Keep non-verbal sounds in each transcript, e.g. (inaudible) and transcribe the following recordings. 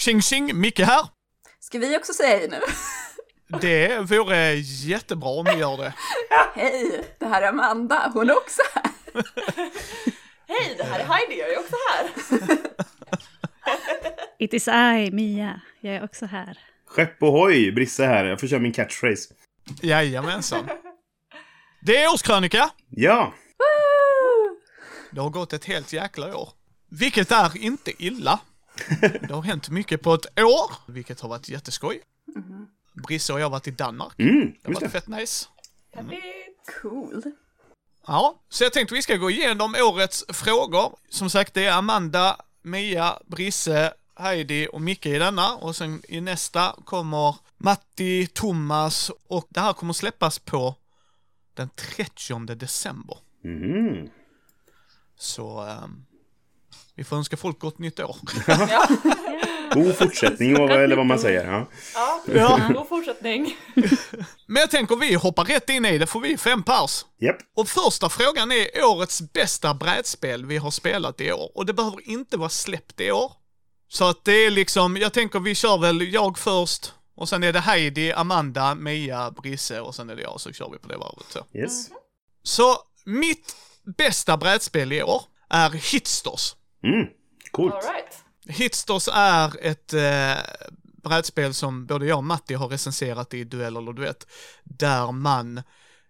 Tjing tjing, Micke här. Ska vi också säga hej nu? (laughs) Det vore jättebra om ni gör det. (laughs) Hej, det här är Amanda, hon är också här. (laughs) Hej, det här är Heidi, jag är också här. It is I, Mia. Jag är också här. Skepp ohoj, Brisse här. Jag får köra min catchphrase. Jajamensan. Det är årskrönika. Ja, Det har gått ett helt jäkla år. Vilket är inte illa. Det har hänt mycket på ett år, vilket har varit jätteskoj. Brisse och jag har varit i Danmark. mm, Det har varit det. fett nice. Härligt. Cool. Ja, så jag tänkte vi ska gå igenom årets frågor. Som sagt, det är Amanda, Mia, Brisse, Heidi och Micke i denna. Och sen i nästa kommer Matti, Thomas och det här kommer släppas på den 30 december. Mm. Så ehm, vi får önska folk gott nytt år. (laughs) God fortsättning, eller vad man säger. Ja. Ja, Ja. god fortsättning. Men jag tänker vi hoppar rätt in i det, för vi är fem pers. Japp. Och första frågan är årets bästa brädspel vi har spelat i år. Och det behöver inte vara släppt i år. Så att det är liksom, jag tänker vi kör väl jag först. Och sen är det Heidi, Amanda, Mia, Brisse och sen är det jag, så kör vi på det varvet. Så, Yes. så mitt bästa brädspel i år är Hitsters. Mm. Coolt. All right. Hitsters är ett eh, brädspel som både jag och Matti har recenserat i Duell eller Duett, där man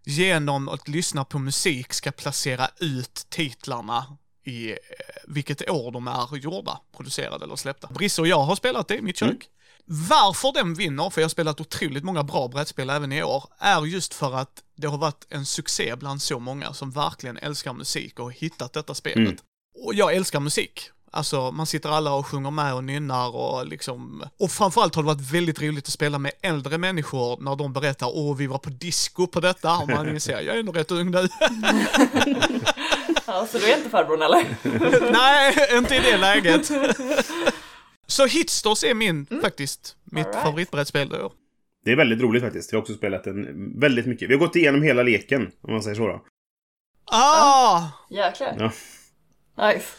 genom att lyssna på musik ska placera ut titlarna i eh, vilket år de är gjorda, producerade eller släppta. Brisse och jag har spelat det i mitt kök. Varför den vinner, för jag har spelat otroligt många bra brädspel även i år, är just för att det har varit en succé bland så många som verkligen älskar musik och har hittat detta spelet. Och jag älskar musik. Alltså man sitter alla och sjunger med och nynnar och liksom... Och framförallt har det varit väldigt roligt att spela med äldre människor när de berättar åh vi var på disco på detta och man inser jag är ändå rätt ung nu. Ja, (laughs) så du är inte farbrorn eller? (laughs) Nej, inte i det läget. Så Hitsters är min, faktiskt, mitt All right. favoritbrädspel år. Det är väldigt roligt faktiskt. Jag har också spelat den väldigt mycket. Vi har gått igenom hela leken, om man säger så då. Ah! Jäklar. Ja. Nice.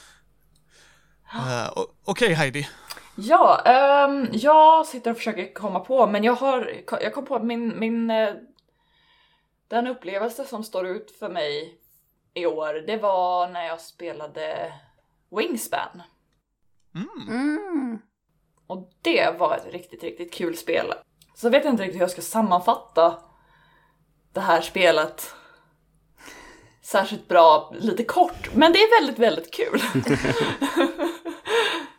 Uh, Okej Heidi. Ja, ehm, jag sitter och försöker komma på, men jag har, jag kom på att min, min, eh, den upplevelse som står ut för mig i år, det var när jag spelade Wingspan. Mm. Och det var ett riktigt, riktigt kul spel. Så jag vet inte riktigt hur jag ska sammanfatta det här spelet särskilt bra, lite kort, men det är väldigt, väldigt kul. (laughs)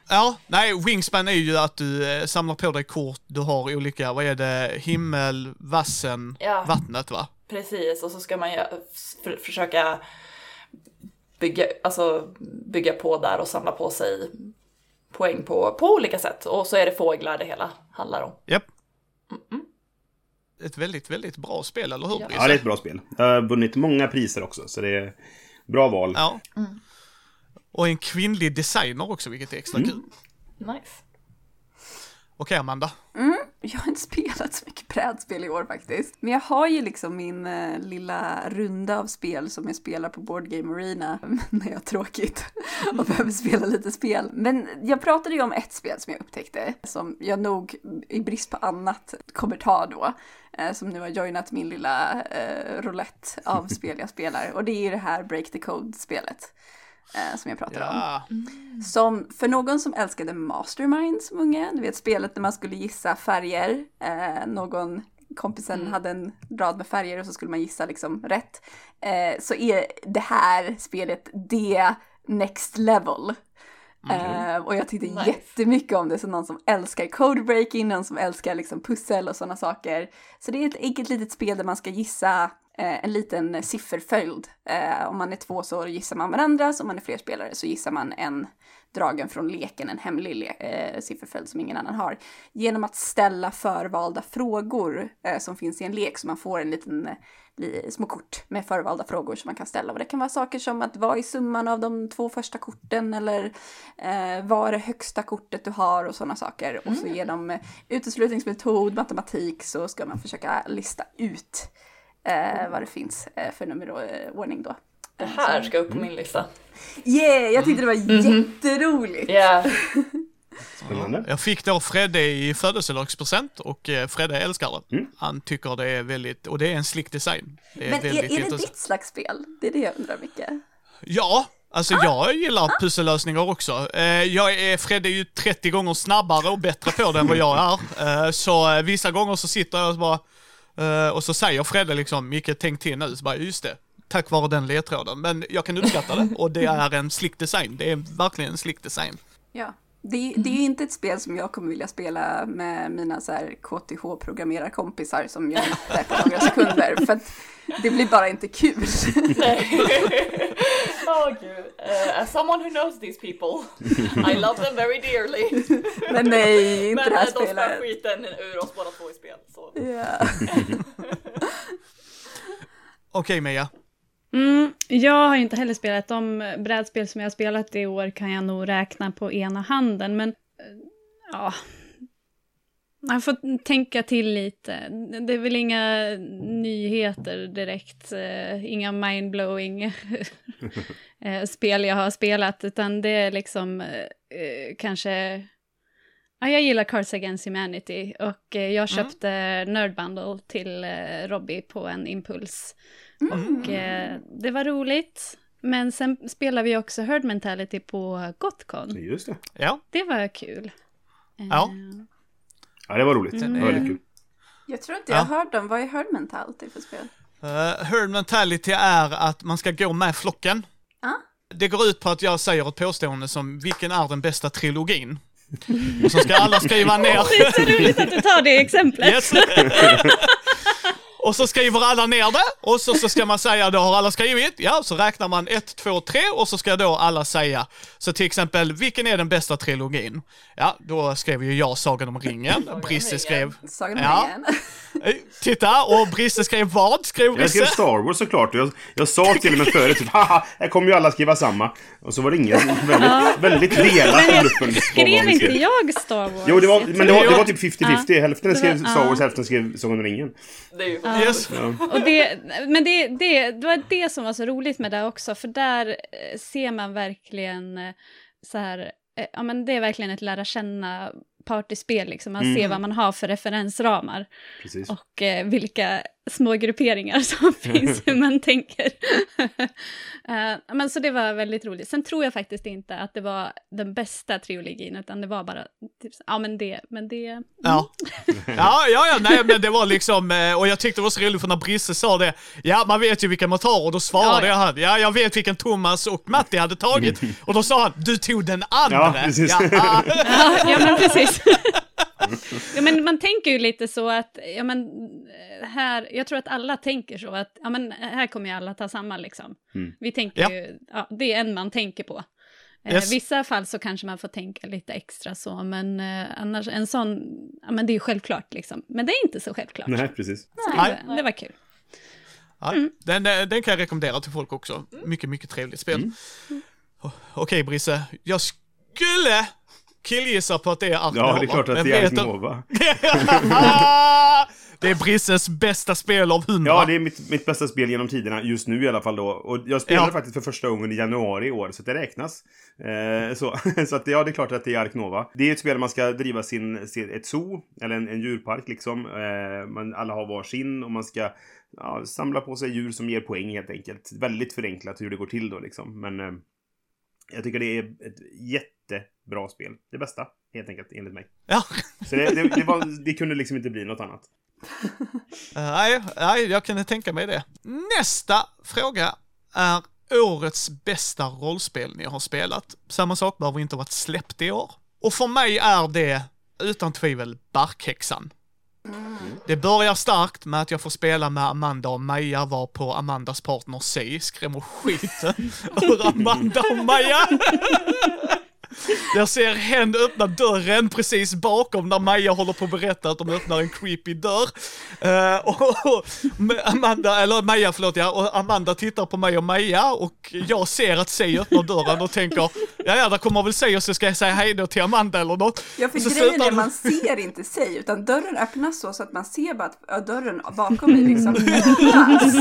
Ja, nej, Wingspan är ju att du eh, samlar på dig kort, du har olika, vad är det, himmel, vassen, Ja. vattnet va? Precis, och så ska man ju för, försöka bygga, alltså, bygga på där och samla på sig poäng på, på olika sätt. Och så är det fåglar det hela handlar om. Japp. Ett väldigt, väldigt bra spel, eller hur Ja. Ja, det är ett bra spel. Jag har vunnit många priser också, så det är bra val. Ja. Och en kvinnlig designer också, vilket är extra Mm. kul. Nice. Okej Amanda. Jag har inte spelat så mycket brädspel i år faktiskt. Men jag har ju liksom min eh, lilla runda av spel som jag spelar på Board Game Arena (laughs) när jag har tråkigt (laughs) och behöver spela lite spel. Men jag pratade ju om ett spel som jag upptäckte som jag nog i brist på annat kommer ta då. eh, Som nu har joinat min lilla eh, roulette av spel jag spelar. Och det är ju det här Break the Code-spelet eh, Som jag pratade om. Ja. Som för någon som älskade Mastermind som unge, du vet spelet när man skulle gissa färger. Eh, någon kompisen hade en rad med färger och så skulle man gissa liksom rätt. Eh, så är det här spelet det next level. Eh, och jag tyckte Nice. jättemycket om det, så någon som älskar codebreaking, någon som älskar liksom pussel och sådana saker. Så det är ett enkelt litet spel där man ska gissa en liten sifferföljd. Eh, om man är två så gissar man varandras, om man är fler spelare så gissar man en dragen från leken, en hemlig eh, sifferföljd som ingen annan har. Genom att ställa förvalda frågor eh, som finns i en lek så man får en liten eh, li- små kort med förvalda frågor som man kan ställa. Och det kan vara saker som att vad är summan av de två första korten eller eh, vad är det högsta kortet du har och sådana saker. Och så genom eh, uteslutningsmetod, matematik så ska man försöka lista ut eh, vad det finns eh, för nummerordning då. Det här ska upp på min lista. Yeah, jag tyckte det var jätteroligt. Ja, Spännande. Jag fick då Fredde i födelsedagspresent och eh, Fredde älskar det. Mm. Han tycker det är väldigt, och det är en slick design. Det är Men är, är det intressant. ditt slags spel? Det är det jag undrar mycket. Ja, alltså Ah. jag gillar pussellösningar också. Eh, jag är, Fredde är ju 30 gånger snabbare och bättre på det än vad jag är. Eh, så eh, vissa gånger så sitter jag och bara, eh, och så säger Fredde liksom, Micke tänk till nu, så bara, just det. Tack vare den ledtråden. Men jag kan uppskatta det och det är en slick design. Det är verkligen en slick design. Ja. Det, är- det är inte ett spel som jag kommer vilja spela med mina så här KTH-programmerarkompisar som jag inte på några sekunder. För att det blir bara inte kul. (laughs) Gud. Uh, as someone who knows these people, (laughs) I love them very dearly. (laughs) Men nej, inte Men det här eh, de spär spelet. skiten ur oss båda två i spel. Så. Ja. (laughs) Okej Mia. Mm, jag har ju inte heller spelat. De brädspel som jag har spelat i år kan jag nog räkna på ena handen, men eh, ja... Jag får tänka till lite. Det är väl inga nyheter direkt, eh, inga mindblowing (laughs) eh, spel jag har spelat, utan det är liksom eh, kanske... Ja, jag gillar Cards Against Humanity och jag köpte Nerd Bundle till Robbie på en impuls. Och eh, det var roligt. Men sen spelade vi också Herd Mentality på Gotcon. Just det. Ja, Det var kul. Ja. Ja, det var roligt. Det var väldigt kul. Jag tror inte jag har hört dem. Vad är Herd Mentality för spel? Uh, herd mentality är att man ska gå med flocken. Ah. Det går ut på att jag säger ett påstående som vilken är den bästa trilogin? Och så ska alla skriva ner. (laughs) Det är så roligt att du tar det exemplet. Yes. Och så skriver alla ner det och så, så ska man säga då har alla skrivit, ja så räknar man ett, två, tre och så ska då alla säga. Så till exempel, vilken är den bästa trilogin? Ja, då skrev ju jag Sagan om ringen, Brisse skrev, Sagan om Ja. ringen. Eh, titta, och Brisse skrev vad? Skrev Jag skrev Brisse? Star Wars såklart. Jag, jag sa till och med förut typ haha, här kommer ju alla skriva samma. Och så var det ingen väldigt, väldigt delat i gruppen. Skrev inte jag Star Wars? Jo, det var, men det var, det var typ 50-50. Hälften skrev Star Wars, hälften skrev Sagan om ringen. Det är ju Yes. Och det, men det, det, det var det som var så roligt med det också, för där eh, ser man verkligen eh, så här, eh, ja men det är verkligen ett lära känna partyspel liksom. Man Mm. ser vad man har för referensramar Precis. och eh, vilka små grupperingar (laughs) som finns, hur man (laughs) tänker. (laughs) Eh, men så det var väldigt roligt. Sen tror jag faktiskt inte att det var den bästa trilogin, utan det var bara, typ, ja men det, men det, Ja. ja, ja, ja, nej men det var liksom, eh, och jag tyckte det var så roligt för när Brisse sa det, ja man vet ju vilka man tar och då svarade Ja, jag, ja jag vet vilken Thomas och Matti hade tagit. Och då sa han, du tog den andra. Ja, precis. Ja, ja men precis. Ja, men man tänker ju lite så att, ja men eh, här, jag tror att alla tänker så att, ja men här kommer ju alla ta samma liksom. Mm. Vi tänker Ja. ju, ja, det är en man tänker på. Eh, Yes. vissa fall så kanske man får tänka lite extra så, men eh, annars en sån, ja men det är ju självklart liksom. Men det är inte så självklart. Nej, precis. Så Nej. det var kul. Ja, den, eh, den kan jag rekommendera till folk också. Mycket, mycket trevligt spel. O- Okej Brisse, jag skulle killgissa på att det är Ark Ja, det är klart att det är du- Nova. (laughs) det är Brisses bästa spel av hundra. Ja, det är mitt, mitt bästa spel genom tiderna, just nu i alla fall då. Och jag spelade Ja. faktiskt för första gången i januari i år, så det räknas. Eh, så (laughs) så att, ja, det är klart att det är Ark Nova. Det är ett spel där man ska driva sin, sin, ett zoo, eller en, en djurpark liksom. Eh, man, alla har var sin och man ska ja, samla på sig djur som ger poäng helt enkelt. Väldigt förenklat hur det går till då liksom. Men eh, jag tycker det är ett jättebra spel. Det bästa, helt enkelt, enligt mig. Ja. Så det, det, det, var, det kunde liksom inte bli något annat. (laughs) Nej, nej, jag kunde tänka mig det. Nästa fråga är årets bästa rollspel ni har spelat. Samma sak behöver inte ha varit släppt i år. Och för mig är det utan tvivel Barkhäxan. Det börjar starkt med att jag får spela med Amanda och Maja, var på Amandas partner C skrämmer skiten (laughs) ur Amanda och Maja. Jag ser henne öppna dörren precis bakom när Maja håller på att berätta att de öppnar en creepy dörr. Eh, och, och Amanda, eller Maja förlåt ja, och Amanda tittar på mig och Maja och jag ser att Sei öppnar dörren och tänker, ja ja, där kommer väl Sei och så ska jag säga hej då till Amanda eller något. Ja, för så grejen slutar är man ser inte sig, utan dörren öppnas så, så att man ser bara att dörren bakom mig liksom öppnas.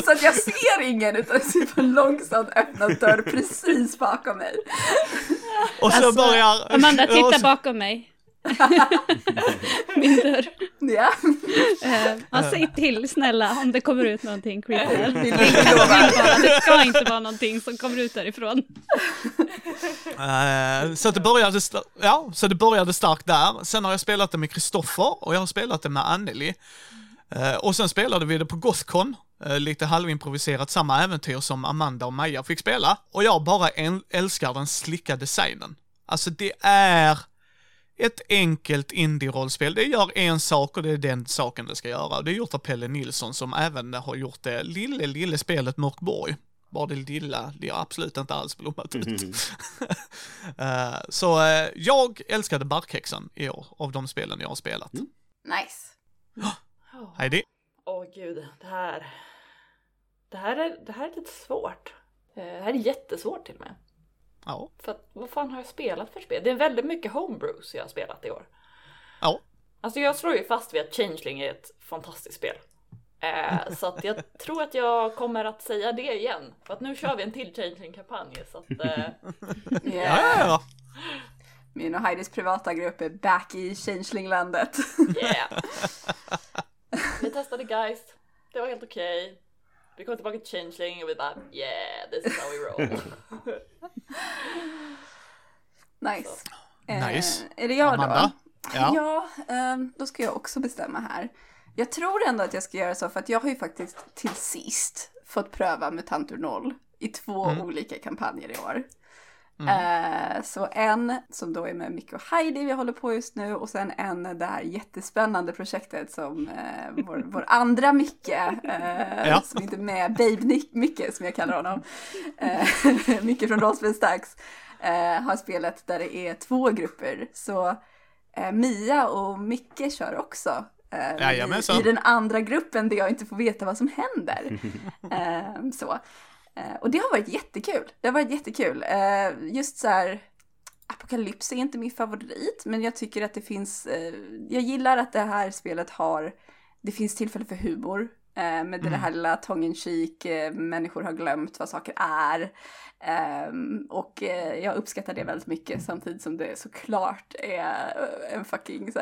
(laughs) så att jag ser ingen, utan jag ser bara en långsamt öppnad dörr precis bakom mig. Och så Alltså, börjar... Amanda, (laughs) titta så- bakom mig. Min dörr. Ja, Eh, ja, säg till snälla om det kommer ut någonting creepy vi vill lova. bara, det ska inte vara någonting som kommer ut därifrån. Eh, så, det började, ja, så det började starkt där. Sen har jag spelat det med Kristoffer och jag har spelat det med Anneli. Eh, och sen spelade vi det på Gothcon, eh, lite halvimproviserat, samma äventyr som Amanda och Maja fick spela. Och jag bara äl- älskar den slicka designen. Alltså det är ett enkelt indie-rollspel. Det gör en sak och det är den saken det ska göra. Det är gjort av Pelle Nilsson som även har gjort det lille, lille spelet Mörkborg. Bara det lilla, det har absolut inte alls blommat ut. (laughs) Eh, så jag älskade Barkhäxan i år, av de spelen jag har spelat. Nice. (gasps) Åh Heidi? Åh, gud, det här... Det här är, det här är lite svårt. Eh, Det här är jättesvårt till och med. Ja. För att, vad fan har jag spelat för spel? Det är väldigt mycket homebrews jag har spelat i år. Ja. Alltså jag slår ju fast vid att Changeling är ett fantastiskt spel. Eh, (laughs) så att jag tror att jag kommer att säga det igen. För att nu kör vi en till Changeling-kampanj. Så att, eh, Ja, (laughs) ja, Yeah. ja. Min och Heidis privata grupp är back i Changelinglandet. yeah! (laughs) Vi testade Geist. Det var helt okej. Vi kom tillbaka till Changeling och vi bara yeah, this is how we roll. (laughs) Nice. Nice. Eh, är det jag Amanda? då? Ja. Ja, ehm, då ska jag också bestämma här. Jag tror ändå att jag ska göra så för att jag har ju faktiskt till sist fått pröva Mutantur 0 i två Mm. olika kampanjer i år. Eh, så en som då är med Micke och Heidi vi håller på just nu och sen en det här jättespännande projektet som eh, vår, (laughs) vår andra Micke, eh, Ja. som inte är med, Babe Nick, Micke som jag kallar honom, eh, (laughs) Micke från Rollspelsdags, eh, har spelat där det är två grupper. Så Mia och Micke kör också. I. I den andra gruppen där jag inte får veta vad som händer. (laughs) så. Eh, och det har varit jättekul. Det har varit jättekul. Eh, just så här, Apokalyps är inte min favorit, men jag tycker att det finns, eh, jag gillar att det här spelet har, det finns tillfälle för humor. Med det här lilla tongue eh, människor har glömt vad saker är. Ehm, och jag uppskattar det väldigt mycket samtidigt som det såklart är en fucking så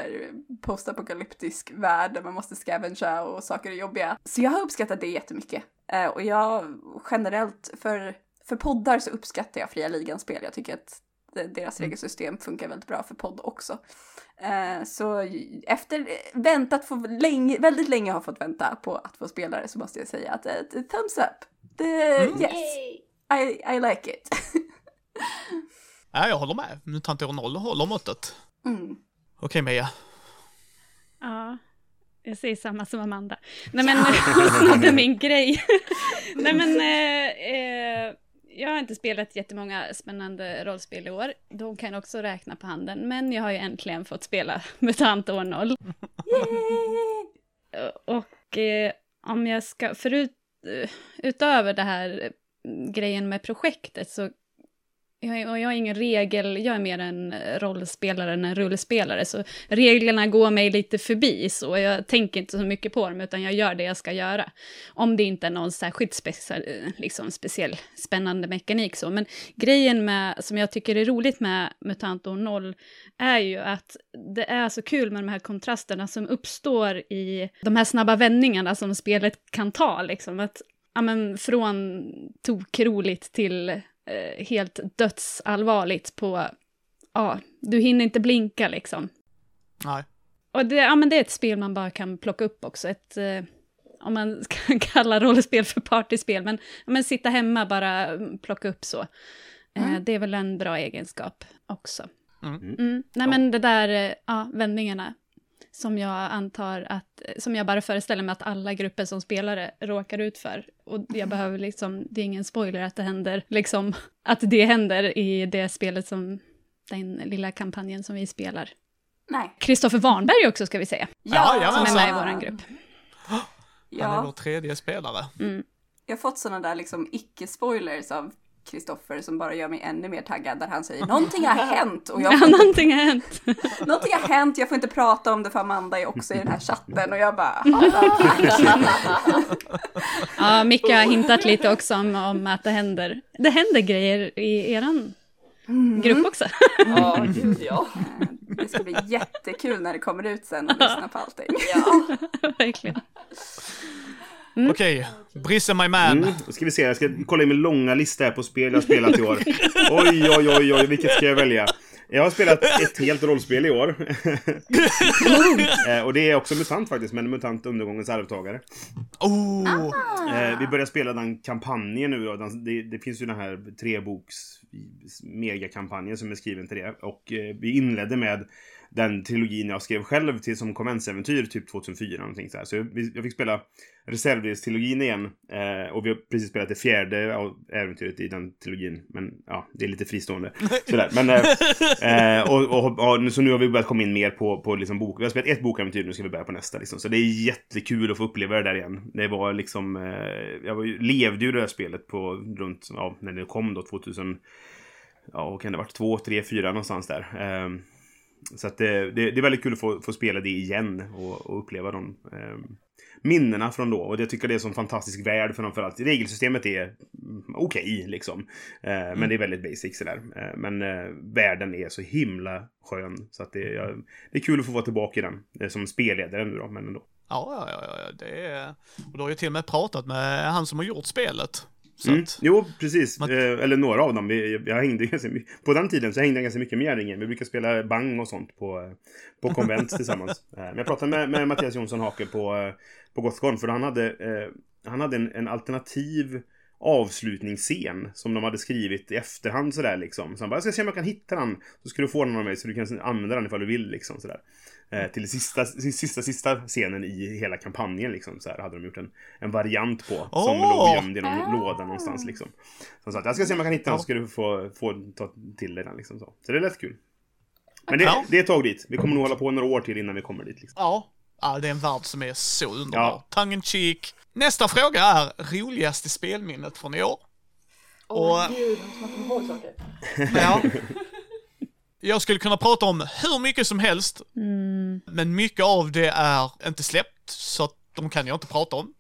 postapokalyptisk värld där man måste scavengea och saker är jobbiga. Så jag har uppskattat det jättemycket. Eh, och jag generellt för, för poddar så uppskattar jag fria ligan-spel. Jag tycker att de- deras regelsystem funkar väldigt bra för podd också. Eh, så efter väntat för länge, väldigt länge har fått vänta på att få spelare så måste jag säga att ett thumbs up. Det, Yes, Yay! I, I like it. (laughs) ja, jag håller med. Mutanter 0 håller måttet. Mm. Okej, Mia. Ja, jag säger samma som Amanda. Nej men, (laughs) hon snodde min grej. (laughs) Nej men, eh, eh, jag har inte spelat jättemånga spännande rollspel i år. De kan också räkna på handen, men jag har ju äntligen fått spela (laughs) MUTANT år 0. Och eh, om jag ska, förut, eh, utöver det här eh, grejen med projektet så jag, och jag är ingen regel, jag är mer en rollspelare än en rullspelare, så reglerna går mig lite förbi, så jag tänker inte så mycket på dem, utan jag gör det jag ska göra. Om det inte är någon särskilt speciell, liksom speciell spännande mekanik så. Men grejen med, som jag tycker är roligt med MUTANT år 0 är ju att det är så kul med de här kontrasterna som uppstår i de här snabba vändningarna som spelet kan ta, liksom. Att, ja men från tokroligt till eh, helt dödsallvarligt på, ja, du hinner inte blinka liksom. Nej. Och det, ja, men det är ett spel man bara kan plocka upp också. Ett, eh, om man (laughs) ska kalla rollspel för partyspel. Men, ja, men sitta hemma, bara mm, plocka upp så. Eh, Mm. det är väl en bra egenskap också. Mm. Mm. Nej men det där, eh, ja, vändningarna. Som jag antar att, som jag bara föreställer mig att alla grupper som spelare råkar ut för. Och jag behöver liksom, det är ingen spoiler att det händer, liksom, att det händer i det spelet som, den lilla kampanjen som vi spelar. Nej. Kristoffer Warnberg också ska vi säga, Ja, som är med i våran grupp. Han är Ja, vår tredje spelare. Mm. jag har fått sådana där liksom icke-spoilers av Kristoffer som bara gör mig ännu mer taggad där han säger någonting har (laughs) hänt och jag Ja, inte, någonting har hänt. (laughs) någonting har hänt, jag får inte prata om det för Amanda är också i den här chatten och jag bara (laughs) "Ja, tack." Ja, Micke har hintat lite också om, om att det händer, det händer grejer i eran grupp också. Ja, gud ja. Det ska bli jättekul när det kommer ut sen och lyssna på allting. ja. Verkligen. Okej, Brisse my man. Mm, då ska vi se, jag ska kolla i min långa lista här på spel jag har spelat i år. Oj, oj, oj, oj, vilket ska jag välja? Jag har spelat ett helt rollspel i år. (laughs) Eh, och det är också MUTANT faktiskt, men MUTANT Undergångens arvtagare. Oh, Eh, vi börjar spela den kampanjen nu då. Det, det finns ju den här treboks megakampanjen som är skriven till det. Och eh, vi inledde med den trilogin jag skrev själv till som konventsäventyr typ 2004. Någonting så här. så jag, fick spela reservdelstrilogin igen. Eh, och vi har precis spelat det fjärde äventyret i den trilogin. Men ja, det är lite fristående. (laughs) Sådär. Men, eh, eh, och, och, och, så nu har vi börjat komma in mer på, på liksom bok. Vi har spelat ett bokäventyr, nu ska vi börja på nästa. Liksom. Så det är jättekul att få uppleva det där igen. Det var liksom, eh, jag var, levde ju det här spelet på runt, ja, när det kom då 2000, ja vad kan det varit, två, tre, fyra någonstans där. Så att det, det, det är väldigt kul att få, få spela det igen och, och uppleva de eh, minnena från då. Och jag tycker det är en fantastisk värld framförallt. Regelsystemet är mm, okej liksom. Eh, Men det är väldigt basic sådär. Eh, men eh, världen är så himla skön. Så att det, jag, det är kul att få vara tillbaka i den. Eh, som spelledare nu då, men ändå. ja, ja, ja, ja, det är... Och du har ju till och med pratat med han som har gjort spelet. Mm. att, Jo, precis. Man- Eh, eller några av dem. Vi, jag hängde ganska mycket. På den tiden så hängde jag ganska mycket med Gärringen. Vi brukar spela bang och sånt på, eh, på konvent (laughs) tillsammans. Eh, Men jag pratade med, med Mattias Jonsson Hake på, eh, på Gothcon. För han hade, eh, han hade en, en alternativ avslutningsscen som de hade skrivit i efterhand sådär liksom. Så han bara, jag ska se om jag kan hitta den. Så ska du få den av mig så du kan använda den ifall du vill liksom sådär. Eh, till sista, sista, sista scenen i hela kampanjen liksom. Så här hade de gjort en, en variant på. Som Åh! låg gömd i någon låda någonstans liksom. Så sa att jag ska se om jag kan hitta den så ska du få, få ta till dig den liksom. Så, så det är lätt kul. Men det, Ja. det är ett tag dit. Vi kommer nog hålla på några år till innan vi kommer dit. Liksom. ja. ja, det är en värld som är så underbar. Ja. Tongue in cheek. Nästa fråga är roligaste spelminnet från i år. Åh Och- gud, man komma ihåg saker. Ja. (laughs) Jag skulle kunna prata om hur mycket som helst, Mm. men mycket av det är inte släppt, så att de kan jag inte prata om.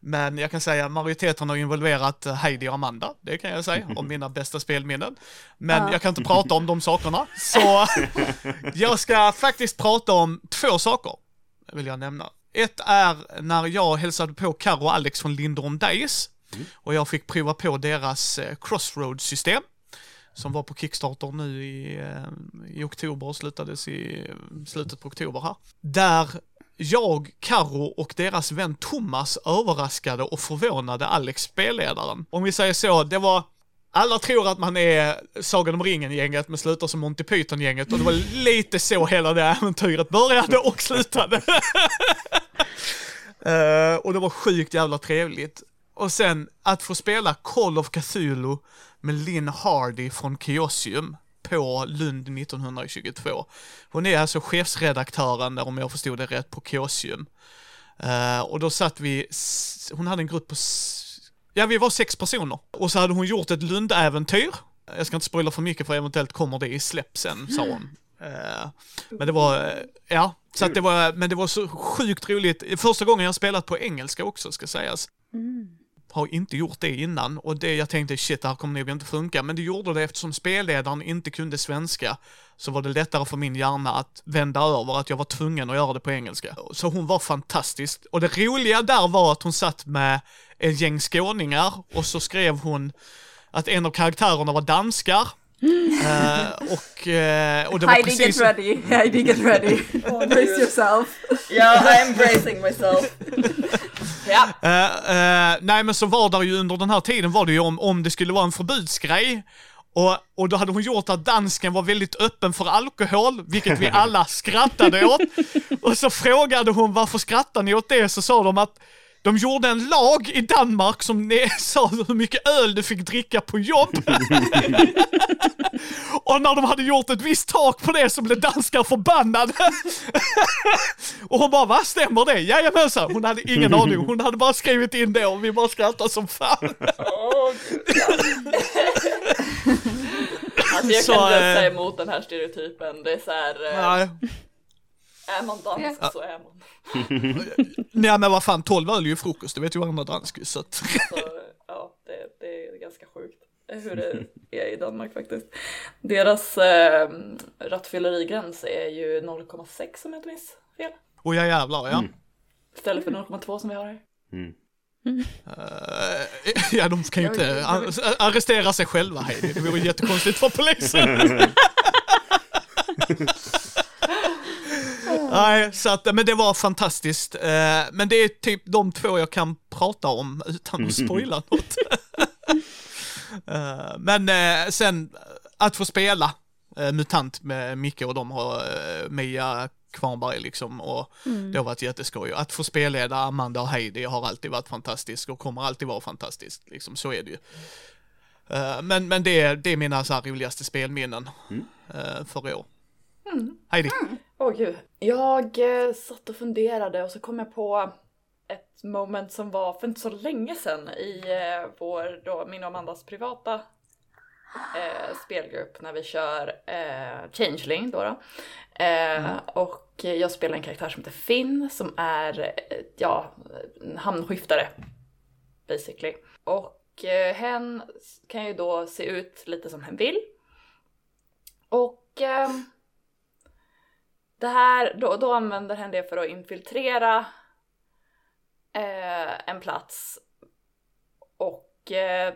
Men jag kan säga att majoriteten har involverat Heidi och Amanda, det kan jag säga, om mina bästa spelminnen. Men Ja. jag kan inte prata om de sakerna, så (laughs) jag ska faktiskt prata om två saker, vill jag nämna. Ett är när jag hälsade på Karo och Alex från Lindorm Days, och jag fick prova på deras eh, Crossroads-system som var på Kickstarter nu i, eh, i oktober och slutades i slutet på oktober här. Där jag, Karo och deras vän Thomas överraskade och förvånade Alex spelledaren. Om vi säger så, det var alla tror att man är Sagan om ringen-gänget men slutar som Monty Python-gänget och det var (laughs) lite så hela det äventyret började och slutade. (laughs) Eh, och det var sjukt jävla trevligt. Och sen att få spela Call of Cthulhu med Lynn Hardy från Chaosium på Lund 1922. Hon är alltså chefsredaktören, om jag förstod det rätt, på Chaosium. Eh, och då satt vi, hon hade en grupp på, ja vi var sex personer. Och så hade hon gjort ett Lund-äventyr. Jag ska inte spoila för mycket för eventuellt kommer det i släpp sen, sa hon. Eh, men det var, eh, ja, så att det var, men det var så sjukt roligt. Första gången jag spelat på engelska också, ska sägas. Har inte gjort det innan och det jag tänkte shit, det här kommer nog inte funka. Men det gjorde det eftersom spelledaren inte kunde svenska. Så var det lättare för min hjärna att vända över att jag var tvungen att göra det på engelska. Så hon var fantastisk. Och det roliga där var att hon satt med en gäng skåningar och så skrev hon att en av karaktärerna var danskar. Eh, och, eh, och det var Heidi precis... get ready, Heidi get ready. (laughs) Brace yourself. Ja, I'm bracing myself. (laughs) ja, Eh, eh, nej men så var det ju under den här tiden var det ju om, om det skulle vara en förbudsgrej. Och, och då hade hon gjort att dansken var väldigt öppen för alkohol, vilket vi alla skrattade åt. (laughs) Och så frågade hon varför skrattar ni åt det? Så sa de att de gjorde en lag i Danmark som ne- (laughs) sa hur mycket öl du fick dricka på jobb. (laughs) och när de hade gjort ett visst tak på det så blev danskar förbannade. (laughs) och hon bara, vad stämmer det? Jajamensan, hon hade ingen aning. Hon hade bara skrivit in det och vi bara skrattade som fan. Alltså jag Så, kan inte eh, säga emot den här stereotypen. Det är så här, eh. Är man dansk Ja. så är man. (laughs) Nej men vad fan, 12 öl är ju frukost, det vet ju andra dansk så att... Så, ja, det, det är ganska sjukt. hur det är i Danmark faktiskt. Deras eh, rattfyllerigräns är ju 0,6 om jag inte minns fel. Och ja jävlar, ja. Mm. Istället för 0,2 som vi har här. Mm. Eh, (laughs) ja, de kan ju inte ar- arrestera sig själva, Heidi. Det vore jättekonstigt för polisen. (laughs) Nej, så att, men det var fantastiskt. Eh, Men det är typ de två jag kan prata om utan att spoila (laughs) något. Eh, Men eh, sen att få spela MUTANT med Micke och de har Mia Kvarnberg liksom och det har varit jätteskoj. Att få spelleda Amanda och Heidi har alltid varit fantastiskt och kommer alltid vara fantastiskt. Liksom, så är det ju. Men, men det, är- det är mina så här roligaste spelminnen eh, för i år. Heidi. Åh gud. Jag eh, satt och funderade och så kom jag på ett moment som var för inte så länge sedan i eh, vår, då, min och Amandas privata eh, spelgrupp när vi kör eh, Changeling då. då. Eh, Och jag spelar en karaktär som heter Finn som är, eh, ja, hamnskiftare basically. Och eh, hen kan ju då se ut lite som hen vill. Och ehm, det här, då, då använder hen det för att infiltrera eh, en plats och eh,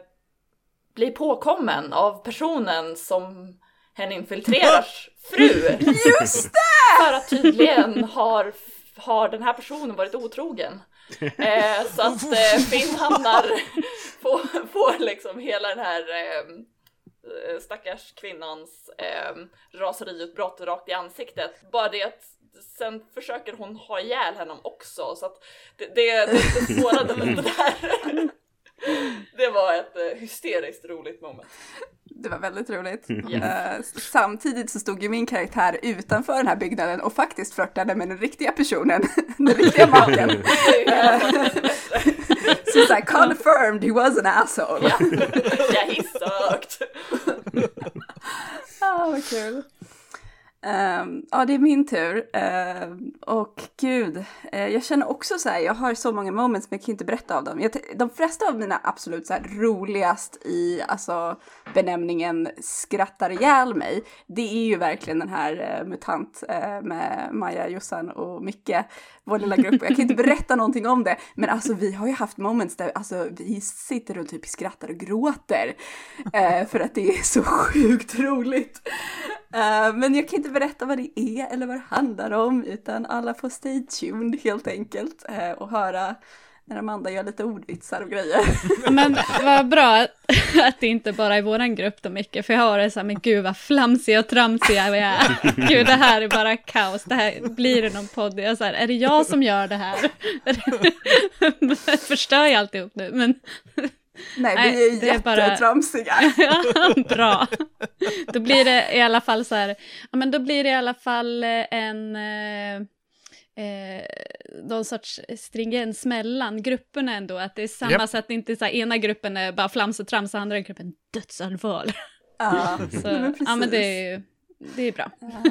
bli påkommen av personen som hen infiltrerars (laughs) fru. Just det! För att tydligen har, har den här personen varit otrogen. Eh, så att eh, (laughs) Finn hamnar, får, får liksom hela den här eh, stackars kvinnans eh, raseriutbrott rakt i ansiktet. Bara det att sen försöker hon ha ihjäl henne också så att det, det, det, det spårade lite där. (laughs) Det var ett eh, hysteriskt roligt moment. Det var väldigt roligt. Yes. Eh, samtidigt så stod ju min karaktär utanför den här byggnaden och faktiskt flörtade med den riktiga personen, (laughs) den riktiga maken. (laughs) (laughs) Det är ju hela tiden bättre. Så såhär, confirmed he was an asshole. Ja, ja (laughs) he sucked. Ah, vad kul. Ehm, ja, det är min tur. Ehm, och gud, eh, jag känner också så här, jag har så många moments men jag kan inte berätta av dem. Jag, de flesta av mina absolut så här, roligast i alltså, benämningen skrattar ihjäl mig, det är ju verkligen den här eh, MUTANT eh, med Maja, Jossan och Micke, vår lilla grupp. Jag kan inte (laughs) berätta någonting om det, men alltså vi har ju haft moments där alltså, vi sitter och typ skrattar och gråter för att det är så sjukt roligt. Eh, men jag kan inte berätta vad det är eller vad det handlar om, utan alla får stay tuned helt enkelt eh, och höra när Amanda gör lite ordvitsar och grejer. (laughs) Men vad bra att, att det inte bara är våran grupp då mycket, för jag har det så här, men gud vad flamsiga och tramsiga vi är. Gud, det här är bara kaos. Det här, blir det någon podd? Jag är, så här, är det jag som gör det här? (laughs) Förstör jag alltihop nu? Men Nej, Nej, vi är det är bara- jättetramsiga. (laughs) ja, bra. Då blir det i alla fall så här, ja men då blir det i alla fall eh, en, eh, eh, någon sorts stringens mellan grupperna ändå, att det är samma Japp. så att det inte är så här, ena gruppen är bara flams och trams och andra gruppen dödsallvar. Ja, (laughs) Så, men ja men precis. det är ju, det är bra.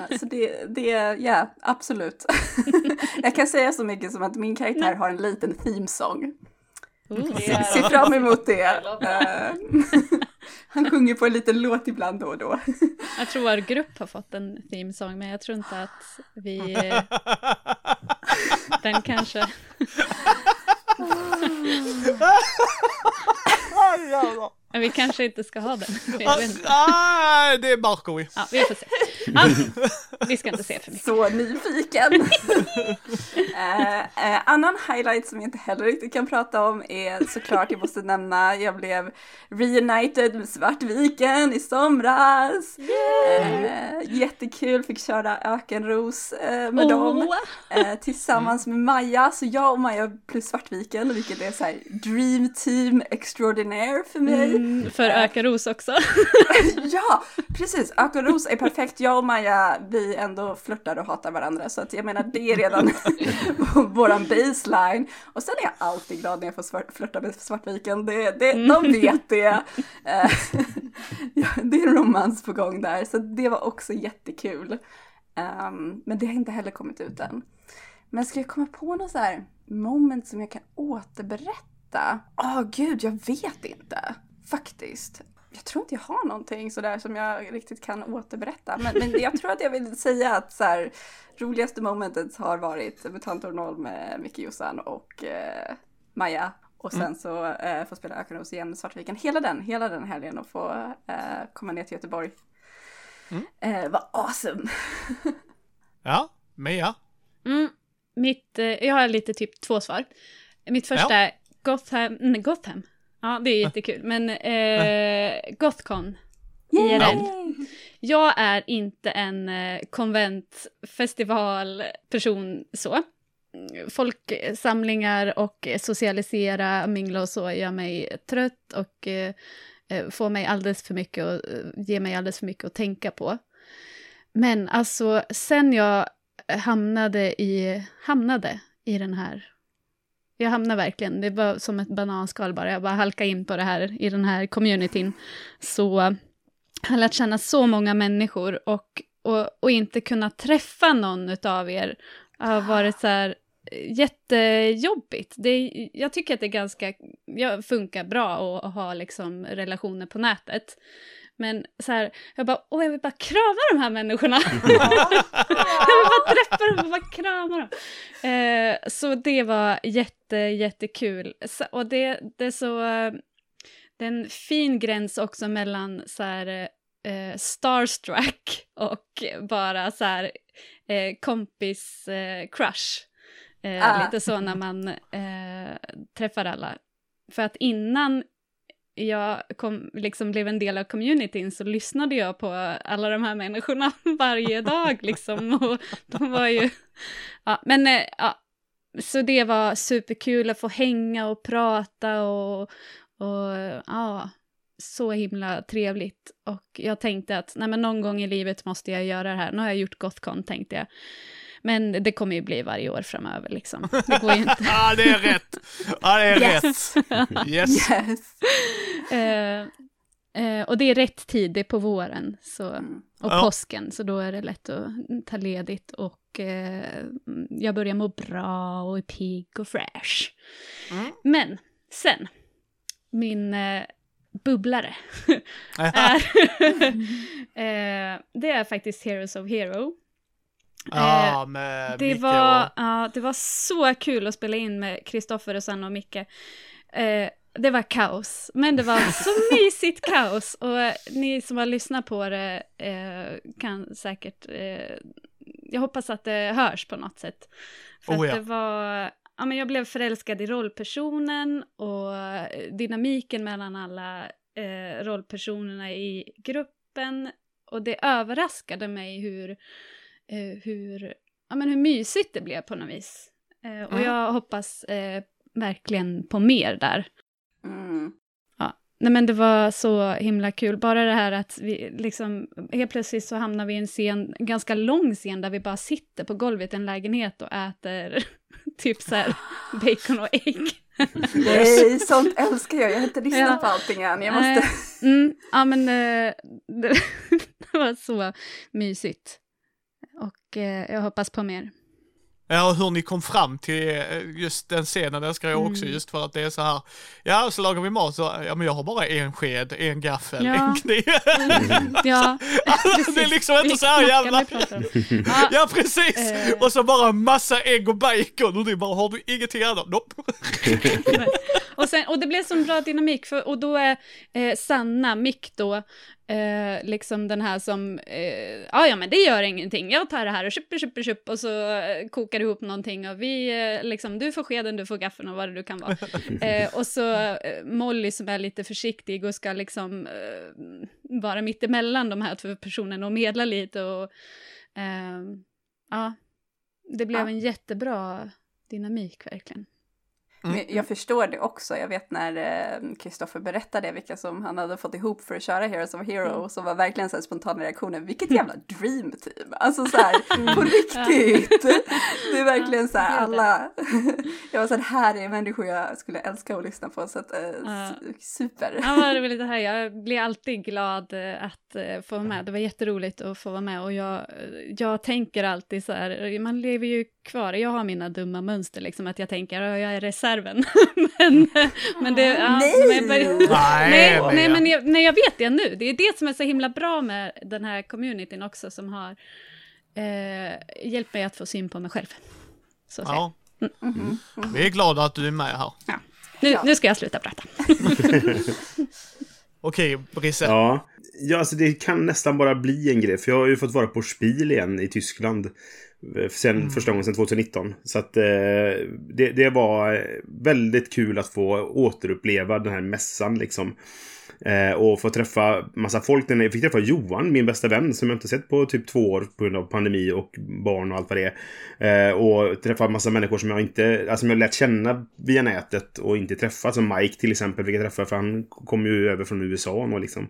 Ja, så det, det, ja, absolut. (laughs) jag kan säga så mycket som att min karaktär har en liten themesång. Oh. Är- Se fram emot det. (laughs) Eh, (laughs) Han sjunger på en liten låt ibland då och då. (laughs) Jag tror vår grupp har fått en themesång, men jag tror inte att vi... Den kanske... Men vi kanske inte ska ha den. Inte. Ah, det är Markovi. Ja, vi får se. Ja, vi ska inte se för mycket. Så nyfiken! (laughs) Eh, eh, annan highlight som jag inte heller riktigt kan prata om är såklart, jag måste nämna, jag blev reunited med Svartviken i somras. Eh, jättekul, fick köra Ökenros eh, med dem. Åh. Eh, tillsammans med Maja, så jag och Maja plus Svartviken, vilket är så här dream team extraordinaire för mig. Mm, för Ökaros också. (laughs) ja, precis. Ökenros är perfekt. Jag och Maja, vi ändå flörtar och hatar varandra, så att jag menar det är redan (laughs) våran baseline. Och sen är jag alltid glad när jag får flörta med Svartviken. Det, det, De vet det. Eh, (laughs) det är en romans på gång där, så det var också jättekul. Ehm, men det har inte heller kommit ut än. Men ska jag komma på något så här moment som jag kan återberätta? Åh gud, jag vet inte. Faktiskt. jag tror inte jag har någonting sådär som jag riktigt kan återberätta. Men, men jag tror att jag vill säga att så här, roligaste momentet har varit Mutantor 0 med Micke Jossan och eh, Maja. Och sen mm. så eh, få spela Ökenros igen med Svartviken. Hela den, hela den helgen och få eh, komma ner till Göteborg. Mm. Eh, var awesome! (laughs) ja, Mia? Mm, mitt, eh, jag har lite typ två svar. Mitt första ja. är Gotham, nej, Gotham. Ja, det är jättekul. Men eh, Gothcon IRL. Jag är inte en eh, konventfestivalperson så. Folksamlingar och socialisera, mingla och så gör mig trött och eh, eh får mig alldeles för mycket och eh, ger mig alldeles för mycket att tänka på. Men alltså, sen jag hamnade i, hamnade i den här jag hamnade verkligen, det var som ett bananskal bara, jag bara halkade in på det här, i den här communityn. Så jag har lärt känna så många människor och, och, och inte kunna träffa någon av er har varit så här eh, jättejobbigt. Det, jag tycker att det är ganska, jag funkar bra att ha liksom relationer på nätet. Men så här, jag bara, åh jag vill bara krama de här människorna. (laughs) jag vill bara träffa dem och bara krama dem. Eh, så det var jätte, jättekul. Så, och det, det är så, det är en fin gräns också mellan så här, eh, starstruck och bara så här eh, kompis eh, crush. Eh, ah. Lite så när man eh, träffar alla. För att innan jag kom, liksom blev en del av communityn så lyssnade jag på alla de här människorna (laughs) varje dag liksom. Och de var ju... Ja, men eh, ja, så det var superkul att få hänga och prata och, och ja, så himla trevligt. Och jag tänkte att nej, men någon gång i livet måste jag göra det här. Nu har jag gjort Gothcon tänkte jag. Men det kommer ju bli varje år framöver liksom. Det går ju inte. (laughs) ja, det är rätt. Ja, det är yes. rätt. Yes. yes. Uh, uh, och det är rätt tid, det är på våren. Så, mm. och ja. påsken, så då är det lätt att ta ledigt. Och uh, jag börjar må bra och är pigg och fresh. Mm. Men sen, min bubblare är, (laughs) det är faktiskt Heroes of Hero. Ja, med det Micke var, och... ja, det var så kul att spela in med Kristoffer och Sanna och Micke. Eh, det var kaos, men det var så (laughs) mysigt kaos. Och eh, ni som har lyssnat på det eh, kan säkert... Eh, jag hoppas att det hörs på något sätt. För oh, ja. det var... Ja, men jag blev förälskad i rollpersonen och dynamiken mellan alla eh, rollpersonerna i gruppen. Och det överraskade mig hur eh, hur, ja, men hur mysigt det blev på något vis. Eh, och mm. jag hoppas eh, verkligen på mer där. Mm. Ja, nej men det var så himla kul, bara det här att vi liksom, helt plötsligt så hamnar vi i en scen, en ganska lång scen där vi bara sitter på golvet i en lägenhet och äter (laughs) typ så här (laughs) bacon och ägg. Nej, sånt (laughs) älskar jag. Jag har inte lyssnat ja. på allting än. Jag måste... Mm, ja, men eh, det, det var så mysigt. Och eh, jag hoppas på mer. Ja, och hur ni kom fram till eh, just den scenen älskar jag också, mm. just för att det är så här, ja, så lagar vi mat, så, ja men jag har bara en sked, en gaffel, ja. en kniv. Mm. (laughs) ja, (laughs) precis. Det är liksom inte så här jävla... ja. (laughs) ja, precis. Uh. Och så bara massa ägg och bacon och du bara, har du ingenting annat? Nope. Och, sen, och det blev så bra dynamik, för, och då är eh, Sanna, Mick då, Eh, liksom den här som, eh, ja ja men det gör ingenting, jag tar det här och köper, köper, köper och så eh, kokar ihop någonting och vi, eh, liksom, du får skeden, du får gaffeln och vad det du kan vara. (laughs) Eh, och så eh, Molly som är lite försiktig och ska liksom vara mittemellan de här två personerna och medla lite och ja, det blev ja. en jättebra dynamik verkligen. Mm. Jag förstår det också. Jag vet när Kristoffer eh, berättade vilka som han hade fått ihop för att köra Heroes of Hero mm. så var verkligen så här spontana reaktioner, vilket jävla dream team! Alltså så här, mm. på riktigt! Det är verkligen så här alla, (laughs) jag var så här, här är människor jag skulle älska att lyssna på så att, uh, super! Ja, vad roligt det här. Jag blir alltid glad eh, att uh, få vara med. Det var jätteroligt att få vara med och jag, jag tänker alltid så här, man lever ju kvar, jag har mina dumma mönster liksom, att jag tänker, jag är reserv reserven. (laughs) men, men det... Ja, Nej! men, Nej, nej, men nej, ja. men jag, nej, jag vet det nu. Det är det som är så himla bra med den här communityn också, som har eh, hjälpt mig att få syn på mig själv. Så att säga. Ja. Vi är glada att du är med här. Nu, Ja. nu ska jag sluta prata. (laughs) Okej, Brisse. Ja. ja, alltså det kan nästan bara bli en grej. För jag har ju fått vara på Spiel igen i Tyskland. Eh, Sen, Första gången sedan 2019. Så att eh, det, det var väldigt kul att få återuppleva den här mässan liksom. Eh, och få träffa massa folk. Jag fick träffa Johan, min bästa vän, som jag inte sett på typ två år på grund av pandemi och barn och allt vad det är. Eh, och träffa massa människor som jag inte, alltså som jag lärt känna via nätet och inte träffat. Som Mike till exempel fick jag träffa, för han kom ju över från USA och liksom.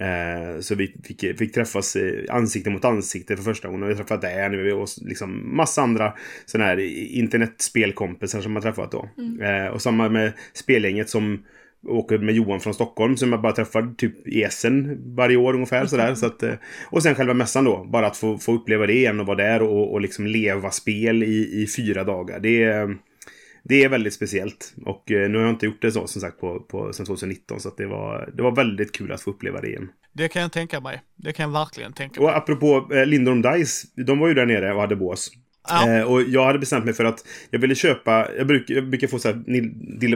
Eh, så vi fick, fick träffas eh, ansikte mot ansikte för första gången. Och jag träffade nu och liksom massa andra sådana här internetspelkompisar som jag träffat då. Eh, och samma med spelgänget som åker med Johan från Stockholm som jag bara träffar typ i Essen varje år ungefär sådär. Så att, eh, och sen själva mässan då. Bara att få, få uppleva det igen och vara där och, och liksom leva spel i, i fyra dagar. Det är, det är väldigt speciellt. Och eh, nu har jag inte gjort det så som sagt på, på, sen 2019. Så det, var, det var väldigt kul att få uppleva det igen. Det kan jag tänka mig. Det kan jag verkligen tänka mig. Och apropå eh, Lindholm Dice. De var ju där nere och hade bås. Ja. Eh, och jag hade bestämt mig för att jag ville köpa, jag brukar, jag brukar få så här,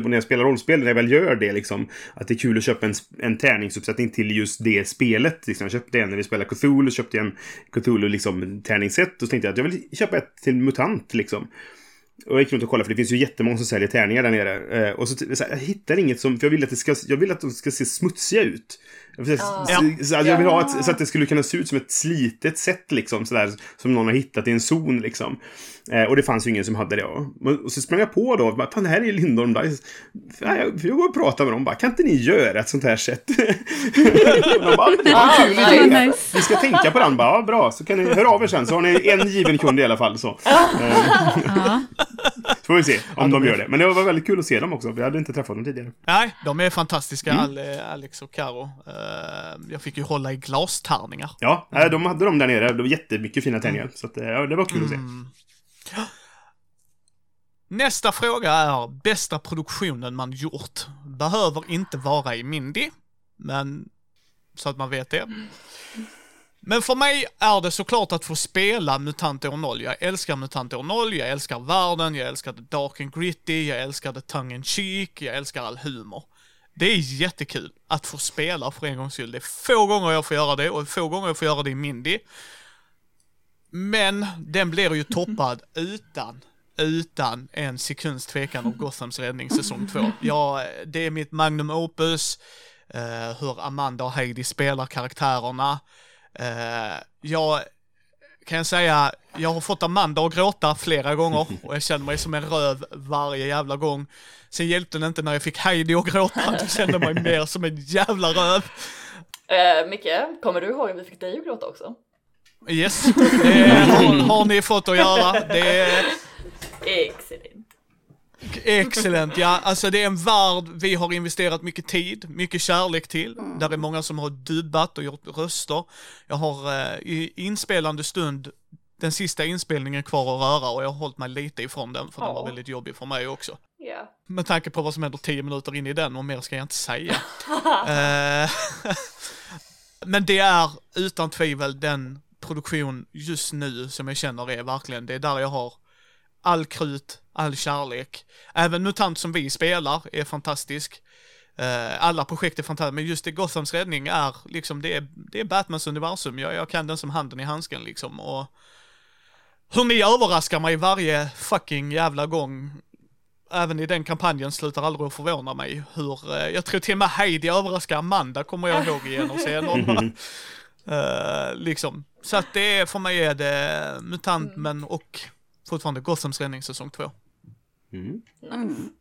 när jag spelar rollspel, när jag väl gör det liksom, att det är kul att köpa en, en tärningsuppsättning till just det spelet. Liksom. Jag köpte en när vi spelade Cthulhu, köpte jag en Cthulhu liksom tärningsset och så tänkte jag att jag vill köpa ett till MUTANT liksom. Och jag gick runt och kollade för det finns ju jättemånga som säljer tärningar där nere. Eh, och så, så här, jag hittar inget som, för jag vill att det ska, jag vill att de ska se smutsiga ut. Jag vill, Ja. så, så, att jag vill ha ett, så att det skulle kunna se ut som ett slitet sätt liksom sådär. Som någon har hittat i en zon liksom. Eh, och det fanns ju ingen som hade det. Och så sprang jag på då. Bara, Fan, det här är ju Lindholm Dice. Ja, jag, jag går och pratar med dem. Bara, kan inte ni göra ett sånt här sätt? (laughs) de bara, det var en kul Ah, idé. nice. Nice. Vi ska tänka på den. Bara, ja, bra. Så kan ni höra av er sen. Så har ni en given kund i alla fall. Så. Eh, Ja. (laughs) så får vi se om de gör det. Men det var väldigt kul att se dem också. Vi hade inte träffat dem tidigare. Nej, de är fantastiska, Mm. Al- eh, Alex och Karo. Eh, jag fick ju hålla i glastärningar. Ja, nej, de hade dem där nere. Det var jättemycket fina tärningar. Så att, eh, ja, det var kul att se. Nästa fråga är bästa produktionen man gjort. Behöver inte vara i Mindy, men så att man vet det. Men för mig är det såklart att få spela MUTANT år 0. Jag älskar MUTANT år 0, jag älskar världen, jag älskar the dark and gritty, jag älskar the tongue and cheek, jag älskar all humor. Det är jättekul att få spela för en gångs skull. Det är få gånger jag får göra det och få gånger jag får göra det i Mindy. Men den blir ju toppad utan, utan en sekunds tvekan av Gothams räddning säsong två. Ja, det är mitt magnum opus, eh, hur Amanda och Heidi spelar karaktärerna. Eh, jag kan jag säga, jag har fått Amanda att gråta flera gånger och jag känner mig som en röv varje jävla gång. Sen hjälpte det inte när jag fick Heidi att gråta, då kände jag mig mer som en jävla röv. Eh, Micke, kommer du ihåg att vi fick dig att gråta också? Yes, det (laughs) har, har ni fått att göra. Det är Excellent. excellent, ja. Alltså det är en värld vi har investerat mycket tid, mycket kärlek till. Där är många som har dubbat och gjort röster. Jag har eh, i inspelande stund den sista inspelningen kvar att röra och jag har hållit mig lite ifrån den för den var väldigt jobbig för mig också. Ja. Med tanke på vad som händer tio minuter in i den och mer ska jag inte säga. (laughs) Eh, (laughs) Men det är utan tvivel den produktion just nu som jag känner är verkligen, det är där jag har all krut, all kärlek. Även MUTANT som vi spelar är fantastisk. Eh, alla projekt är fantastiska, men just det Gothams räddning är liksom, det är, det är Batmans universum. Jag, jag kan den som handen i handsken liksom. Och hur ni överraskar mig varje fucking jävla gång även i den kampanjen slutar aldrig att förvåna mig hur, eh, jag tror till och med Heidi överraskar Amanda kommer jag ihåg igen och senare uh, liksom. Så att det är, för mig är det MUTANT men och fortfarande Gothams räddning säsong två. Mm. Mm.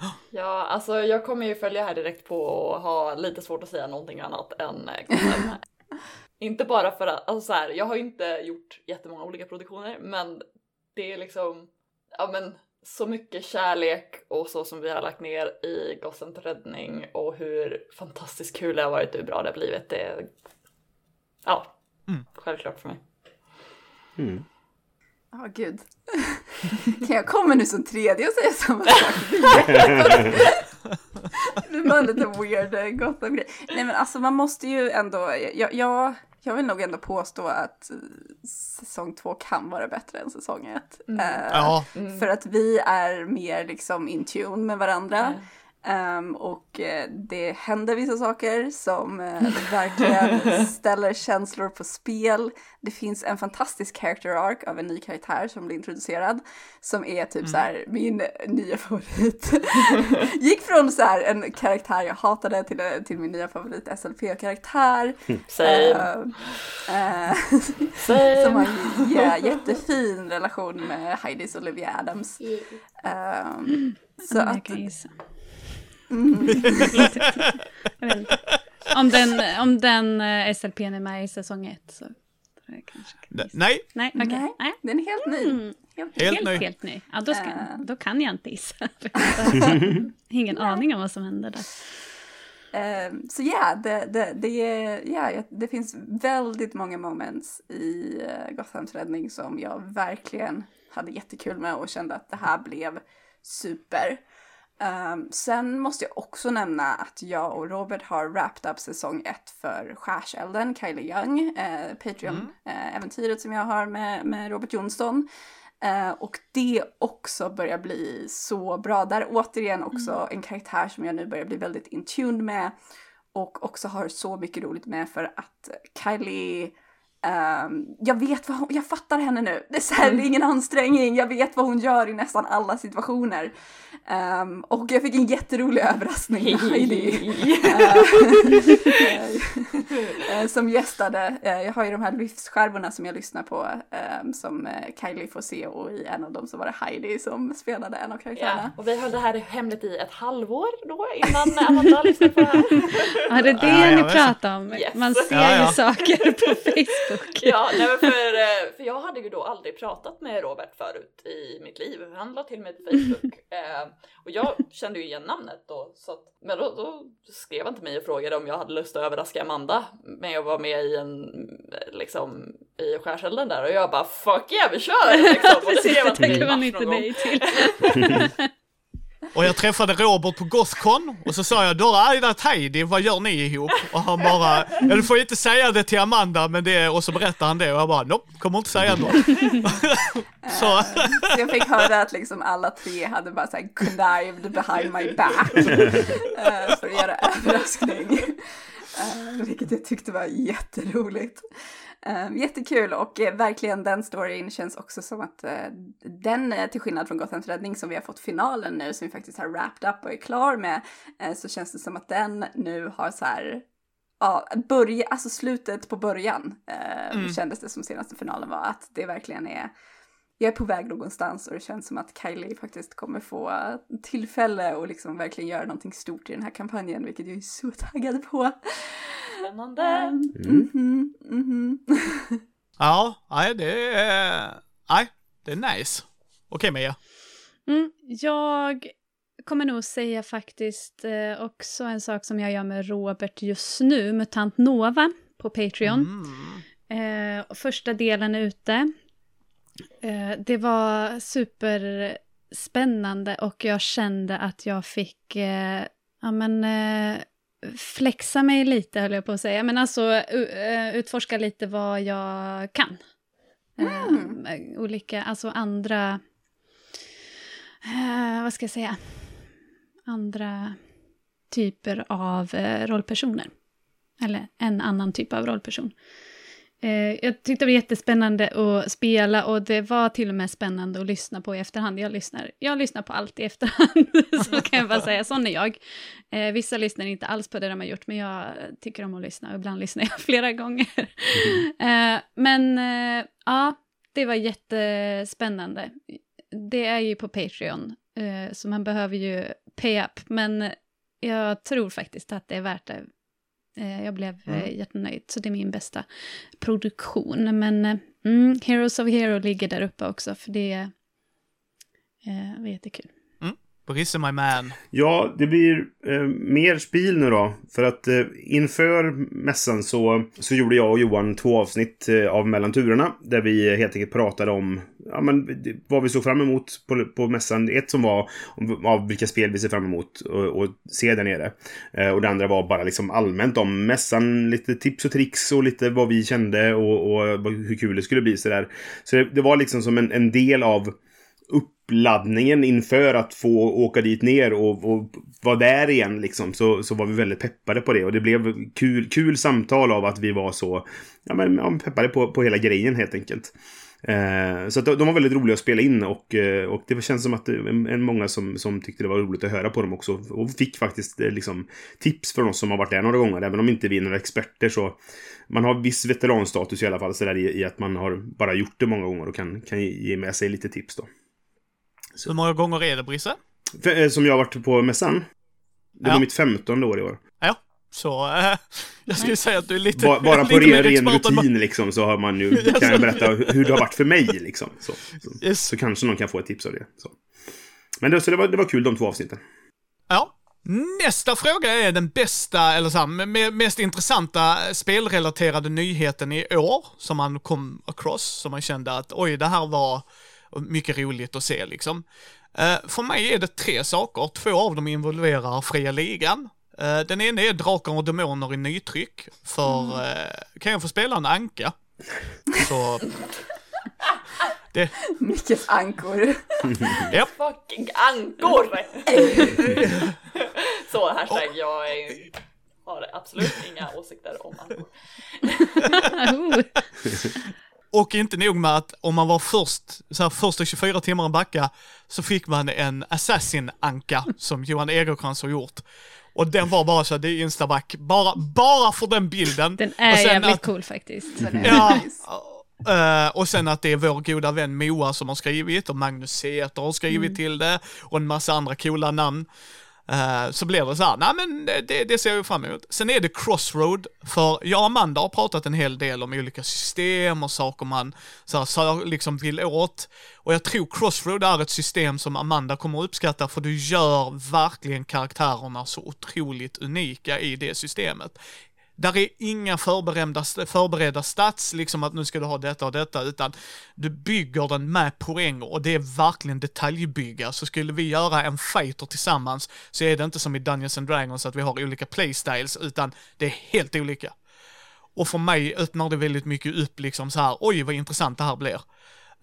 (gasps) Ja, alltså jag kommer ju följa här direkt på och ha lite svårt att säga någonting annat än eh, Gotham. (laughs) Inte bara för att, alltså så här, jag har ju inte gjort jättemånga olika produktioner, men det är liksom, ja men så mycket kärlek och så som vi har lagt ner i Gothams räddning och hur fantastiskt kul det har varit och hur bra det har blivit. Det ja, Mm. självklart för mig. Mm. Ja, gud. Kan (laughs) jag komma nu som tredje och säga samma sak? Det bara en lite weird eh, Gotham-grej. Nej men alltså man måste ju ändå, jag, jag, jag vill nog ändå påstå att säsong två kan vara bättre än säsong ett. Eh, Ja, För att vi är mer liksom in tune med varandra. Ehm, och eh, det händer vissa saker som eh, verkligen ställer känslor på spel. Det finns en fantastisk character arc av en ny karaktär som blir introducerad. Som är typ så här min nya favorit. (laughs) Gick från så här en karaktär jag hatade till, till min nya favorit SLP-karaktär. Same. Eh, eh, (laughs) Same. som har en jättefin relation med Heidis Olivia Adams. Ehm, så att. Mm. (laughs) Om den, om den eh, SLP är med i säsong ett så kanske nej, Nej, okej. nej, den är helt ny. Mm. Helt, Helt Helt, ny. helt ny. Ja, då, ska, Eh. då kan jag inte gissa. (laughs) (laughs) Ingen aning om vad som händer där. Ehm, så ja, det, det, det, ja, det finns väldigt många moments i uh, Gothams räddning som jag verkligen hade jättekul med och kände att det här blev super. Ehm, sen måste jag också nämna att jag och Robert har wrapped up säsong ett för Skärselden, Kylie Young, eh, Patreon-äventyret som jag har med, med Robert Jonsson. Eh, och det också börjar bli så bra. Där återigen också en karaktär som jag nu börjar bli väldigt in tuned med. Och också har så mycket roligt med för att Kylie ehm, jag vet vad hon, jag fattar henne nu. Det är, så här, det är ingen ansträngning, jag vet vad hon gör i nästan alla situationer. Ehm, och jag fick en jätterolig överraskning med Heidi. (laughs) Eh, (laughs) som gästade. Eh, Jag har ju de här livsskärvorna som jag lyssnar på eh, som eh, Kylie får se och i en av dem så var det Heidi som spelade en av Ja, karaktärerna. och vi höll det här hemligt i ett halvår då innan Amanda lyssnade på det här. Ja, det är det Ja, ja, ni pratar om. Yes. Man ser Ja, ja. ju saker på (laughs) Facebook. Ja, nej men för, eh, för jag hade ju då aldrig pratat med Robert förut i mitt liv. Han la till mig på Facebook. (laughs) Eh, och jag kände ju igen namnet då. Så att, men då, då skrev han till mig och frågade om jag hade lust att överraska Amanda med att vara med i en, liksom, i skärselden där. Och jag bara fuck yeah, vi kör! Liksom. Och (laughs) det skrev han till mig i mars inte någon gång. Och jag träffade Robert på Gothcon och så sa jag, då har Aida Heidi, vad gör ni ihop? Och han bara, ja du får inte säga det till Amanda, men det, och så berättar han det och jag bara, nope, kommer inte säga något. (laughs) så, Så jag fick höra att liksom alla tre hade bara såhär connived behind my back. (laughs) eh, för att göra överraskning. Eh, vilket jag tyckte var jätteroligt. Eh, jättekul och eh, verkligen den storyn känns också som att eh, den, eh, till skillnad från Gothams räddning som vi har fått finalen nu, som vi faktiskt har wrapped up och är klar med, eh, så känns det som att den nu har så här Ja, börja, alltså slutet på början eh, Mm. kändes det som senaste finalen var att det verkligen är jag är på väg någonstans och det känns som att Kylie faktiskt kommer få tillfälle och liksom verkligen göra någonting stort i den här kampanjen, vilket jag är så (laughs) taggad på. Spännande! Um, mhm, mhm. (laughs) ja, nej det är, nej, det är nice. Okej Mia. Mm, jag kommer nog säga faktiskt eh, också en sak som jag gör med Robert just nu, Mutant Nova på Patreon. Mm. Eh, första delen är ute. Eh, det var superspännande och jag kände att jag fick eh, ja, men, eh, flexa mig lite, höll jag på att säga. Men alltså utforska lite vad jag kan. Eh, olika, alltså andra... Vad ska jag säga? Andra typer av rollpersoner. Eller en annan typ av rollperson. Eh, jag tyckte det var jättespännande att spela och det var till och med spännande att lyssna på i efterhand. Jag lyssnar, jag lyssnar på allt i efterhand, (laughs) så kan jag bara säga. Sån är jag. Eh, vissa lyssnar inte alls på det de har gjort, men jag tycker om att lyssna och ibland lyssnar jag (laughs) flera gånger. Eh, men eh, ja, det var jättespännande. Det är ju på Patreon, eh, så man behöver ju pay up, men jag tror faktiskt att det är värt det. Eh, Jag blev mm. jättenöjd, så det är min bästa produktion. Men eh, mm, Heroes of Hero ligger där uppe också, för det eh, var jättekul. Brisse my man. Ja, det blir eh, mer spil nu då. För att eh, inför mässan så, så gjorde jag och Johan två avsnitt eh, av Mellan turerna. Där vi helt enkelt pratade om ja, men, det- vad vi såg fram emot på, på mässan. Ett som var om, av vilka spel vi ser fram emot och, och se där nere. Eh, och det andra var bara liksom allmänt om mässan. Lite tips och tricks och lite vad vi kände och, och hur kul det skulle bli. Så, där. så det, det var liksom som en, en del av uppladdningen inför att få åka dit ner och, och vara där igen liksom, så, så var vi väldigt peppade på det. Och det blev kul, kul samtal av att vi var så ja, men, ja, peppade på, på hela grejen helt enkelt. Eh, så att de, de var väldigt roliga att spela in och, eh, och det känns som att eh, det är en, många som, som tyckte det var roligt att höra på dem också. Och fick faktiskt eh, liksom, tips från oss som har varit där några gånger, även om inte vi är några experter så man har viss veteranstatus i alla fall så där i, i att man har bara gjort det många gånger och kan, kan ge med sig lite tips då. Hur många gånger är det, Brisse? Eh, som jag har varit på mässan. Det var Ja. mitt femtonde år i år. Ja, så eh, (laughs) jag skulle säga att du är lite Ba, bara på lite ren, ren rutin liksom så har man ju, (laughs) kan jag berätta hur det har varit för mig liksom. Så, så, Yes. så kanske någon kan få ett tips av det. Så. Men det, så det, var, det var kul de två avsnitten. Ja. Nästa fråga är den bästa, eller så här, me- mest intressanta spelrelaterade nyheten i år som man kom across, som man kände att oj, det här var mycket roligt att se liksom. Eh, för mig är det tre saker, två av dem involverar fria ligan. Eh, den ena är Drakar och Demoner i nytryck, för eh, kan jag få spela en anka? Så... Det, Mickes ankor. ja, Fucking ankor! (laughs) Så hashtag, jag är, har absolut inga åsikter om ankor. (laughs) Och inte nog med att om man var först, så här, första 24 timmarna backa, så fick man en Assassin-anka som Johan Egerkrans har gjort. Och den var bara så, här, det är instaback, bara, bara för den bilden. Den och är sen jävligt att, cool faktiskt. (laughs) Ja, eh, och sen att det är vår goda vän Moa som har skrivit och Magnus Säter har skrivit till det och en massa andra coola namn. Eh, så blir det så här, nej men det, det ser jag fram emot. Sen är det Crossroad, för jag och Amanda har pratat en hel del om olika system och saker man så här, så liksom vill åt. Och jag tror Crossroad är ett system som Amanda kommer att uppskatta för du gör verkligen karaktärerna så otroligt unika i det systemet. Där är inga förberedda, förberedda stats, liksom att nu ska du ha detta och detta, utan du bygger den med poäng och det är verkligen detaljbygga. Så skulle vi göra en fighter tillsammans så är det inte som i Dungeons and Dragons att vi har olika playstyles, utan det är helt olika. Och för mig öppnar det väldigt mycket upp liksom så här, oj vad intressant det här blir.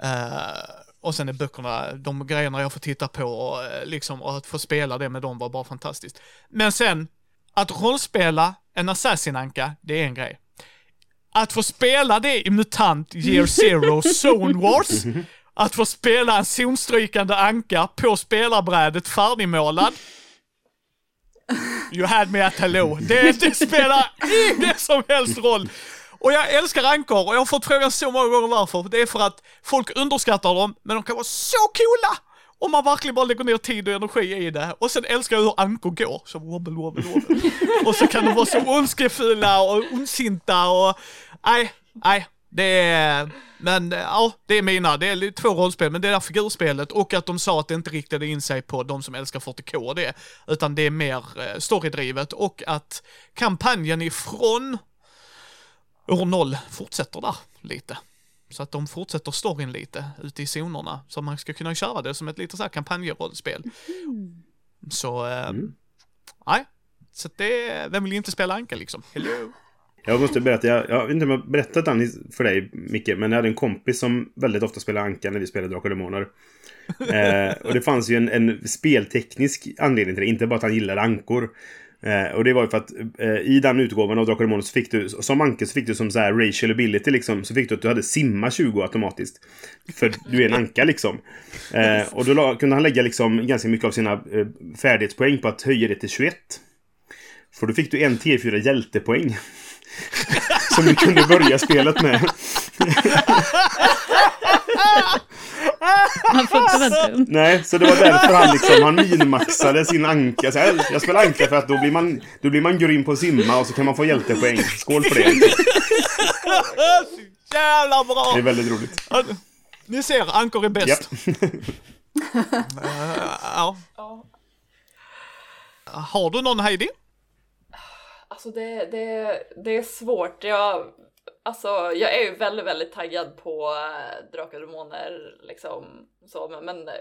Uh, och sen är böckerna, de grejerna jag får titta på, och, liksom, och att få spela det med dem var bara fantastiskt. Men sen, att rollspela en Assassin-anka, det är en grej. Att få spela det i MUTANT Year Zero Zone Wars, att få spela en zonstrykande anka på spelarbrädet färdigmålad. You had me at hello. Det, det spelar ingen som helst roll. Och jag älskar ankor och jag har fått frågan så många gånger varför. Det är för att folk underskattar dem, men de kan vara så coola! Om man verkligen bara lägger ner tid och energi i det. Och sen älskar jag hur ankor går. Så wobble, wobble, wobble. (laughs) och så kan de vara så ondskefulla och ondsinta och... Nej, nej. Det är... Men ja, det är mina. Det är två rollspel, men det är figurspelet och att de sa att det inte riktade in sig på de som älskar 40K och det. Utan det är mer eh, storydrivet och att kampanjen ifrån år 0 fortsätter där lite. Så att de fortsätter storyn lite ute i zonerna. Så man ska kunna köra det som ett lite så här kampanjrollspel. Så, eh, Mm. nej. Så det, vem vill inte spela Anka liksom? Hello? Jag måste berätta, jag, jag vet inte om jag berättat den för dig Micke, men jag hade en kompis som väldigt ofta spelade Anka när vi spelade Drakar och Demoner. (laughs) eh, och det fanns ju en, en spelteknisk anledning till det, inte bara att han gillade ankor. Eh, och det var ju för att eh, i den utgåvan av Drakar och Demoner så fick du, som anka så fick du som så här racial ability liksom, så fick du att du hade simma 20 automatiskt. För du är en anka liksom. Eh, och då la, kunde han lägga liksom ganska mycket av sina eh, färdighetspoäng på att höja det till 21. För då fick du en T4 hjältepoäng. (laughs) Som du kunde börja spelet med. (laughs) Man får inte dum. Nej, så det var därför han liksom, han minimaxade sin anka. Så här, jag spelar anka för att då blir, man, då blir man grym på att simma och så kan man få hjältepoäng. Skål för det. Så (laughs) jävla bra! Det är väldigt roligt. Ni ser, Ankor är bäst. (laughs) Ja. Ja, har du någon Heidi? Alltså det, det, det är svårt. Jag, alltså, jag är ju väldigt, väldigt taggad på äh, Drakar och Demoner liksom. Så, men, men eh,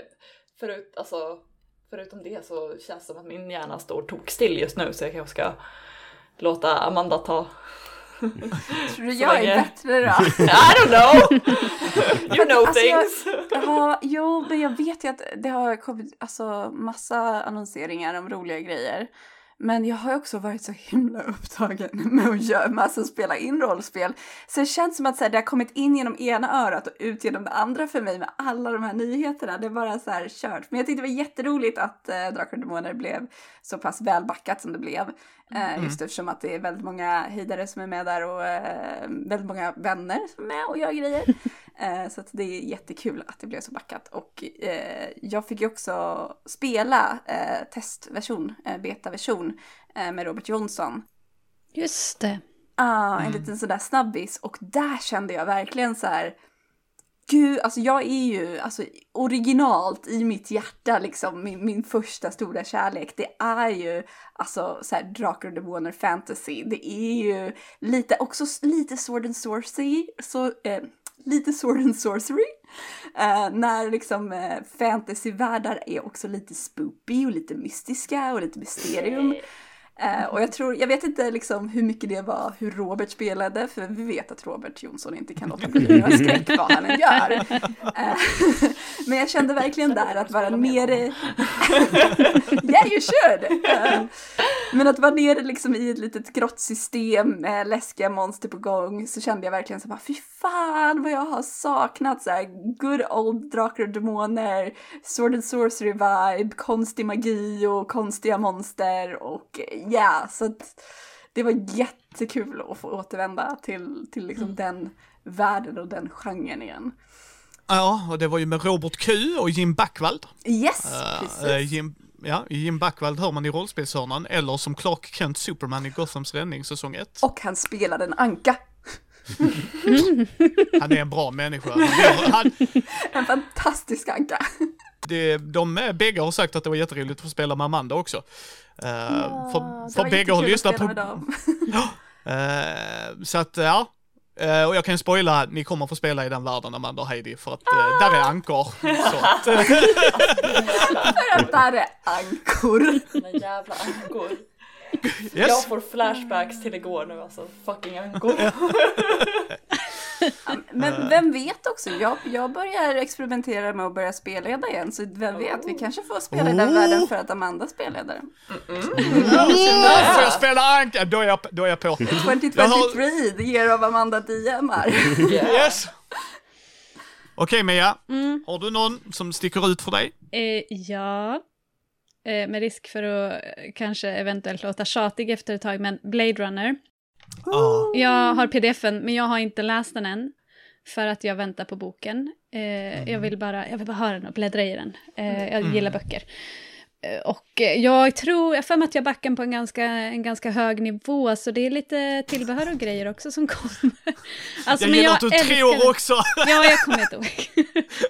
förut, alltså, förutom det så känns det som att min hjärna står tokstill just nu så jag kanske ska låta Amanda ta (laughs) Tror du jag är bättre då? (laughs) I don't know! (laughs) you know alltså, things! Jag, ja, jo, men jag vet ju att det har kommit alltså, massa annonseringar om roliga grejer. Men jag har också varit så himla upptagen (laughs) med att göra, med spela in rollspel. Så det känns som att så här, det har kommit in genom ena örat och ut genom det andra för mig med alla de här nyheterna. Det är bara så här kört. Men jag tyckte det var jätteroligt att eh, Drakar och Demoner blev så pass välbackat som det blev. Eh, mm. Just eftersom att det är väldigt många höjdare som är med där och eh, väldigt många vänner som är med och gör grejer. (laughs) Eh, så det är jättekul att det blev så backat. Och jag fick ju också spela testversion, betaversion med Robert Jonsson. Just det. Ja, ah, en mm. liten sådär snabbis. Och där kände jag verkligen så här. Gud, alltså jag är ju alltså, originalt i mitt hjärta liksom min, min första stora kärlek. Det är ju alltså så här Drakar och Demoner fantasy. Det är ju lite också lite sword and sorcery, så, eh, lite sword and sorcery. Eh, när liksom eh, fantasyvärldar är också lite spoopy och lite mystiska och lite mysterium. Eh, och jag tror, jag vet inte liksom hur mycket det var hur Robert spelade, för vi vet att Robert Jonsson inte kan låta bli att göra skräck vad han än gör. Eh, men jag kände verkligen där att vara nere... (laughs) yeah you should! Eh, men att vara nere liksom i ett litet grottsystem med läskiga monster på gång så kände jag verkligen så bara fy fan vad jag har saknat så här good old drakar och demoner, sword and sorcery vibe, konstig magi och konstiga monster och yeah, så att det var jättekul att få återvända till, till liksom mm. den världen och den genren igen. Ja, och det var ju med Robert Q och Jim Backwald. Yes, uh, precis. Jim, ja, Jim Backwald hör man i rollspelshörnan, eller som Clark Kent Superman i Gothams räddning säsong 1. Och han spelade en anka. (laughs) han är en bra människa. Han, en fantastisk anka. Det, de är, bägge har sagt att det var jätteroligt att få spela med Amanda också. Uh, ja, för för bägge har lyssnat på... uh, (laughs) så att, ja. Uh, och jag kan spoila, ni kommer få spela i den världen Amanda och Heidi för att uh, där är ankor. så att, (laughs) för att där är ankor. Jävla ankor. Yes. Jag får flashbacks till igår nu alltså, fucking ankor. Men vem vet också, jag, jag börjar experimentera med att börja spelleda igen, så vem vet, vi kanske får spela i den oh. världen för att Amanda spelledare. Mm. Mm. Mm. Får jag spela Anka? Då är jag, då är jag på. 2023, har... the year of Amanda DMar. yes! Okej okay, Mia, mm. har du någon som sticker ut för dig? Eh, ja, eh, med risk för att eh, kanske eventuellt låta tjatig efter ett tag, men Blade Runner. Oh. Jag har pdfen, men jag har inte läst den än. För att jag väntar på boken. Eh, mm. jag, vill bara, jag vill bara höra den och bläddra i den. Eh, jag mm. gillar böcker. Eh, och jag tror, jag för mig att jag backar på en ganska, en ganska hög nivå, så det är lite tillbehör och grejer också som kommer. (laughs) Alltså, jag gillar att du tror också! (laughs) Ja, jag kommer inte (laughs) ihåg.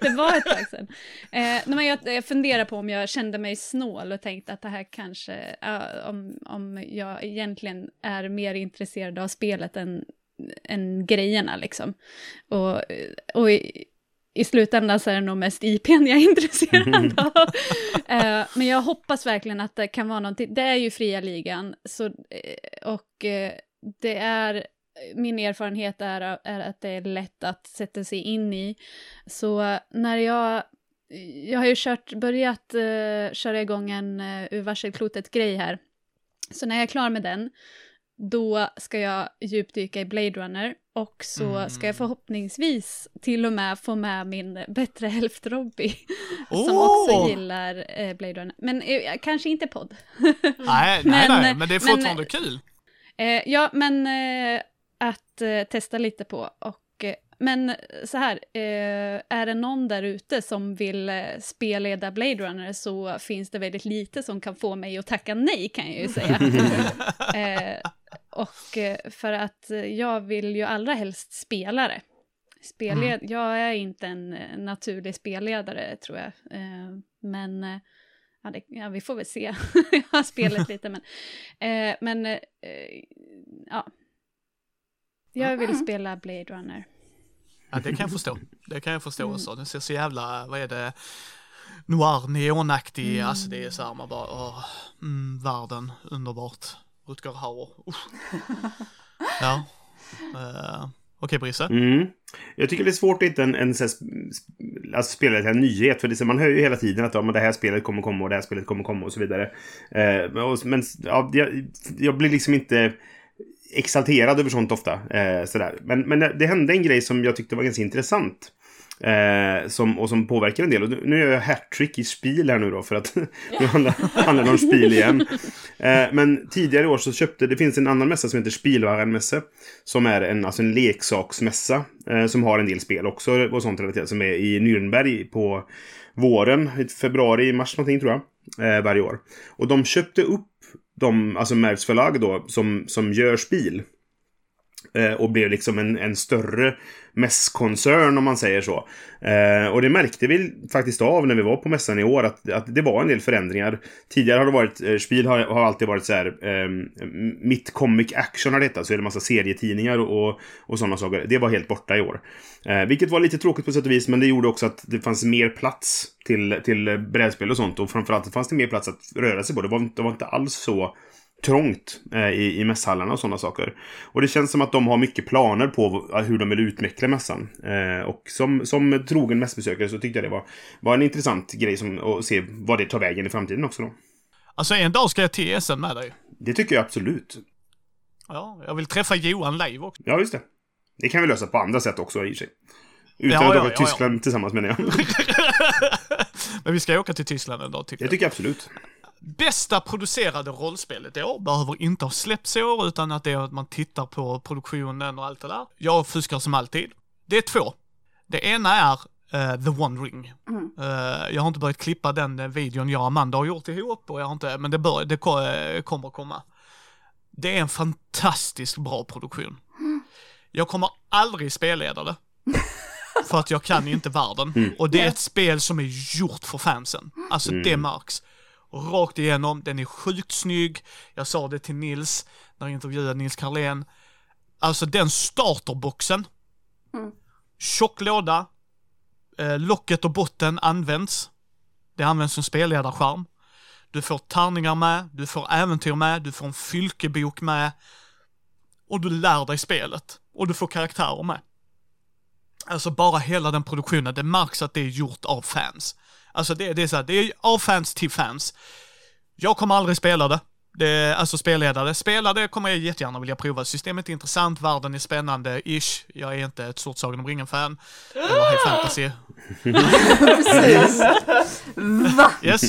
det var ett tag sedan. Eh, men jag, jag funderar på om jag kände mig snål och tänkte att det här kanske, uh, om, om jag egentligen är mer intresserad av spelet än, än grejerna liksom. Och, och i slutändan så är det nog mest IPn jag är intresserad mm. av. uh, (laughs) men jag hoppas verkligen att det kan vara någonting, det är ju fria ligan, så, uh, och uh, det är, min erfarenhet är, är, att det är lätt att sätta sig in i. Så när jag, jag har ju kört, börjat köra igång en uh, ur varselklotet-grej här, så när jag är klar med den, då ska jag djupdyka i Blade Runner och så mm. ska jag förhoppningsvis till och med få med min bättre hälft Robby, oh! (laughs) som också gillar eh, Blade Runner. Men eh, kanske inte podd. nej, (laughs) nej, nej, men det är fortfarande men, kul. Eh, ja, men eh, att eh, testa lite på och eh, men så här, eh, är det någon där ute som vill eh, spelleda Blade Runner så finns det väldigt lite som kan få mig att tacka nej kan jag ju säga. (laughs) eh, och eh, för att jag vill ju allra helst spela det. Spelled mm. Jag är inte en naturlig spelledare tror jag. Eh, men Ja, det, ja, vi får väl se. (laughs) jag har spelat lite, men... Eh, men, eh, ja. Jag vill Mm. spela Blade Runner. Ja, det kan jag förstå. Det kan jag förstå Mm. också. Den ser så jävla, vad är det, noir, neonaktig, Mm. alltså det är så här, man bara, åh, mm, världen, underbart. Rutger Hauer. Ja. Uh, Okej Brisse. Mm. Jag tycker det är svårt att hitta en, en, en alltså spela till en nyhet. För det, man hör ju hela tiden att ja, men det här spelet kommer komma och det här spelet kommer komma och så vidare. Eh, och, men ja, jag, jag blir liksom inte exalterad över sånt ofta. Eh, sådär. Men, men det hände en grej som jag tyckte var ganska intressant. Eh, som, och som påverkar en del. Och nu, gör jag hattrick i spil här nu då för att (laughs) nu handlar, handlar det om spil igen. Eh, men tidigare i år så köpte, det finns en annan mässa som heter Spielwarenmesse. Som är en, alltså en leksaksmässa. Eh, som har en del spel också och sånt relaterat. Som är i Nürnberg på våren, i februari, mars någonting tror jag. Eh, varje år. Och de köpte upp de, alltså Mervs förlag då, som, som gör spil. Eh, och blev liksom en, en större mässkoncern om man säger så. Eh, och det märkte vi faktiskt av när vi var på mässan i år att, att det var en del förändringar. Tidigare har det varit, eh, Spiel har, har alltid varit så här, eh, mitt comic action har det hetat, så är det massa serietidningar och, och sådana saker. Det var helt borta i år. Eh, vilket var lite tråkigt på sätt och vis, men det gjorde också att det fanns mer plats till, till brädspel och sånt. Och framförallt fanns det mer plats att röra sig på. Det var, det var inte alls så trångt eh, i, i mässhallarna och sådana saker. Och det känns som att de har mycket planer på hur de vill utveckla mässan. Eh, och som, som trogen mässbesökare så tyckte jag det var, var en intressant grej som, att se vad det tar vägen i framtiden också då. Alltså en dag ska jag till ESN med dig. Det tycker jag absolut. Ja, jag vill träffa Johan live också. Ja, just det. Det kan vi lösa på andra sätt också i och för sig. Utan Ja, att ja, åka ja, till ja. Tyskland tillsammans menar jag. (laughs) Men vi ska åka till Tyskland en dag tycker Det jag. tycker jag absolut. Bästa producerade rollspelet i år behöver inte ha släppts i år, utan att det är att man tittar på produktionen och allt det där. Jag fuskar som alltid. Det är två. Det ena är eh, The One Ring. Eh, jag har inte börjat klippa den eh, videon jag och Amanda har gjort ihop, och jag har inte, men det, bör, det ko- kommer komma. Det är en fantastiskt bra produktion. Jag kommer aldrig spelleda det. (laughs) För att jag kan inte världen. Och det är ett spel som är gjort för fansen. Alltså det märks. Rakt igenom, den är sjukt snygg. Jag sa det till Nils när jag intervjuade Nils Karlén. Alltså den starterboxen. Tjock låda. Eh, locket och botten används. Det används som spelledarskärm. Du får tärningar med, du får äventyr med, du får en fylkebok med. Och du lär dig spelet. Och du får karaktärer med. Alltså bara hela den produktionen, det märks att det är gjort av fans. Alltså det, det är så här, det är av fans till fans. Jag kommer aldrig spela det. det alltså spelleda det. Spela det kommer jag jättegärna vilja prova. Systemet är intressant, världen är spännande, ish. Jag är inte ett stort Sagan om ringen-fan. Eller High Fantasy. (laughs) Precis. Va? Yes.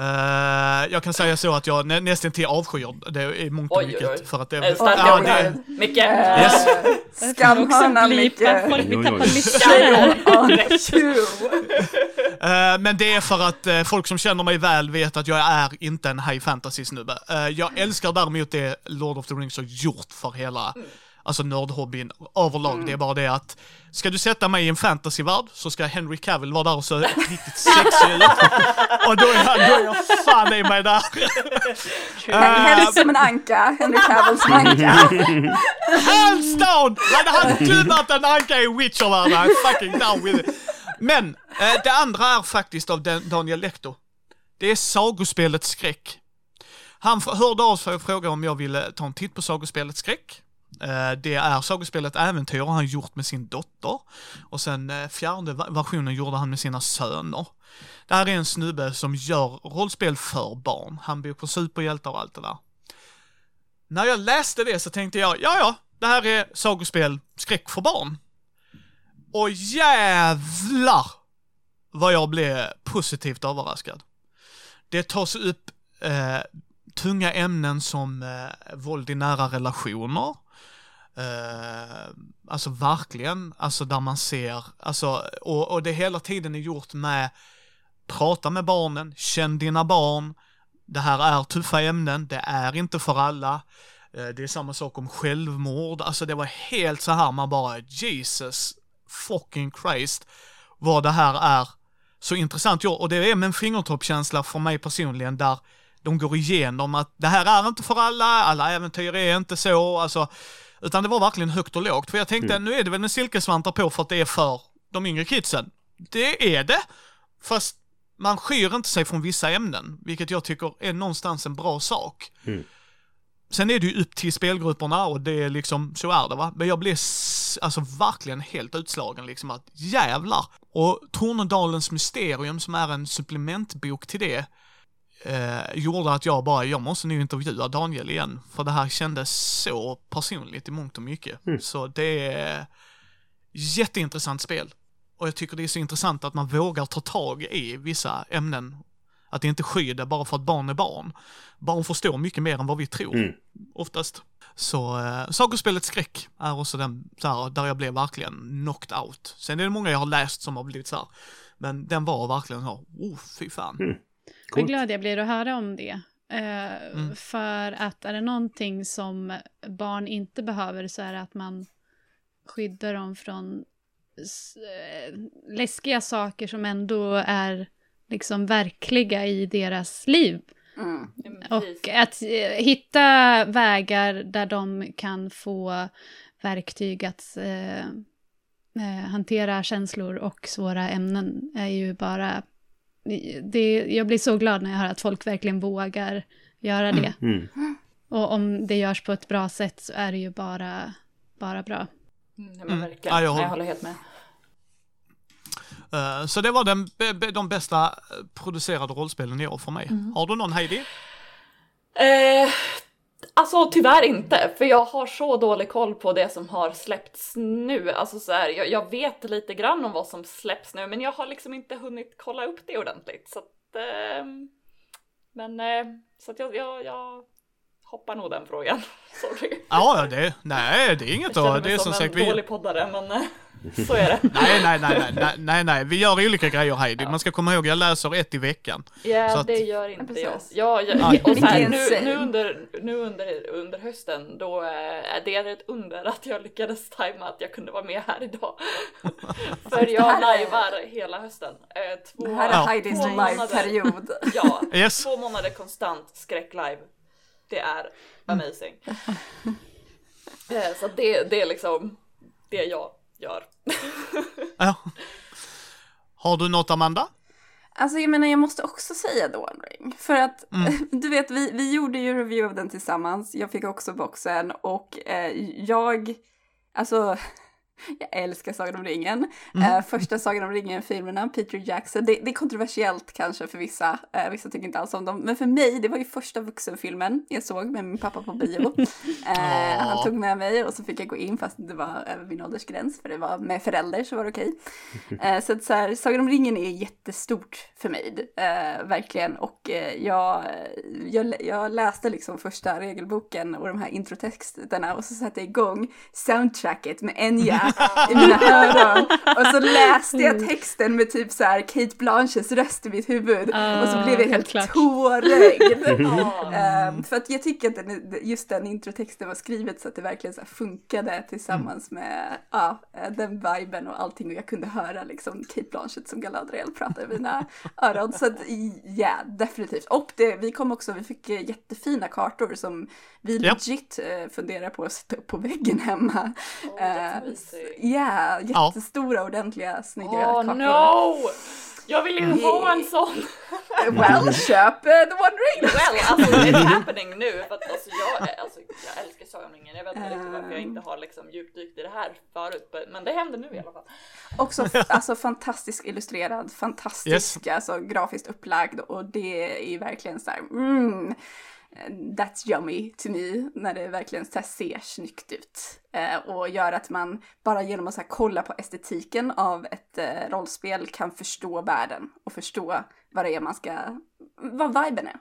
Eh, jag kan säga så att jag nä, nästan till avskyr det i mångt och mycket. oj, oj. För att det, Eh, Starka ord det, här. Micke! Yes. Skamhörna Micke. Folk vi Eh, men det är för att eh, folk som känner mig väl vet att jag är inte en high fantasy-snubbe. Eh, jag älskar däremot det Lord of the Rings har gjort för hela, alltså nördhobbyn överlag. Det är bara det att, ska du sätta mig i en fantasyvärld så ska Henry Cavill vara där och se riktigt sexig ut. (laughs) och då är, jag, då är jag fan i mig där. Eh, Helst som en anka. Henry Cavill som anka. Hands down! Hade han dubbat en anka i Witcher-världen, I'm fucking down with it. Men, eh, det andra är faktiskt av den, Daniel Lecter. Det är sagospelet Skräck. Han hörde av sig och frågade om jag ville ta en titt på sagospelet Skräck. Eh, Det är sagospelet Äventyr har han gjort med sin dotter. Och sen eh, fjärde versionen gjorde han med sina söner. Det här är en snubbe som gör rollspel för barn. Han bor på superhjältar och allt det där. När jag läste det så tänkte jag, ja ja, det här är sagospel skräck för barn. Och jävlar vad jag blev positivt överraskad. Det tas upp eh, tunga ämnen som eh, våld i nära relationer. Eh, alltså verkligen, alltså där man ser, alltså, och, och det hela tiden är gjort med prata med barnen, känn dina barn. Det här är tuffa ämnen, det är inte för alla. Eh, det är samma sak om självmord, alltså det var helt så här man bara Jesus fucking Christ vad det här är så intressant gjort. Och det är med en fingertoppskänsla för mig personligen där de går igenom att det här är inte för alla, alla äventyr är inte så, alltså, utan det var verkligen högt och lågt. För jag tänkte, nu är det väl med silkesvantar på för att det är för de yngre kidsen. Det är det, fast man skyr inte sig från vissa ämnen, vilket jag tycker är någonstans en bra sak. Mm. Sen är det ju upp till spelgrupperna och det är liksom, så är det va. Men jag blev alltså verkligen helt utslagen liksom att jävlar. Och Tornedalens mysterium som är en supplementbok till det eh, gjorde att jag bara, jag måste nu intervjua Daniel igen. För det här kändes så personligt i mångt och mycket. Så det är jätteintressant spel. Och jag tycker det är så intressant att man vågar ta tag i vissa ämnen. Att det inte skyr det bara för att barn är barn. Barn förstår mycket mer än vad vi tror, Mm. oftast. Så äh, sagospelet Skräck är också den så här, där jag blev verkligen knocked out. Sen är det många jag har läst som har blivit så här. Men den var verkligen så, oh fy fan. Mm. Vad glad jag blir att höra om det. Eh, Mm. För att är det någonting som barn inte behöver så är det att man skyddar dem från eh, läskiga saker som ändå är liksom verkliga i deras liv. Mm. Och att eh, hitta vägar där de kan få verktyg att eh, eh, hantera känslor och svåra ämnen är ju bara... Det, jag blir så glad när jag hör att folk verkligen vågar göra det. Mm. Och om det görs på ett bra sätt så är det ju bara, bara bra. Mm, ja, Mm. jag jag, håller- håller helt med. Eh, så det var den, de bästa eh, producerade rollspelen i år för mig. Har du någon Heidi? Eh, alltså tyvärr inte, för jag har så dålig koll på det som har släppts nu. Alltså så här, jag, jag vet lite grann om vad som släpps nu, men jag har liksom inte hunnit kolla upp det ordentligt. Så att, ehm, men eh, så att jag, jag, jag hoppar nog den frågan. (laughs) Sorry. Ja, det, nej, det är inget Jag känner då. Det är som som en sagt, vi, dålig poddare, men eh, så är det. nej, nej, nej, nej, nej, nej, vi gör olika grejer Heidi. Man ska komma ihåg, jag läser ett i veckan. Ja, Så att- det gör inte Ja, jag. Ja, jag och så här, nu, nu, under, nu under, under hösten, då eh, är det ett under att jag lyckades tajma att jag kunde vara med här idag. (laughs) För jag är- lajvar hela hösten. Eh, två, Det här är. Heidis live-period. (laughs) Ja, Yes. två månader konstant skräcklive. Det är amazing. (laughs) Eh, så det, det är liksom det jag gör. (laughs) Ja. Har du något Amanda? Alltså jag menar jag måste också säga Dawn Ring. För att Mm. (laughs) du vet vi, vi gjorde ju review av den tillsammans. Jag fick också boxen och eh, jag, alltså (laughs) jag älskar Sagan om ringen. Mm. Eh, första Sagan om ringen-filmerna, Peter Jackson. Det, det är kontroversiellt kanske för vissa. Eh, vissa tycker inte alls om dem. Men för mig, det var ju första vuxenfilmen jag såg med min pappa på bio. (laughs) Eh, han tog med mig och så fick jag gå in fast det var över min åldersgräns. För det var med förälder så var det okej. (laughs) Eh, så att så här, Sagan om ringen är jättestort för mig, verkligen. Och jag, jag, jag läste liksom första regelboken och de här introtexterna och så satte jag igång soundtracket med Enya i mina (laughs) öron. Och så läste jag texten med typ så här Kate Blanches röst i mitt huvud. och så Ah, blev jag helt helt tårögd. (laughs) Ehm, för att jag tycker att den, just den introtexten var skrivet så att det verkligen så här funkade tillsammans med ja, eh, den viben och allting och jag kunde höra liksom Kate Blanchett som Galadriel prata i mina (laughs) öron. Så att ja, definitivt. Och det, vi kom också, vi fick eh, jättefina kartor som vi Ja. legit eh, funderar på att sätta upp på väggen hemma. Åh, Eh, så mysigt. Ja, jättestora, ordentliga, snygga Åh kartor. no! Jag vill ju ha en sån! (laughs) Well, köp eh, The One Ring! Well, alltså it's (laughs) happening nu. För att, alltså, jag, alltså, jag älskar Sagan om ringen. Jag vet inte riktigt varför jag inte har liksom, djupdykt i det här förut. Men det händer nu i alla fall. Också (laughs) alltså, fantastiskt illustrerad, fantastisk, alltså grafiskt upplagd och det är verkligen så här, mm, that's yummy to me, när det verkligen så här ser snyggt ut. Eh, och gör att man bara genom att så här, kolla på estetiken av ett eh, rollspel kan förstå världen och förstå vad det är man ska, vad viben är.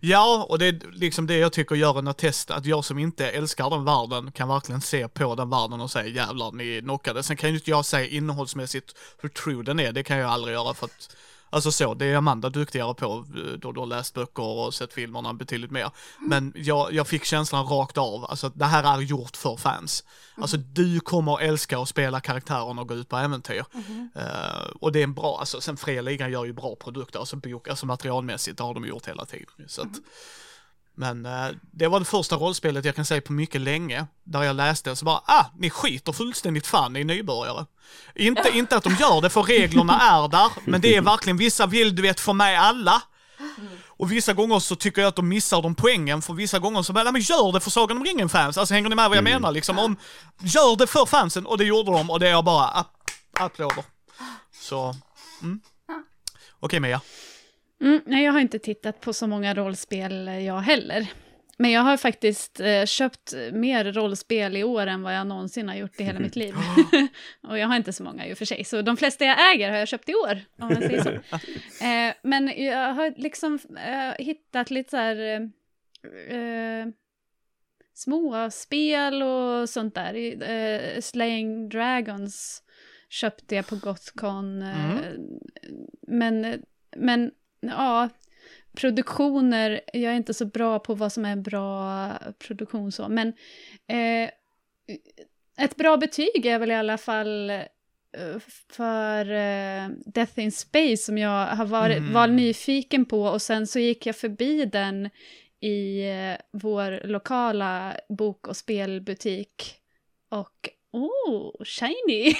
Ja, och det är liksom det jag tycker gör en attest, att jag som inte älskar den världen kan verkligen se på den världen och säga jävlar, ni är knockade. Sen kan ju inte jag säga innehållsmässigt hur true den är, det kan jag aldrig göra för att Alltså så, det är Amanda duktigare på eh, då du har läst böcker och sett filmerna betydligt mer. Men jag, jag fick känslan rakt av, alltså att det här är gjort för fans. Alltså du kommer älska att spela karaktärerna och gå ut på äventyr. Eh, och det är en bra, alltså sen Fria Ligan gör ju bra produkter, alltså bok, alltså materialmässigt, det har de gjort hela tiden. Så att, men eh, det var det första rollspelet jag kan säga på mycket länge, där jag läste så bara, ah, ni skiter fullständigt fan, är nybörjare. Inte, inte att de gör det, för reglerna är där, men det är verkligen, vissa vill du vet få med alla. Och vissa gånger så tycker jag att de missar de poängen, för vissa gånger så bara, "Nej, men gör det för Sagan om ringen-fans. Alltså hänger ni med vad jag menar liksom? Om, gör det för fansen, och det gjorde de, och det är jag bara, app, applåder. Så, mm. Okej Mia. Mm, nej, jag har inte tittat på så många rollspel eh, jag heller. Men jag har faktiskt eh, köpt mer rollspel i år än vad jag någonsin har gjort i hela mitt liv. (laughs) (laughs) och jag har inte så många i och för sig, så de flesta jag äger har jag köpt i år, om jag säger så. (laughs) eh, men jag har liksom eh, hittat lite så här... Eh, eh, små spel och sånt där. Eh, Slaying Dragons köpte jag på Gothcon. Eh, Men, men ja, produktioner, jag är inte så bra på vad som är en bra produktion så, men eh, ett bra betyg är väl i alla fall eh, för eh, Death in Space som jag har varit, Mm. var nyfiken på och sen så gick jag förbi den i eh, vår lokala bok och spelbutik och oh, shiny!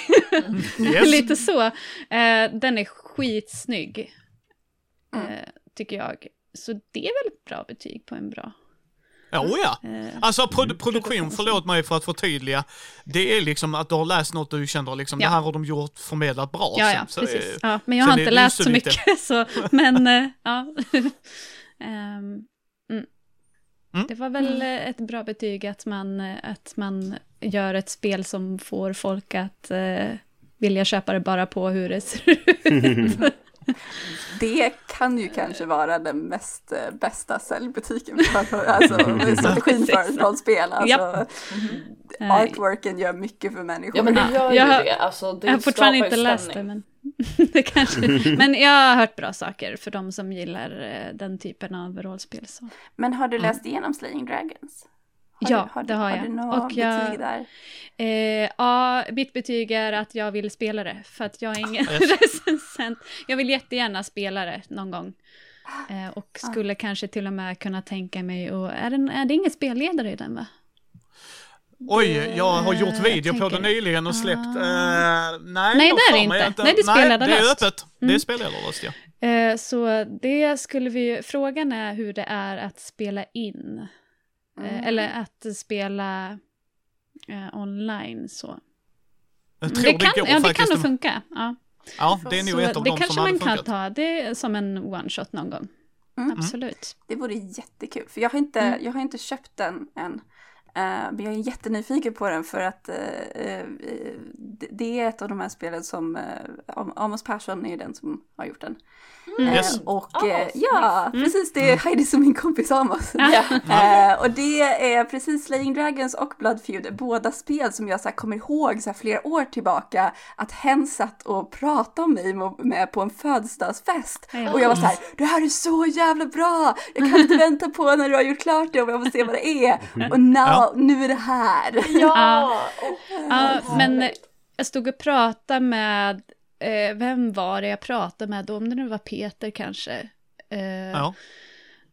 (laughs) Yes. Lite så. Eh, den är skitsnygg, Mm. eh, tycker jag. Så det är väl ett bra betyg på en bra... Ja, oh ja. Eh, Alltså produ- produktion, förlåt mig för att förtydliga, det är liksom att du har läst något du känner liksom, Ja. det här har de gjort förmedlat bra. ja, sen. ja, Så, precis. eh, Ja, men jag har inte läst så mycket, så, (laughs) men ja. (laughs) Ehm, mm. Mm. Det var väl eh, ett bra betyg att man, att man gör ett spel som får folk att eh, vilja köpa det bara på hur det ser (laughs) ut. (laughs) Det kan ju kanske vara den mest eh, bästa säljbutiken, för, alltså (laughs) strategin för ett rollspel. Alltså, Japp. Eh, artworken gör mycket för människor. Ja men det gör jag ju har- det. Alltså, det Jag har fortfarande inte ju läst det, stämning. men, (laughs) det kanske, men jag har hört bra saker för de som gillar eh, den typen av rollspel. Så. Men har du läst igenom Slaying Dragons? Har Ja, du, har det du, har Har jag. du några Och jag- betyg där? Eh, ja, mitt betyg är att jag vill spela det, för att jag är ingen (laughs) Yes. recensent. Jag vill jättegärna spela det någon gång. Eh, och skulle kanske till och med kunna tänka mig, och är, den, är det ingen spelledare i den va? Oj, jag har gjort video på det nyligen och släppt. Ah. Eh, nej, Nej, det är det mig inte. Nej, det är Nej, det är spelledarlöst. öppet. Det är Mm. spelledarlöst, ja. Eh, så det skulle vi, frågan är hur det är att spela in. Mm. Eller att spela eh, online så. Jag tror det det, kan, går ja, det kan nog funka. Ja. Ja, det är nog ett av det kanske som hade man kan funkat. ta det som en one-shot någon gång. Mm. Absolut. Det vore jättekul, för jag har inte, Mm. jag har inte köpt den än. Eh, men jag är jättenyfiken på den för att eh, eh, det- det är ett av de här spelen som uh, Amos Persson är den som har gjort den. Mm. Yes. Eh, och Amos, eh, ja, nice. precis det är Heidi som min kompis Amos. Ja. Eh, och det är precis Slaying Dragons och Blood Feud, båda spel som jag så här, kommer ihåg så här, flera år tillbaka att hen satt och pratade om mig med, på en födelsedagsfest. Ja. Och jag var så här, det här är så jävla bra! Jag kan inte (laughs) vänta på när du har gjort klart det och jag vill se vad det är. Och now, Ja. nu är det här. Ja! Ja, Åh, men jag stod och pratade med, eh, vem var det jag pratade med då? Om det nu var Peter kanske. Eh, Ja.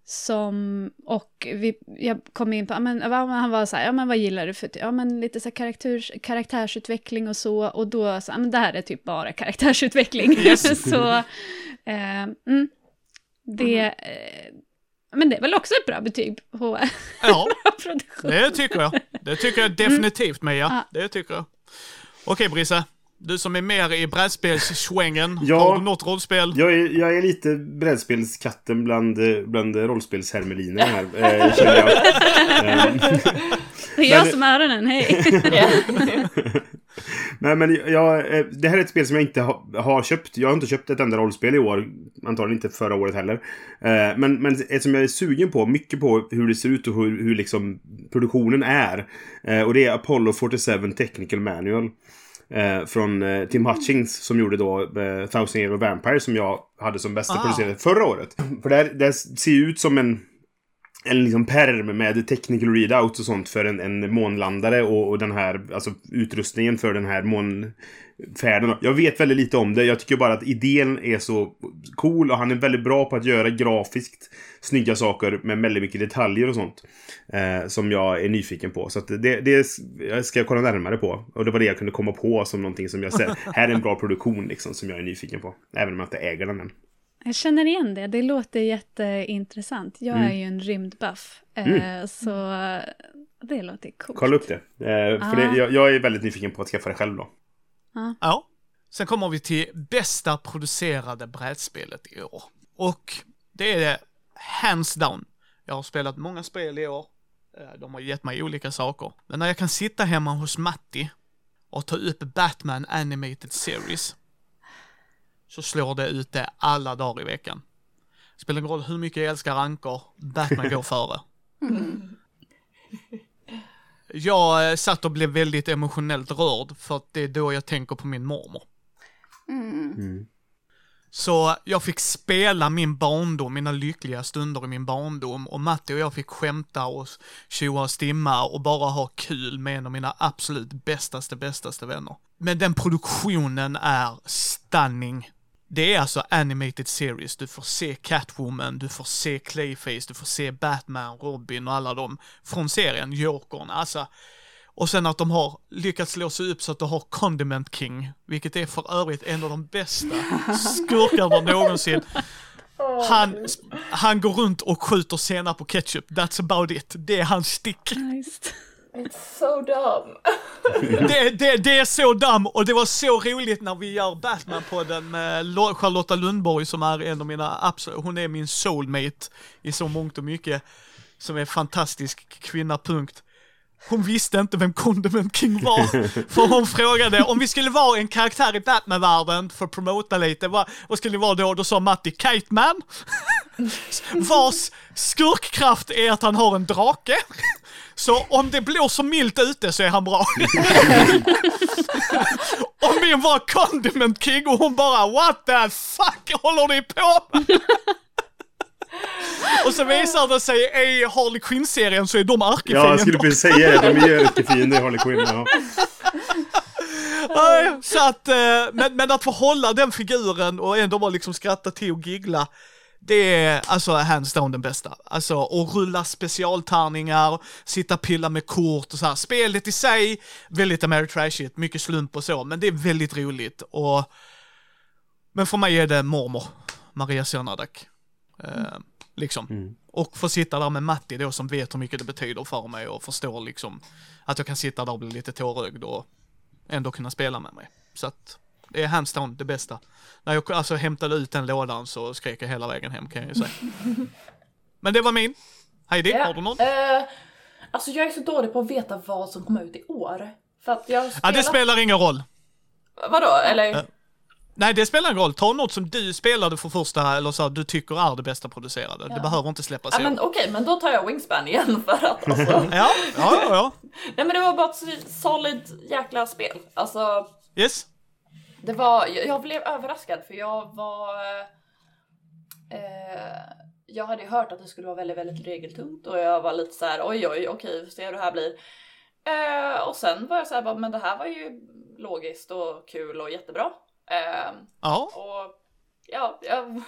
Som, och vi, jag kom in på, ja, men, han var så här, ja men vad gillar du för, ja men lite så här karaktärs, karaktärsutveckling och så, och då så, ja men det här är typ bara karaktärsutveckling. Yes. (laughs) så, eh, mm, det, eh, men det är väl också ett bra betyg på (laughs) ja, produktion. det tycker jag. Det tycker jag definitivt, Mia. Ja. Det tycker jag. Okej, Brisse. Du som är mer i brädspelssvängen. Ja. Har du något rollspel? Jag är, jag är lite brädspelskatten bland, bland rollspelshermelinerna här, eh, (laughs) känner jag. Det är jag Men- som är den, hej. (laughs) Nej, men jag, eh, det här är ett spel som jag inte ha, har köpt. Jag har inte köpt ett enda rollspel i år. Antagligen inte förra året heller. Eh, Men, men ett som jag är sugen på, mycket på hur det ser ut och hur, hur liksom produktionen är. Eh, Och det är Apollo 47 Technical Manual. Eh, från eh, Tim Hutchings som gjorde då eh, Thousand Year of Vampire som jag hade som bästa Ah. producerade förra året. För det, det ser ju ut som en en liksom perm med technical readouts och sånt för en, en månlandare och, och den här alltså, utrustningen för den här månfärden. Jag vet väldigt lite om det. Jag tycker bara att idén är så cool och han är väldigt bra på att göra grafiskt snygga saker med väldigt mycket detaljer och sånt. Eh, som jag är nyfiken på. Så att det, det ska jag kolla närmare på. Och det var det jag kunde komma på som någonting som jag ser. (laughs) Här är en bra produktion liksom som jag är nyfiken på. Även om jag inte äger den än. Jag känner igen det, det låter jätteintressant. Jag Mm. är ju en rymdbuff, eh, så det låter coolt. Kolla upp det. Eh, för Ah. det, jag, jag är väldigt nyfiken på att skaffa det själv då. Ja. Sen kommer vi till bästa producerade brädspelet i år. Och det är det hands down. Jag har spelat många spel i år. Eh, De har gett mig olika saker. Men när jag kan sitta hemma hos Matti och ta upp Batman Animated Series så slår det ut det alla dagar i veckan. Spelar ingen roll hur mycket jag älskar rankor, Batman går (laughs) före. Jag eh, satt och blev väldigt emotionellt rörd för att det är då jag tänker på min mormor. Mm. Så jag fick spela min barndom, mina lyckliga stunder i min barndom och Matti och jag fick skämta och tjoa och stimma och bara ha kul med en av mina absolut bästaste, bästaste vänner. Men den produktionen är stunning. Det är alltså animated series, du får se Catwoman, du får se Clayface, du får se Batman, Robin och alla dem från serien, Jokern, alltså. Och sen att de har lyckats slå sig upp så att du har Condiment King, vilket är för övrigt en av de bästa skurkarna någonsin. Han, han går runt och skjuter senap på ketchup, that's about it. Det är hans stick. Nice. It's so dumb. (laughs) Det, det, det är så damm och det var så roligt när vi gör Batman-podden med Lo- Charlotta Lundborg som är en av mina absolut, hon är min soulmate i så mångt och mycket. Som är fantastisk kvinna, punkt. Hon visste inte vem Condiment King var. (laughs) För hon frågade om vi skulle vara en karaktär i Batman-världen för att promota lite, vad, vad skulle det vara då? Då sa Matti Kite Man. (laughs) Vars skurkkraft är att han har en drake. Så om det blåser milt ute så är han bra. (laughs) och min var Condiment King och hon bara What the fuck håller ni på med? Och så visar det sig i Harley Quinn-serien så är de Ja, ärkefiender. jag skulle precis säga det. De är ju ärkefiender, Harley Quinn. Ja. Nej, så att, eh, men, men att få hålla den figuren och ändå bara liksom skratta till och giggla. Det är alltså hands down den bästa. Alltså och rulla specialtärningar, sitta och pilla med kort och så här. Spelet i sig, väldigt Ameritrashigt, mycket slump och så, men det är väldigt roligt och men för mig är det mormor, Maria Sernadak. Eh, liksom. Och få sitta där med Matti då som vet hur mycket det betyder för mig och förstår liksom att jag kan sitta där och bli lite tårögd och ändå kunna spela med mig. Så att det är hands down det bästa. När jag alltså hämtade ut den lådan så skrek jag hela vägen hem kan jag ju säga. (laughs) Men det var min. Heidi, har du någon? Eh, alltså jag är så dålig på att veta vad som kommer ut i år. För att jag har Ja, spelat... det spelar ingen roll. Vadå? Eller? Nej, det spelar ingen roll. Ta något som du spelade för första, eller så här, du tycker är det bästa producerade. Det behöver inte släppas Ja, men okej, men då tar jag Wingspan igen för att alltså... (laughs) Ja, ja, ja, ja. Nej men det var bara ett solid jäkla spel. Alltså, Yes. det var, jag, blev överraskad för jag var... Eh, jag hade ju hört att det skulle vara väldigt, väldigt regeltungt och jag var lite så här: oj oj okej, vi får se hur det här blir. Eh, och sen var jag så här, bara, men det här var ju logiskt och kul och jättebra. Eh, Ja. och ja, jag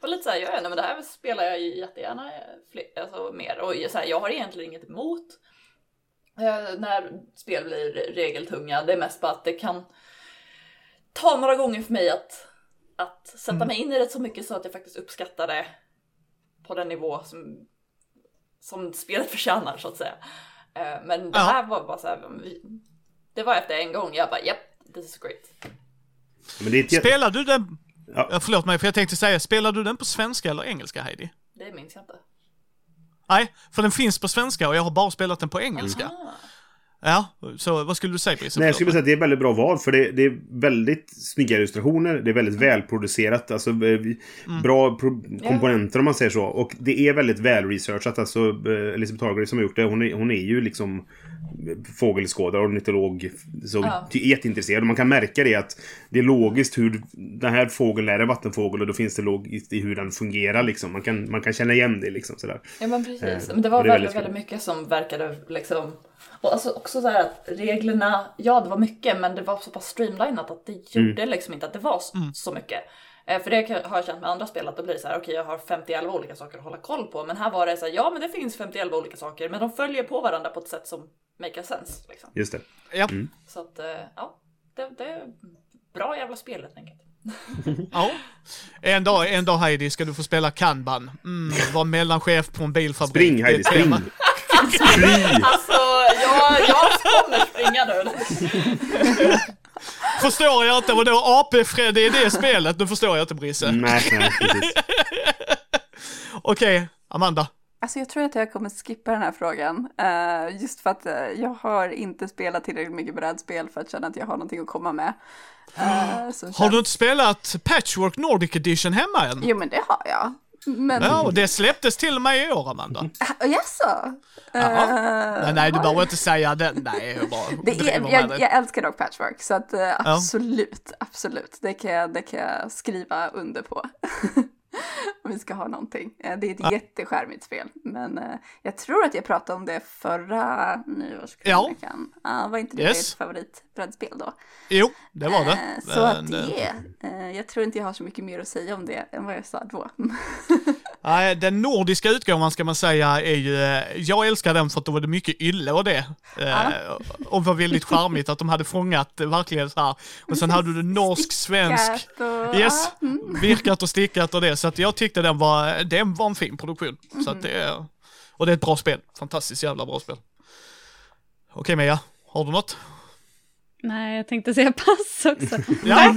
var lite såhär, ja, nej, men det här spelar jag ju jättegärna fler, alltså, mer. Och så här, jag har egentligen inget emot eh, när spel blir regeltunga. Det är mest bara att det kan ta några gånger för mig att, att sätta mig in i det så mycket så att jag faktiskt uppskattar det på den nivå som, som spelet (laughs) förtjänar så att säga. Eh, men det Ja. här var bara så här, det var efter en gång, jag bara japp, this is great. Men. Spelar du den... Ja. Förlåt mig, för jag tänkte säga, spelar du den på svenska eller engelska Heidi? Det minns jag inte. Nej, för den finns på svenska och jag har bara spelat den på engelska. Ah. Ja, så vad skulle du säga Brisse? Nej, jag skulle säga att det är väldigt bra val. För det, det är väldigt snygga illustrationer. Det är väldigt välproducerat. Alltså eh, bra pro- komponenter om man säger så. Och det är väldigt välresearchat. Alltså eh, Elisabeth Hargrave som har gjort det. Hon är, hon är ju liksom eh, fågelskådare, ornitolog. Så Ja. jätteintresserad. Och man kan märka det att det är logiskt hur den här fågeln är en vattenfågel. Och då finns det logiskt i hur den fungerar liksom. Man kan, man kan känna igen det liksom sådär. Ja men precis. Eh, Men det var och väldigt, väldigt väldigt mycket som verkade liksom... Och alltså också så här att reglerna, ja det var mycket men det var så pass streamlinat att det Mm. gjorde liksom inte att det var så, så mycket. Eh, För det har jag känt med andra spel att det blir så här, okej jag har 50 olika saker att hålla koll på. Men här var det så här, ja men det finns 50 olika saker men de följer på varandra på ett sätt som make sense. Liksom. Just det. Ja. Så att eh, ja, det, det är bra jävla spel helt enkelt. (laughs) ja. En dag, en dag Heidi ska du få spela kanban. Mm, vara mellanchef på en bilfabrik. Spring Det är Heidi, spring! Fly! (laughs) Alltså jag, jag kommer springa nu. Förstår jag inte, vadå AP-Fred i det spelet? Nu förstår jag inte Brisse. Nej, nej, precis. (laughs) Okej, Amanda. Alltså jag tror att jag kommer skippa den här frågan. eh, just för att eh, jag har inte spelat tillräckligt mycket brädspel för att känna att jag har någonting att komma med. Uh, Har känns- du inte spelat Patchwork Nordic Edition hemma än? Jo men det har jag. Men... Ja, och det släpptes till och med i år, Amanda. Ah, Jaså? Eh, Nej, du behöver inte säga det. Nej, jag bara (laughs) Det är, jag, jag älskar dock patchwork, så att eh, absolut, absolut. Det kan, jag, det kan jag skriva under på. (laughs) Om vi ska ha någonting. Eh, Det är ett jätteskärmigt spel, men eh, jag tror att jag pratade om det förra nyårskrönikan. Ja. var inte det Yes. ditt favoritbrädspel då? Jo, det var det. Eh, Så att det, jag tror inte jag har så mycket mer att säga om det än vad jag sa då. (laughs) Nej, den nordiska utgåvan ska man säga är ju, eh, jag älskar den för att då var det mycket ylle och det. Eh, Och var väldigt charmigt att de hade fångat eh, verkligen så här. Och sen hade du norsk, svensk, och- yes, ja, mm. virkat och stickat och det. Så att jag tyckte den var, den var en fin produktion. Så att det är, och det är ett bra spel. Fantastiskt jävla bra spel. Okej Mia, har du något? Nej, jag tänkte säga pass också. Ja.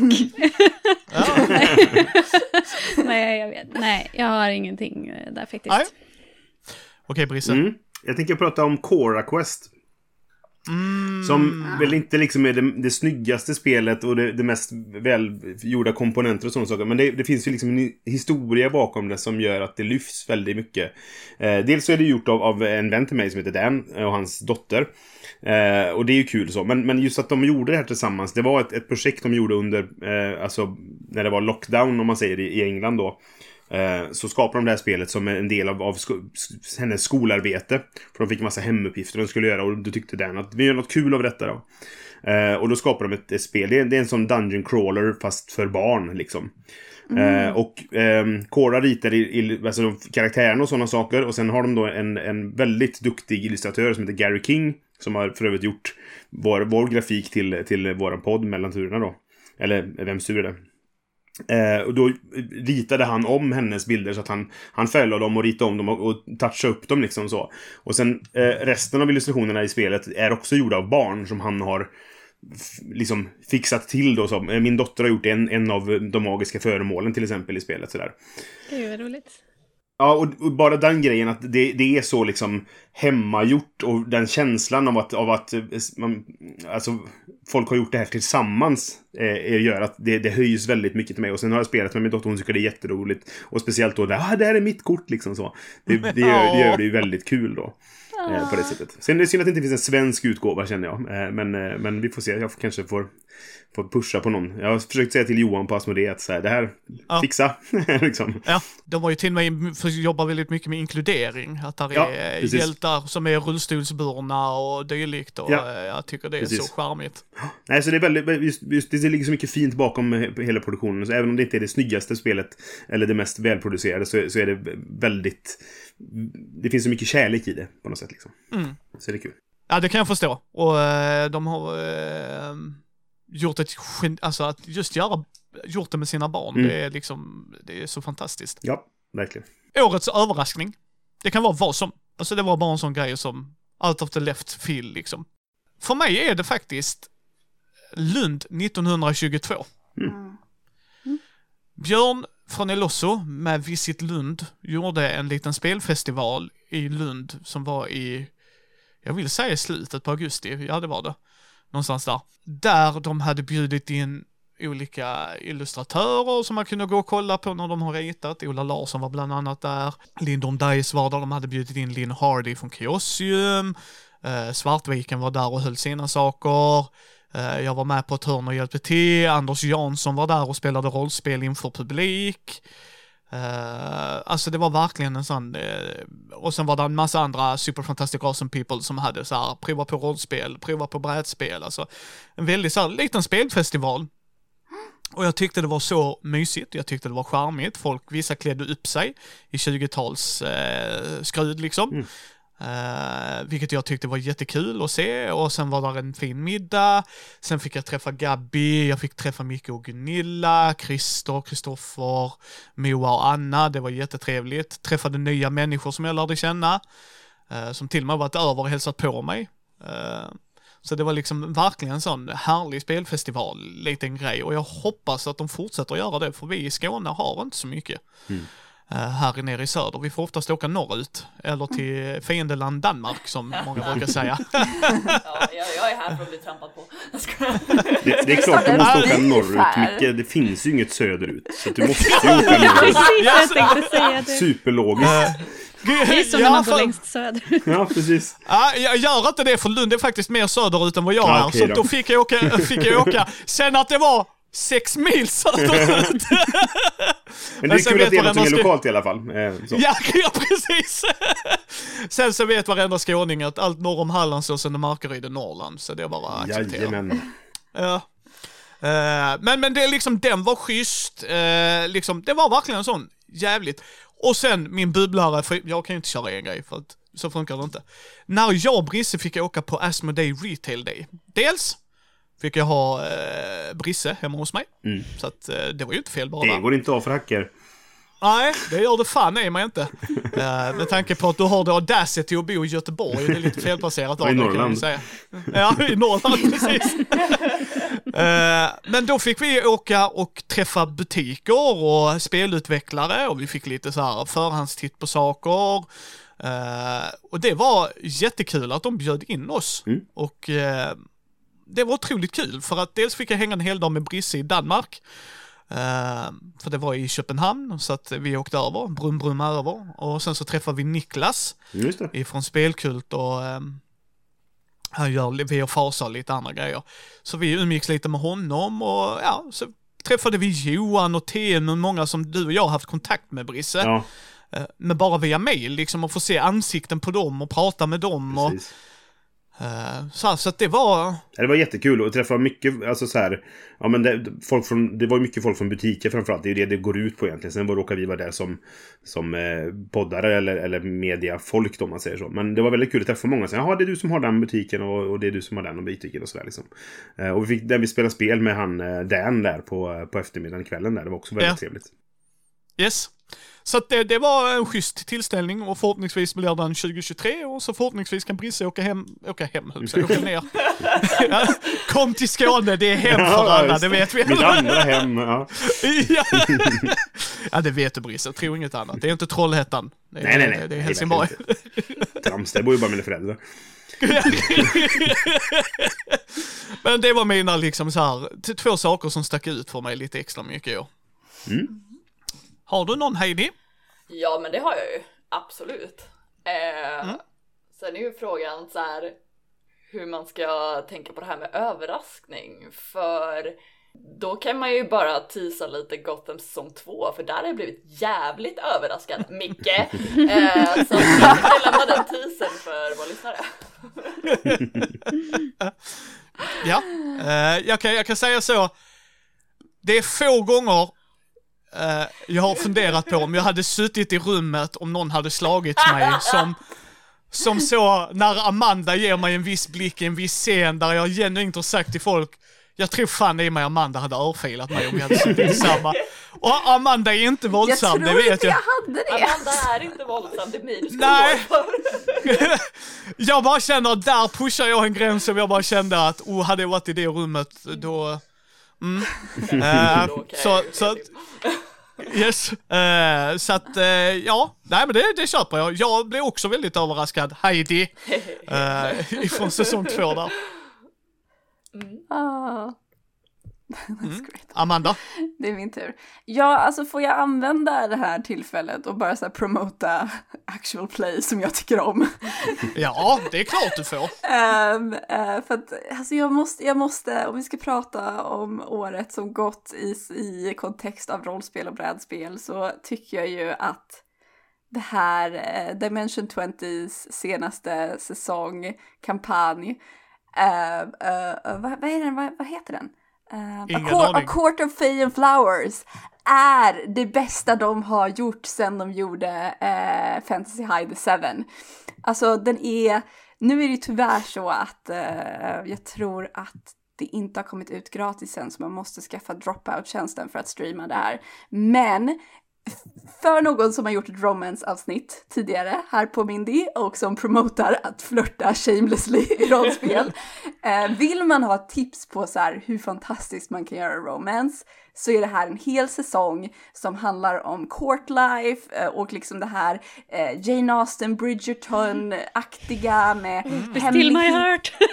Ja. (laughs) Nej, jag vet. Nej, jag har ingenting eh, där faktiskt. Nej. Okej Brisse. Mm. Jag tänker prata om Cora Quest. Som väl inte liksom är det, det snyggaste spelet och det, det mest välgjorda komponenter och sådana saker. Men det, det finns ju liksom en historia bakom det som gör att det lyfts väldigt mycket. Eh, dels så är det gjort av, av en vän till mig som heter Dan och hans dotter. Eh, och det är ju kul så. Men, men just att de gjorde det här tillsammans. Det var ett, ett projekt de gjorde under, eh, alltså när det var lockdown om man säger i, i England då. Eh, Så skapade de det här spelet som en del av, av sko hennes skolarbete. För de fick en massa hemuppgifter de skulle göra och då tyckte den att vi gör något kul av detta då. Eh, och då skapade de ett, ett spel. Det är, det är en sån Dungeon Crawler fast för barn liksom. Eh, och eh, Cora ritar i, i, alltså karaktärerna och sådana saker. Och sen har de då en, en väldigt duktig illustratör som heter Gary King. Som har för övrigt gjort vår, vår grafik till, till vår podd mellan turerna då. Eller Vems tur är det? Eh, och då ritade han om hennes bilder så att han, han fällde dem och ritade om dem och, och touchade upp dem liksom så. Och sen eh, resten av illustrationerna i spelet är också gjorda av barn som han har liksom fixat till då. Så, eh, min dotter har gjort en, en av de magiska föremålen till exempel i spelet sådär. Gud, vad roligt. Ja, och, och bara den grejen att det, det är så liksom hemmagjort och den känslan av att, av att eh, man, alltså, folk har gjort det här tillsammans eh, gör att det, det höjs väldigt mycket till mig. Och sen har jag spelat med min dotter, hon tycker det är jätteroligt. Och speciellt då, ah, det här är mitt kort liksom så. Det, det, gör, det gör det ju väldigt kul då. Eh, på det sättet. Sen är det synd att det inte finns en svensk utgåva känner jag. Eh, men, eh, men vi får se, jag kanske får, får pusha på någon. Jag har försökt säga till Johan på Asmodee att så här, det här, Ja. fixa. (laughs) liksom. Ja, de har ju till och med för jobbar väldigt mycket med inkludering. Att där Ja, är precis. hjältar som är rullstolsburna och dylikt. Och Ja, jag tycker det är precis. så charmigt. Nej, så det är väldigt, just, just, det ligger så mycket fint bakom hela produktionen. Så även om det inte är det snyggaste spelet, eller det mest välproducerade, så, så är det väldigt... Det finns så mycket kärlek i det, på något sätt liksom. Mm. Så det är kul. Ja, det kan jag förstå. Och eh, de har eh, gjort ett alltså att just göra, gjort det med sina barn, Mm. det är liksom, det är så fantastiskt. Ja, verkligen. Årets överraskning, det kan vara vad som. Alltså det var bara en sån grej som out of the left field liksom. För mig är det faktiskt Lund 1922. Björn från Elosso med Visit Lund gjorde en liten spelfestival i Lund som var i, jag vill säga i slutet på augusti, ja det var det, någonstans där, där de hade bjudit in olika illustratörer som man kunde gå och kolla på när de har ritat. Ola Larsson var bland annat där. Lindom Dice var där, de hade bjudit in Linn Hardy från Kiosium. Eh, Svartviken var där och höll sina saker. Eh, jag var med på ett hörn och hjälpte till. Anders Jansson var där och spelade rollspel inför publik. Uh, alltså det var verkligen en sån, uh, och sen var det en massa andra super fantastic awesome people som hade så här, prova på rollspel, prova på brädspel, alltså en väldigt så här, liten spelfestival. Och jag tyckte det var så mysigt, jag tyckte det var charmigt, folk, vissa klädde upp sig i 20-tals uh, skrud liksom. Mm. Uh, vilket jag tyckte var jättekul att se och sen var där en fin middag. Sen fick jag träffa Gabby, jag fick träffa Micke och Gunilla, Christer, Kristoffer, Moa och Anna. Det var jättetrevligt. Träffade nya människor som jag lärde känna. Uh, som till och med varit över och hälsat på mig. Uh, så det var liksom verkligen en sån härlig spelfestival, liten grej. Och jag hoppas att de fortsätter göra det, för vi i Skåne har inte så mycket. Mm. Eh, här nere i söder. Vi får oftast åka norrut, eller till fiendeland Danmark som (laughs) många brukar säga. ja, jag, är här för att bli trampad på. Det, det är klart du måste åka norrut, Micke. Det finns ju inget söderut. Så du (laughs) måste ju åka norrut. Precis jag tänkte säga det. Superlogiskt. Eh, det är som när man bor längst söderut. Ja, precis. Ja, jag gör inte det för Lund är faktiskt mer söderut än vad jag är. Så då. då fick jag, åka, fick jag åka. Sen att det var sex mil söderut. (laughs) Men det är (laughs) kul att det är som är lokalt i alla fall. Eh, ja, (laughs) ja, precis. Sen så vet varenda skåning att allt norr om Hallandsåsen och Markaryd är Norrland, så det är bara att acceptera. Jajamän. Ja. Uh, men, men det är liksom, den var schysst. Uh, liksom, det var verkligen en sån jävligt. Och sen min bubblare, för jag kan ju inte köra en grej för att så funkar det inte. När jag och Brisse fick åka på Asmodee Retail Day. Dels fick jag ha eh, Brisse hemma hos mig. Mm. Så att eh, det var ju inte fel bara. Det går inte av för hacker. Nej, det gör det fan i mig inte. uh, (laughs) med tanke på att du har det Audacity att bo i Göteborg, det är lite felplacerat (laughs) av I Norrland. Säga. Ja, i Norrland, (laughs) precis. uh, men då fick vi åka och träffa butiker och spelutvecklare och vi fick lite så här förhandstitt på saker. Uh, och det var jättekul att de bjöd in oss. Mm. Och det var otroligt kul för att dels fick jag hänga en hel dag med Brisse i Danmark. Uh, för det var i Köpenhamn, så att vi åkte över, brum brum över. Och sen så träffade vi Niklas ifrån Spelkult och um, han gör V och Fasa och lite andra grejer. Så vi umgicks lite med honom och ja, så träffade vi Johan och och många som du och jag har haft kontakt med Brisse. Ja. Uh, men bara via mail liksom och få se ansikten på dem och prata med dem. Precis. Och, så, så att det var... Det var jättekul att träffa mycket, alltså så här, ja men det, folk från, det var mycket folk från butiker framförallt. Det är ju det det går ut på egentligen. Sen råkar vi vara där som, som eh, poddare eller, eller mediafolk då om man säger så. Men det var väldigt kul att träffa många. Jaha, det är du som har den butiken och, och det är du som har den butiken och sådär liksom. Uh, och vi fick, där vi spelade spel med han Dan där på, på eftermiddagen, kvällen där. Det var också väldigt ja. trevligt. Yes. Så det, det var en schysst tillställning och förhoppningsvis blir den 2023 och så förhoppningsvis kan Brisse åka hem, åka hem jag åka ner. (laughs) kom till Skåne, det är hem för ja, alla, det vet vi Mitt andra hem, ja. ja. (laughs) ja, det vet du Brisse, tro inget annat. Det är inte Trollhättan. Det är, nej, nej, nej. Det är Helsingborg. Trams, det bor ju bara mina föräldrar. (laughs) Men det var mina liksom så här, två saker som stack ut för mig lite extra mycket i år. Mm. Har du någon Heidi? Ja, men det har jag ju. Absolut. Eh, mm. Sen är ju frågan så här hur man ska tänka på det här med överraskning. För då kan man ju bara tisa lite Gotham säsong 2 för där har jag blivit jävligt överraskad, (laughs) Micke. eh, så jag lämna den teasern för våra lyssnare. (laughs) ja, eh, jag, kan, jag kan säga så. Det är få gånger Uh, jag har funderat på om jag hade suttit i rummet om någon hade slagit mig som, som så när Amanda ger mig en viss blick i en viss scen där jag genuint har sagt till folk jag tror fan i mig Amanda hade örfilat mig om vi hade suttit tillsammans. Och Amanda är inte våldsam, det vet jag. Jag tror inte jag hade det. Amanda är inte våldsam, det är mig du ska Nej. (laughs) jag bara känner att där pushar jag en gräns som jag bara kände att, oh, hade jag varit i det rummet då... Mm. (laughs) uh, så, så, Yes, eh, så att eh, ja, nej men det, det köper jag. Jag blev också väldigt överraskad, Heidi, (laughs) eh, ifrån säsong två där. Ah. (laughs) Mm. Amanda? Det är min tur. Ja, alltså får jag använda det här tillfället och bara så här promota (laughs) actual play som jag tycker om? (laughs) Ja, det är klart du får. Ehm, eh, för att alltså jag, måste, jag måste, om vi ska prata om året som gått i, i kontext av rollspel och brädspel så tycker jag ju att det här eh, Dimension 20s senaste säsong, kampanj, eh, vad, vad är den, vad, vad heter den? Eh, Ingen A, Court, A aning. Court of Fey and Flowers är det bästa de har gjort sen de gjorde eh, Fantasy High the Seven. Alltså den är, nu är det tyvärr så att eh, jag tror att det inte har kommit ut gratis än så man måste skaffa dropout-tjänsten för att streama det här. Men för någon som har gjort ett romance-avsnitt tidigare här på Mindy och som promotar att flörta shamelessly i rollspel. (laughs) eh, vill man ha tips på så här hur fantastiskt man kan göra romance så är det här en hel säsong som handlar om court life eh, och liksom det här eh, Jane Austen, Bridgerton-aktiga med Be still my heart! (laughs)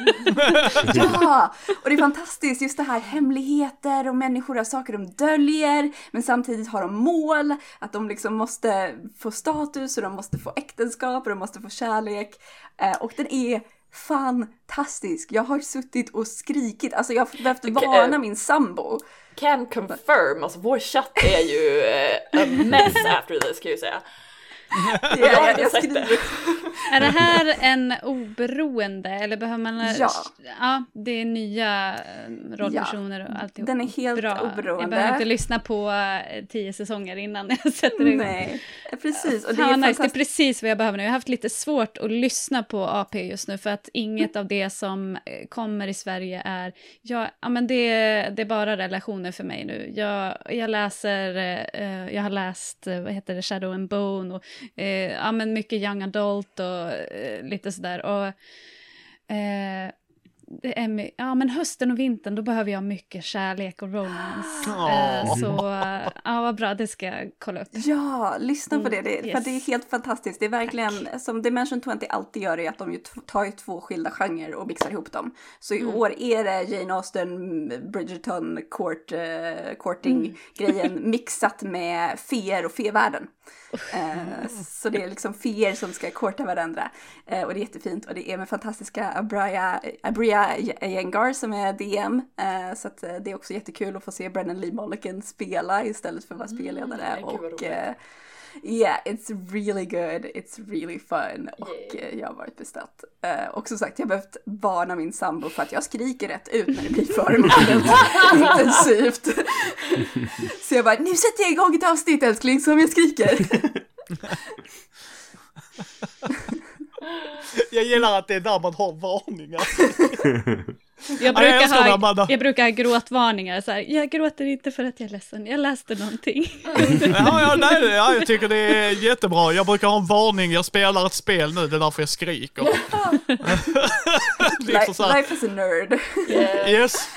Ja! Och det är fantastiskt, just det här hemligheter och människor har saker de döljer, men samtidigt har de mål, att de liksom måste få status och de måste få äktenskap och de måste få kärlek. Eh, och den är fantastisk. Jag har suttit och skrikit, alltså jag har behövt varna min sambo. Can confirm, alltså vår chatt är ju eh, a mess after this kan jag ju säga. Jag, Jag jag, jag skriver. Är det här en oberoende eller behöver man... Ja. Ja, det är nya eh, rollpersoner och alltihop. Den är helt Bra. oberoende. Jag behöver inte lyssna på eh, tio säsonger innan jag (laughs) sätter igång. Nej, precis. Och det är nice, det är precis vad jag behöver nu. Jag har haft lite svårt att lyssna på AP just nu för att inget av det som eh, kommer i Sverige är, ja, ja men det, det är bara relationer för mig nu. Jag, jag läser, jag har läst, vad heter det, Shadow and Bone och ja men mycket young adult och eh, lite sådär. Och eh, det är, ja men hösten och vintern då behöver jag mycket kärlek och romance. Åh. så eh, ja vad bra, det ska jag kolla upp. Ja, lyssna på det. det Mm, För det är yes. helt fantastiskt. Det är verkligen, som Dimension 20 alltid gör, är att de tar ju två skilda genrer och mixar ihop dem. Så i Mm. år är det Jane Austen, Bridgerton, court, eh, courting-grejen Mm. (laughs) mixat med feer och fevärlden. Eh, så det är liksom feer som ska courta varandra. Eh, och det är jättefint. Och det är med fantastiska Abria, Abria Yengar som är DM. Eh, så att, eh, det är också jättekul att få se Brennan Lee Mulligan spela istället för att vara spelledare. nej, gud vad och eh, yeah, it's really good, it's really fun. Och eh, jag har varit besatt. Eh, och som sagt, jag har behövt varna min sambo för att jag skriker rätt ut när det blir för (laughs) intensivt. Så jag bara, nu sätter jag igång ett avsnitt älskling som jag skriker. (laughs) Jag gillar att det är där man har varningar. (laughs) Jag Ja, jag brukar, det, ha, Amanda. jag brukar ha gråtvarningar, så här, jag gråter inte för att jag är ledsen, jag läste någonting. (laughs) Ja, ja, nej, ja, jag tycker det är jättebra. Jag brukar ha en varning, jag spelar ett spel nu, det är därför jag skriker. (laughs) liksom så Life, här. life is a nerd. Yes.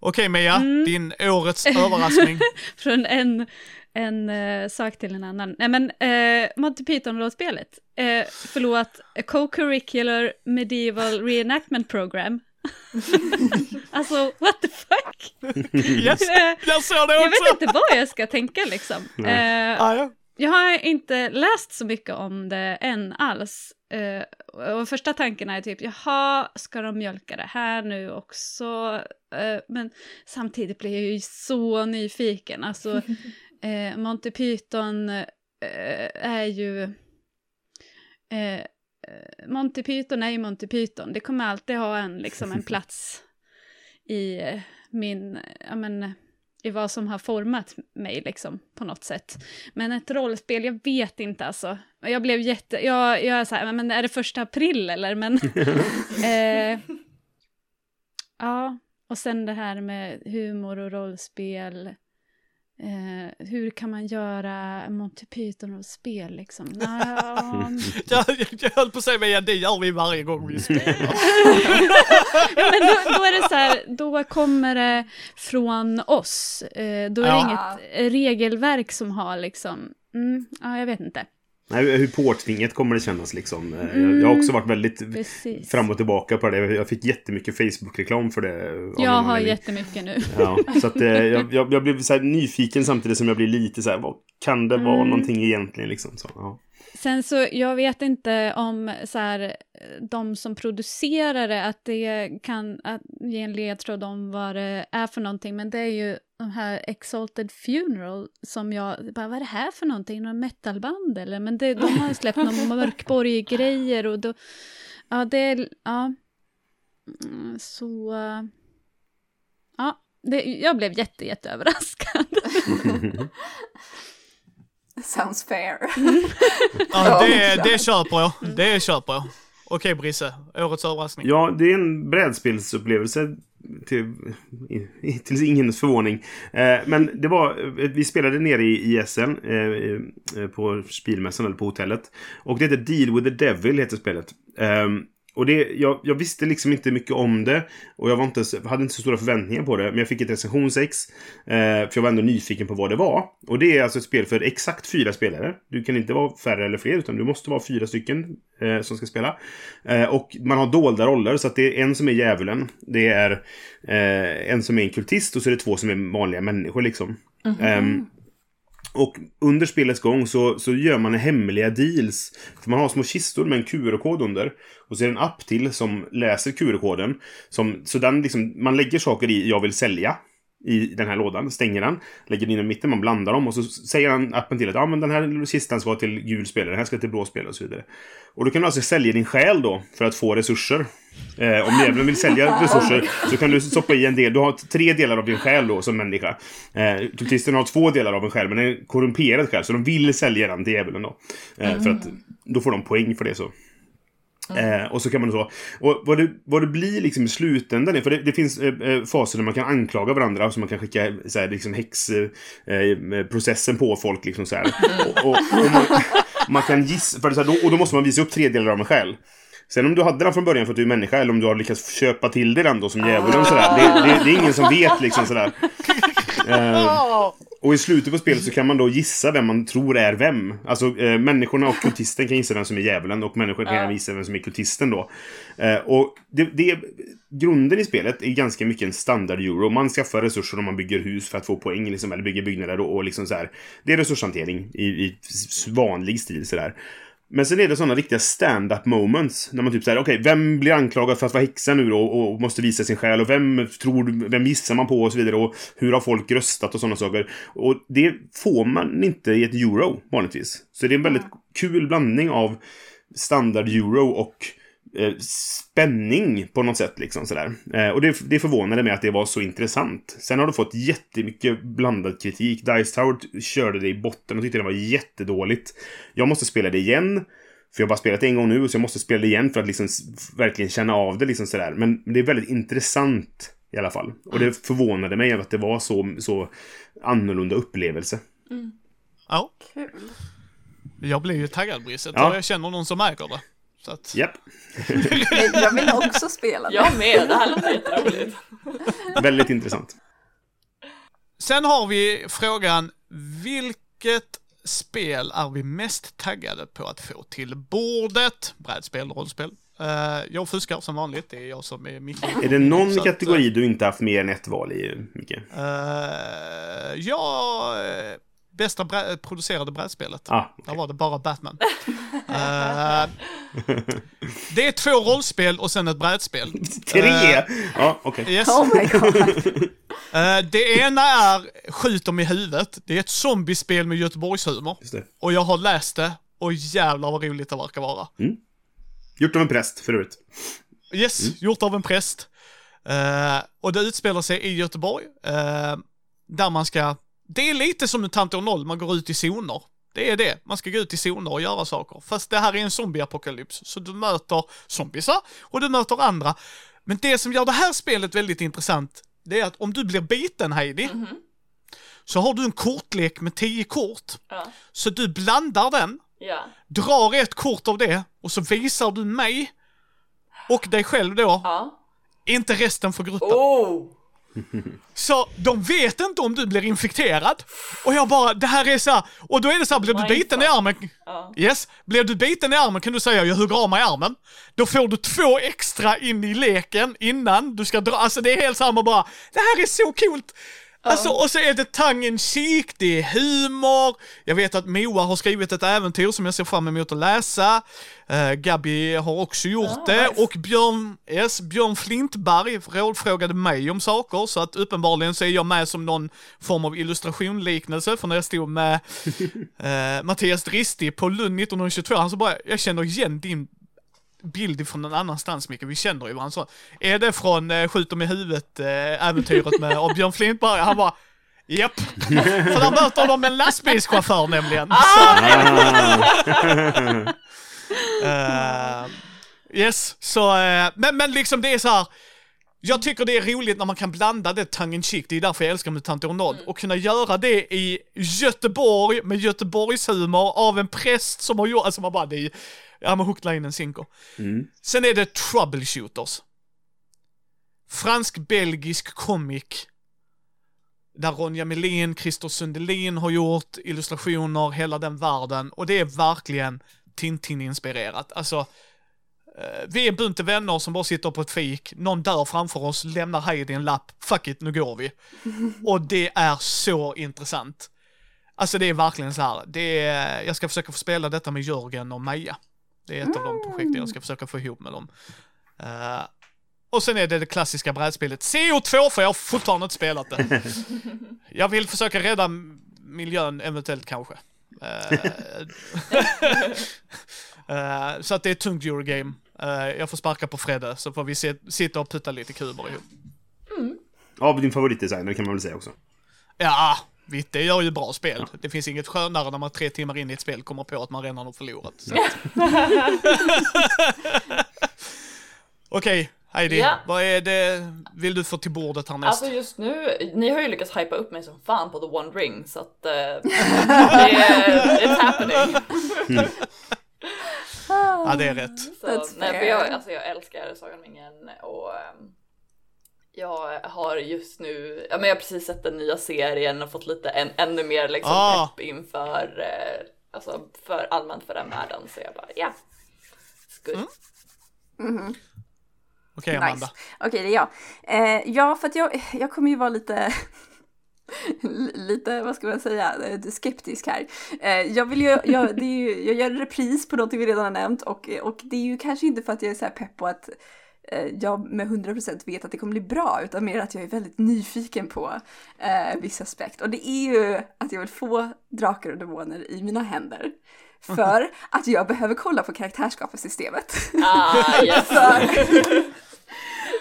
Okej Mia, Mm. din årets överraskning. Från en, en eh, sak till en annan. Nej men, uh, Monty Python-låtspelet. Uh, förlåt, A Co-Curricular Medieval Reenactment Program. (laughs) alltså, what the fuck? (laughs) Yes, Eh, jag såg det jag också. vet inte vad jag ska tänka liksom. Eh, Ah, ja. Jag har inte läst så mycket om det än alls. Eh, och första tanken är typ, jaha, ska de mjölka det här nu också? Eh, men samtidigt blir jag ju så nyfiken. Alltså, (laughs) eh, Monty Python eh, är ju... Eh, eh, Monty Python är ju Monty Python. Det kommer alltid ha en, liksom, en (laughs) plats i eh, min, ja men, i vad som har format mig liksom på något sätt. Men ett rollspel, jag vet inte alltså. Jag blev jätte, jag, jag är så här, men är det första april eller? Men, (laughs) eh, ja, och sen det här med humor och rollspel. Eh, hur kan man göra Monty Python-spel liksom? Nja, Jag, jag, jag höll på att säga, men det gör vi varje gång vi spelar. (laughs) Ja, men då, då är det så här, då kommer det från oss. Eh, då är det Ja. inget regelverk som har liksom, mm, ja jag vet inte. Nej, hur påtvingat kommer det kännas liksom. Eh, Jag, jag har också varit väldigt Precis. fram och tillbaka på det. Jag fick jättemycket Facebook-reklam för det. Jag har jättemycket nu. Ja, (laughs) så att eh, jag, jag, jag blev så nyfiken samtidigt som jag blir lite så här, vad kan det vara Mm. någonting egentligen liksom? Så, ja. Sen så, jag vet inte om så här, de som producerar det, att det kan att ge en ledtråd om vad det är för någonting, men det är ju de här Exalted Funeral som jag, bara, vad är det här för någonting, någon metalband eller? Men det, de har ju släppt någon (laughs) mörkborg-grejer och då, ja det, är- ja. Mm, Så, ja, det, jag blev jätte, jätte överraskad. (laughs) (laughs) (laughs) Sounds fair. (laughs) Ja, (laughs) det, det köper jag. Det köper jag. Okej Brisse, årets överraskning. ja, det är en brädspelsupplevelse till, till ingen förvåning. Eh, men det var, eh, vi spelade nere i ISN eh, eh, på spelmässan eller på hotellet. Och det heter Deal with the Devil heter spelet. Ehm, och det, jag, jag visste liksom inte mycket om det. Och jag var inte, hade inte så stora förväntningar på det. Men jag fick ett recensionsex. Eh, för jag var ändå nyfiken på vad det var. Och det är alltså ett spel för exakt fyra spelare. Du kan inte vara färre eller fler. Utan du måste vara fyra stycken eh, som ska spela. Eh, och man har dolda roller. Så att det är en som är djävulen. Det är eh, en som är en kultist. Och så är det två som är vanliga människor liksom. Ehm, och under spelets gång så, så gör man hemliga deals. För man har små kistor med en QR-kod under. Och så är det en app till som läser QR-koden. Som, så den liksom, man lägger saker i jag vill sälja. I den här lådan, stänger den, lägger den i mitten, man blandar dem och så säger han appen till att ja, men den här kistan ska till gul spelare, den här ska till blå spelare och så vidare. Och då kan du alltså sälja din själ då för att få resurser. Eh, om djävulen vill sälja (laughs) resurser så kan du stoppa i en del. Du har tre delar av din själ då som människa. Eh, kultisterna har två delar av en själ, men en korrumperad själ. Så de vill sälja den till djävulen då. Eh, För att då får de poäng för det så. Eh, och så kan man så. Och vad det, vad det blir liksom i slutändan är, för det, det finns eh, eh, faser där man kan anklaga varandra, så man kan skicka så här, liksom häxprocessen eh, processen på folk liksom så här. Och, och, och man, man kan gissa, för det så här, då, och då måste man visa upp tre delar av en själ. Sen om du hade den från början för att du är människa, eller om du har lyckats köpa till dig den då som djävulen sådär. Det, det, det är ingen som vet liksom sådär. (laughs) Eh, och i slutet på spelet så kan man då gissa vem man tror är vem. Alltså eh, människorna och kultisten kan gissa vem som är djävulen och människorna kan gissa vem som är kultisten då. Eh, och det, det, grunden i spelet är ganska mycket en standard euro. Man skaffar resurser och man bygger hus för att få poäng, liksom, eller bygger byggnader och, och liksom så här. Det är resurshantering i, i vanlig stil sådär. Men sen är det sådana riktiga stand-up moments. När man typ säger, okej, vem blir anklagad för att vara häxa nu då och, och måste visa sin själ? Och vem tror du- vem gissar man på och så vidare? Och hur har folk röstat och sådana saker? Och det får man inte i ett euro vanligtvis. Så det är en väldigt kul blandning av standard euro och spänning på något sätt. Liksom, sådär. Eh, och det, det förvånade mig att det var så intressant. Sen har du fått jättemycket blandad kritik. Dice Tower körde det i botten och tyckte det var jättedåligt. Jag måste spela det igen. För jag har bara spelat det en gång nu, så jag måste spela det igen för att liksom verkligen känna av det. Liksom sådär. Men det är väldigt intressant i alla fall. Och det förvånade mig att det var så, så annorlunda upplevelse. Ja, Kul. jag blir ju taggad Brisset Ja. jag känner någon som äger det. Så att, Japp. Jag vill också spela det. Jag med, det här låter jätteroligt. Väldigt intressant. Sen har vi frågan, vilket spel är vi mest taggade på att få till bordet? Brädspel, rollspel. Eh, jag fuskar som vanligt, det är jag som är Micke. Är det någon att, kategori du inte haft mer än ett val i, Micke? eh, ja, eh, bästa brä- producerade brädspelet. Ah, Där var det bara Batman. (laughs) Eh, det är två rollspel och sen ett brädspel. (laughs) tre! Eh, ja, okej. Yes. Oh my god. (laughs) Eh, det ena är Skjut dem i huvudet. Det är ett zombiespel med Göteborgshumor. Och jag har läst det och jävlar vad roligt det verkar vara. Gjort av en präst, för övrigt. Yes, gjort av en präst. Och det utspelar sig i Göteborg. där man ska, det är lite som Mutant år 0, man går ut i zoner. Det är det, man ska gå ut i zoner och göra saker. Fast det här är en zombieapokalyps, så du möter zombiesar och du möter andra. Men det som gör det här spelet väldigt intressant, det är att om du blir biten Heidi, så har du en kortlek med tio kort. Ja. Så du blandar den, Ja. drar ett kort av det och så visar du mig och dig själv då, Ja. inte resten för gruppen. Oh! Så de vet inte om du blir infekterad. Och jag bara, det här är så här, och då är det så här, blir du biten i armen? Yes, blir du biten i armen kan du säga jag hugger av mig armen. Då får du två extra in i leken innan du ska dra, alltså det är helt samma bara, det här är så coolt! Alltså, och så är det tongue cheek, det är humor. Jag vet att Moa har skrivit ett äventyr som jag ser fram emot att läsa. Uh, Gabby har också gjort Ah, det. nice. Och Björn, yes, Björn Flintberg rådfrågade mig om saker, så att uppenbarligen så är jag med som någon form av illustrationliknelse, för när jag stod med (laughs) eh, Mattias Dristi på Lund 1922, han så bara, jag känner igen din bild från någon annanstans Micke, vi känner ju varandra så. Är det från eh, Skjut dem i huvudet eh, med av Björn Flintberg? Han bara Japp, för där möter de en lastbilschaufför nämligen. (laughs) Eh, yes, så, eh, men, men liksom det är så här. Jag tycker det är roligt när man kan blanda det tongue in cheek, det är därför jag älskar Mutanter och Nod. Och kunna göra det i Göteborg med Göteborgshumor av en präst som har gjort, alltså man bara, det är ja men hook, line and sinker. Mm. Sen är det troubleshooters. Fransk-belgisk comic. Där Ronja Melin, Christer Sundelin har gjort illustrationer, hela den världen. Och det är verkligen Tintin-inspirerat. Alltså, vi är en bunt vänner som bara sitter på ett fik, någon dör framför oss, lämnar Heidi en lapp, fuck it, nu går vi. (laughs) Och det är så intressant. Alltså det är verkligen så här, det är, jag ska försöka få spela detta med Jörgen och Maja. Det är ett av de projekten jag ska försöka få ihop med dem. Eh, och sen är det det klassiska brädspelet CO2, för jag har fortfarande inte spelat det. (laughs) Jag vill försöka rädda miljön, eventuellt kanske. Eh, (laughs) eh, så att det är ett tungt Eurogame. Eh, jag får sparka på Fredde, så får vi se, sitta och putta lite kuber ihop. Av din favoritdesigner kan man väl säga också. Ja, vitt, det gör ju bra spel. Det finns inget skönare när man tre timmar in i ett spel kommer på att man redan har förlorat. (laughs) Okej, Heidi, Ja. vad är det vill du få till bordet härnäst? Alltså just nu, ni har ju lyckats hypa upp mig som fan på The One Ring så att (laughs) det är, it's happening. Ja, det är rätt. Så, nej, för jag, alltså, jag älskar Sagan om ringen och ehm, jag har just nu, ja men jag har precis sett den nya serien och fått lite än, ännu mer liksom Ah. pepp inför, eh, alltså för allmänt för den världen så jag bara ja. It's good. Okej, Amanda. Nice. Okej, det är jag. Eh, ja, för att jag, jag kommer ju vara lite... (laughs) lite, vad ska man säga, eh, skeptisk här. Eh, jag vill ju, jag, det är ju, jag gör en repris på något vi redan har nämnt och, och det är ju kanske inte för att jag är så här pepp på att eh, jag med 100% vet att det kommer bli bra, utan mer att jag är väldigt nyfiken på eh, viss aspekt. Och det är ju att jag vill få drakar och demoner i mina händer. För (laughs) att jag behöver kolla på karaktärsskaparsystemet. Ah (laughs) yes. För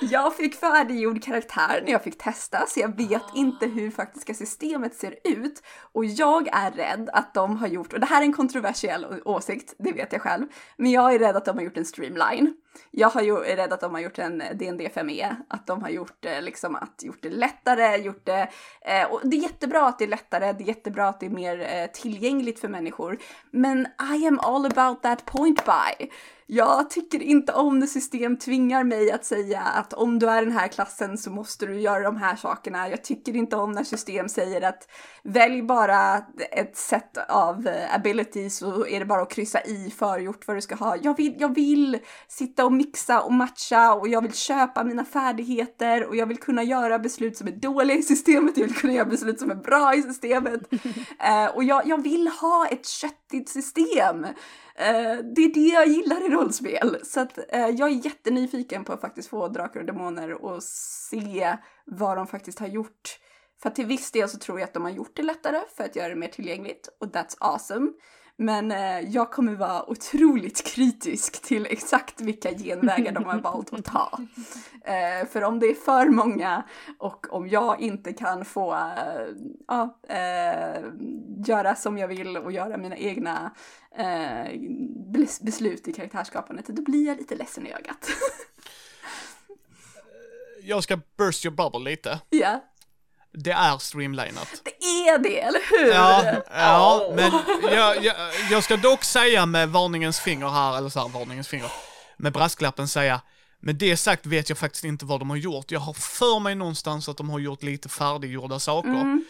jag fick färdiggjord karaktär när jag fick testa, så jag vet inte hur faktiska systemet ser ut. Och jag är rädd att de har gjort, och det här är en kontroversiell åsikt, det vet jag själv, men jag är rädd att de har gjort en streamline. Jag har ju, är rädd att de har gjort en D&D 5e, att de har gjort eh, liksom att gjort det lättare, gjort det, eh, och det är jättebra att det är lättare, det är jättebra att det är mer eh, tillgängligt för människor, men I am all about that point buy. Jag tycker inte om när system tvingar mig att säga att om du är den här klassen så måste du göra de här sakerna. Jag tycker inte om när system säger att välj bara ett set av eh, abilities så är det bara att kryssa i förgjort vad du ska ha. Jag vill, jag vill sitta och mixa och matcha och jag vill köpa mina färdigheter och jag vill kunna göra beslut som är dåliga i systemet. Jag vill kunna göra beslut som är bra i systemet. (laughs) Eh, och jag, jag vill ha ett köttigt system. Eh, det är det jag gillar i rollspel. Så att, eh, jag är jättenyfiken på att faktiskt få Drakar och Demoner och se vad de faktiskt har gjort. För till viss del så tror jag att de har gjort det lättare för att göra det mer tillgängligt och that's awesome. Men eh, jag kommer vara otroligt kritisk till exakt vilka genvägar de har valt att ta. (laughs) Eh, för om det är för många och om jag inte kan få eh, eh, göra som jag vill och göra mina egna eh, bes- beslut i karaktärsskapandet, då blir jag lite ledsen i ögat. (laughs) Jag ska burst your bubble lite. Ja. Det är streamlinat. Det är det, eller hur? Ja, ja Åh. men jag, jag, jag ska dock säga med varningens finger här, eller så här, varningens finger, med brasklappen säga, med det sagt vet jag faktiskt inte vad de har gjort. Jag har för mig någonstans att de har gjort lite färdiggjorda saker. Mm.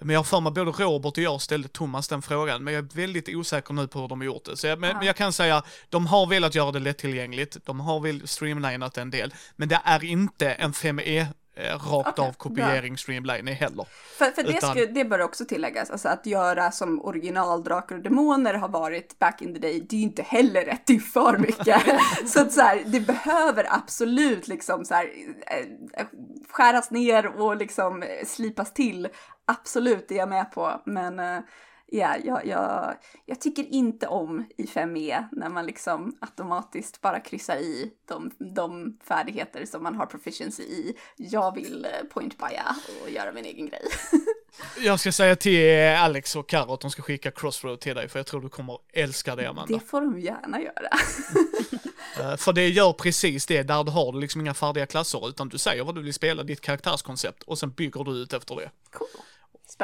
Men jag har för mig både Robert och jag ställde Thomas den frågan, men jag är väldigt osäker nu på hur de har gjort det. Så jag, men, men jag kan säga, de har velat göra det lättillgängligt, de har väl streamlinat en del, men det är inte en 5E eh, rakt Okej, av kopiering streamlining heller. För, för det, Utan- skulle, det bör också tilläggas, alltså att göra som original Drakar och Demoner har varit back in the day, det är ju inte heller rätt, det är för mycket. (laughs) så att så här, det behöver absolut liksom så här, eh, skäras ner och liksom eh, slipas till. Absolut, det är jag med på, men eh, ja, jag, jag, jag tycker inte om i 5E när man liksom automatiskt bara kryssar i de, de färdigheter som man har proficiency i. Jag vill eh, point bya och göra min egen grej. (laughs) Jag ska säga till Alex och Karo att de ska skicka Crossroad till dig, för jag tror du kommer älska det, Amanda. Det får de gärna göra. (laughs) Eh, För det gör precis det, där du har liksom inga färdiga klasser, utan du säger vad du vill spela, ditt karaktärskoncept, och sen bygger du ut efter det. Cool.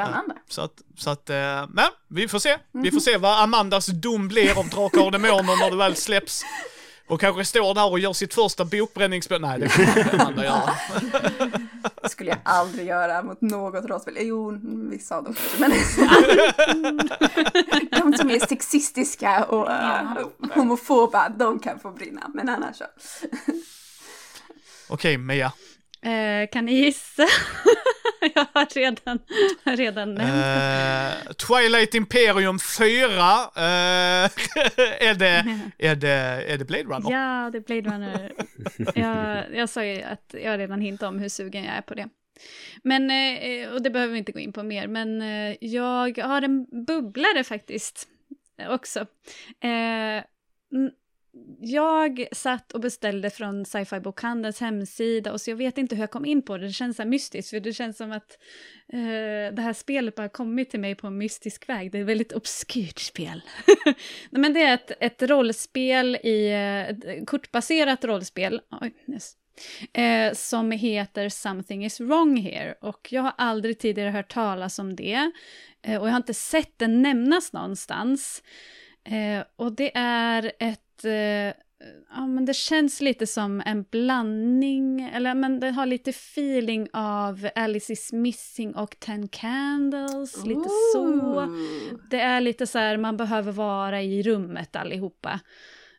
Spännande. Så att, så att, eh, men vi får se. Vi får se vad Amandas dom blir av Drakar och Demoner när det väl släpps. Och kanske står där och gör sitt första bokbränningsspel. Nej, det kommer inte Amanda göra. (laughs) Det skulle jag aldrig göra mot något rollspel. Eh, Jo, vissa av dem kanske, men... (laughs) de som är sexistiska och uh, homofoba, de kan få brinna. Men annars så. Okej, Mia. Eh, kan ni gissa? (laughs) jag har redan, redan nämnt. Eh, Twilight Imperium 4. eh, (laughs) är, det, är, det, är det Blade Runner? Ja, det är Blade Runner. jag, jag sa ju att jag redan hintat om hur sugen jag är på det. Men, eh, och det behöver vi inte gå in på mer, men eh, jag har en bubblare faktiskt eh, också. Jag satt och beställde från sci-fi bokhandelns hemsida och så jag vet inte hur jag kom in på det, det känns så här mystiskt för det känns som att eh, det här spelet bara kommit till mig på en mystisk väg, det är ett väldigt obskyrt spel. (laughs) Nej, men det är ett, ett rollspel i, ett kortbaserat rollspel, oj, yes. eh, som heter Something is wrong here. Och jag har aldrig tidigare hört talas om det. Eh, och jag har inte sett det nämnas någonstans. Eh, och det är ett... Eh, ja, men det känns lite som en blandning, eller men det har lite feeling av Alice is missing och Ten Candles, lite så. Ooh. Det är lite så här, man behöver vara i rummet allihopa.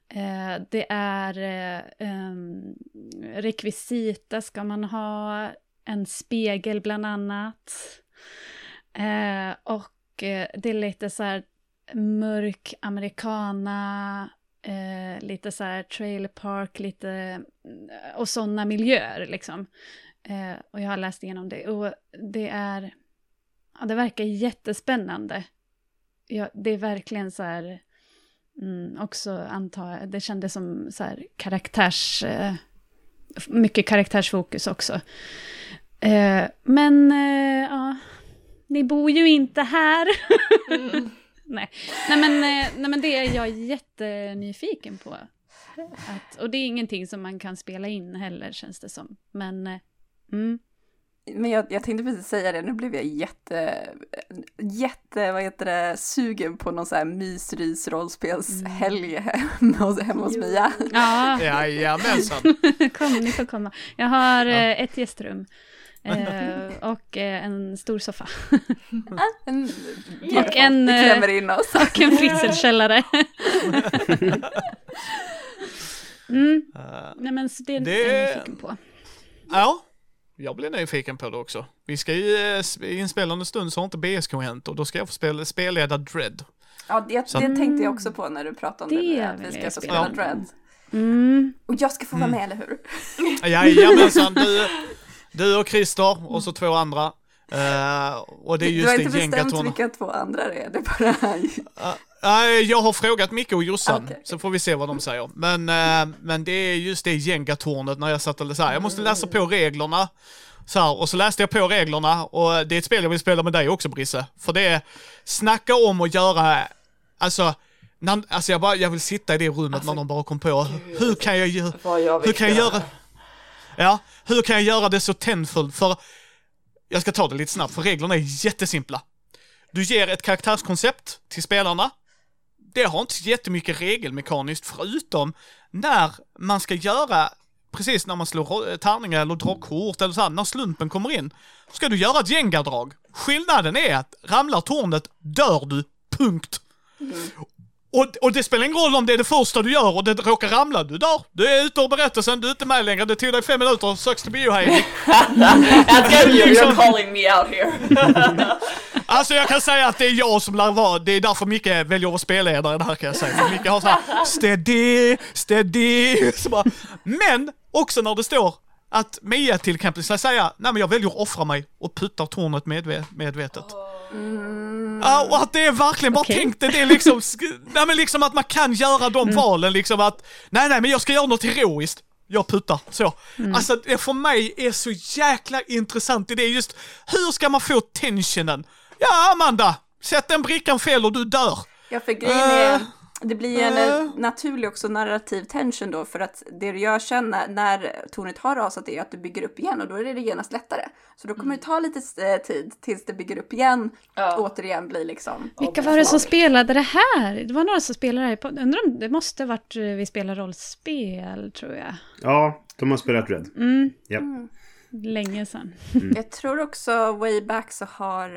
Eh, det är eh, em, rekvisita, ska man ha en spegel bland annat. Eh, och eh, det är lite så här mörk americana, eh, lite så här trailer park, lite eh, och sådana miljöer liksom. Eh, och jag har läst igenom det och det är, ja, det verkar jättespännande. Ja, det är verkligen så här, mm, också antar jag, det kändes som så här karaktärs, eh, mycket karaktärsfokus också. Eh, men, eh, ja, ni bor ju inte här. (laughs) Mm nej. Nej, men, eh, nej, men det är jag jättenyfiken på. Att, och det är ingenting som man kan spela in heller, känns det som. Men, eh, mm. Men jag, jag tänkte precis säga det, nu blev jag jätte, jätte, vad heter det, sugen på någon så här mysrys rollspelshelg hemma hos, hemma hos Mia. Ja, Jajamensan. (laughs) kom, ni får komma. Jag har eh, ett gästrum. Eh, och eh, en stor soffa. (laughs) En, Och en, Vi eh, klämmer in oss. Och en fritzelkällare. (laughs) mm, Eh, nej men så det är Det- jag nyfiken på. ja, jag blir nyfiken på det också. Vi ska ju, eh, sp- i inspelande stund så har inte BSK hänt och då ska jag få spela, spelleda Dread. Ja, det, Så- det tänkte jag också på när du pratade om det, Det att vi ska få spela. spela Dread. Mm. Och jag ska få vara med, eller hur? Jajamensan, du, (laughs) du och Christer och så två andra. Eh, och det är du just har det inte bestämt vilka två andra det är, det är bara... Nej, jag har frågat Micke och Jossan, Okej. så får vi se vad de säger. Men, eh, men det är just det gängatornet när jag satt och så här, jag måste läsa på reglerna. Så här, och så läste jag på reglerna och det är ett spel jag vill spela med dig också Brisse. För det är, snacka om att göra, alltså, när, alltså jag, bara, jag vill sitta i det rummet Alltså, när de bara kom på, hur kan jag jag hur kan jag göra, ja, hur kan jag göra det så tändfullt? För jag ska ta det lite snabbt för reglerna är jättesimpla. Du ger ett karaktärskoncept till spelarna. Det har inte jättemycket regelmekaniskt förutom när man ska göra precis när man slår tärningar eller drar kort eller så här, när slumpen kommer in, ska du göra ett gängadrag. Skillnaden är att ramlar tornet dör du, punkt. Mm. Och, och det spelar ingen roll om det är det första du gör och det råkar ramla, du dör. Du är ute ur berättelsen, du är inte med längre, det tog dig fem minuter, söks till biohejning. (laughs) That's good, you're, calling me out here. (laughs) Alltså jag kan säga att det är jag som lär vara, det är därför Micke väljer att spelledare det här kan jag säga. För Micke har såhär steady, steady. Så bara. Men också när det står att Mia till exempel ska säga, nej men jag väljer att offra mig och puttar tornet medve medvetet. Ja, och att det är verkligen, bara Okej. tänk dig det är liksom, (laughs) nej men liksom att man kan göra de valen liksom att, nej nej men jag ska göra något heroiskt. Jag puttar, så. Alltså det för mig är så jäkla intressant idé just, hur ska man få tensionen? Ja Amanda, sätt en brickan fel och du dör. Ja, för grejen är, Eh, det blir en eh, naturlig också narrativ tension då, för att det du gör sen när, när tornet har rasat är att du bygger upp igen och då är det genast lättare. Så då kommer det ta lite eh, tid tills det bygger upp igen, Ja. återigen blir liksom... Vilka var det som spelade det här? Det var några som spelade det här. Undrar om det måste varit eh, vi spelar rollspel, tror jag. Ja, de har spelat Red. Mm, Ja. Länge sedan. Jag tror också way back så har,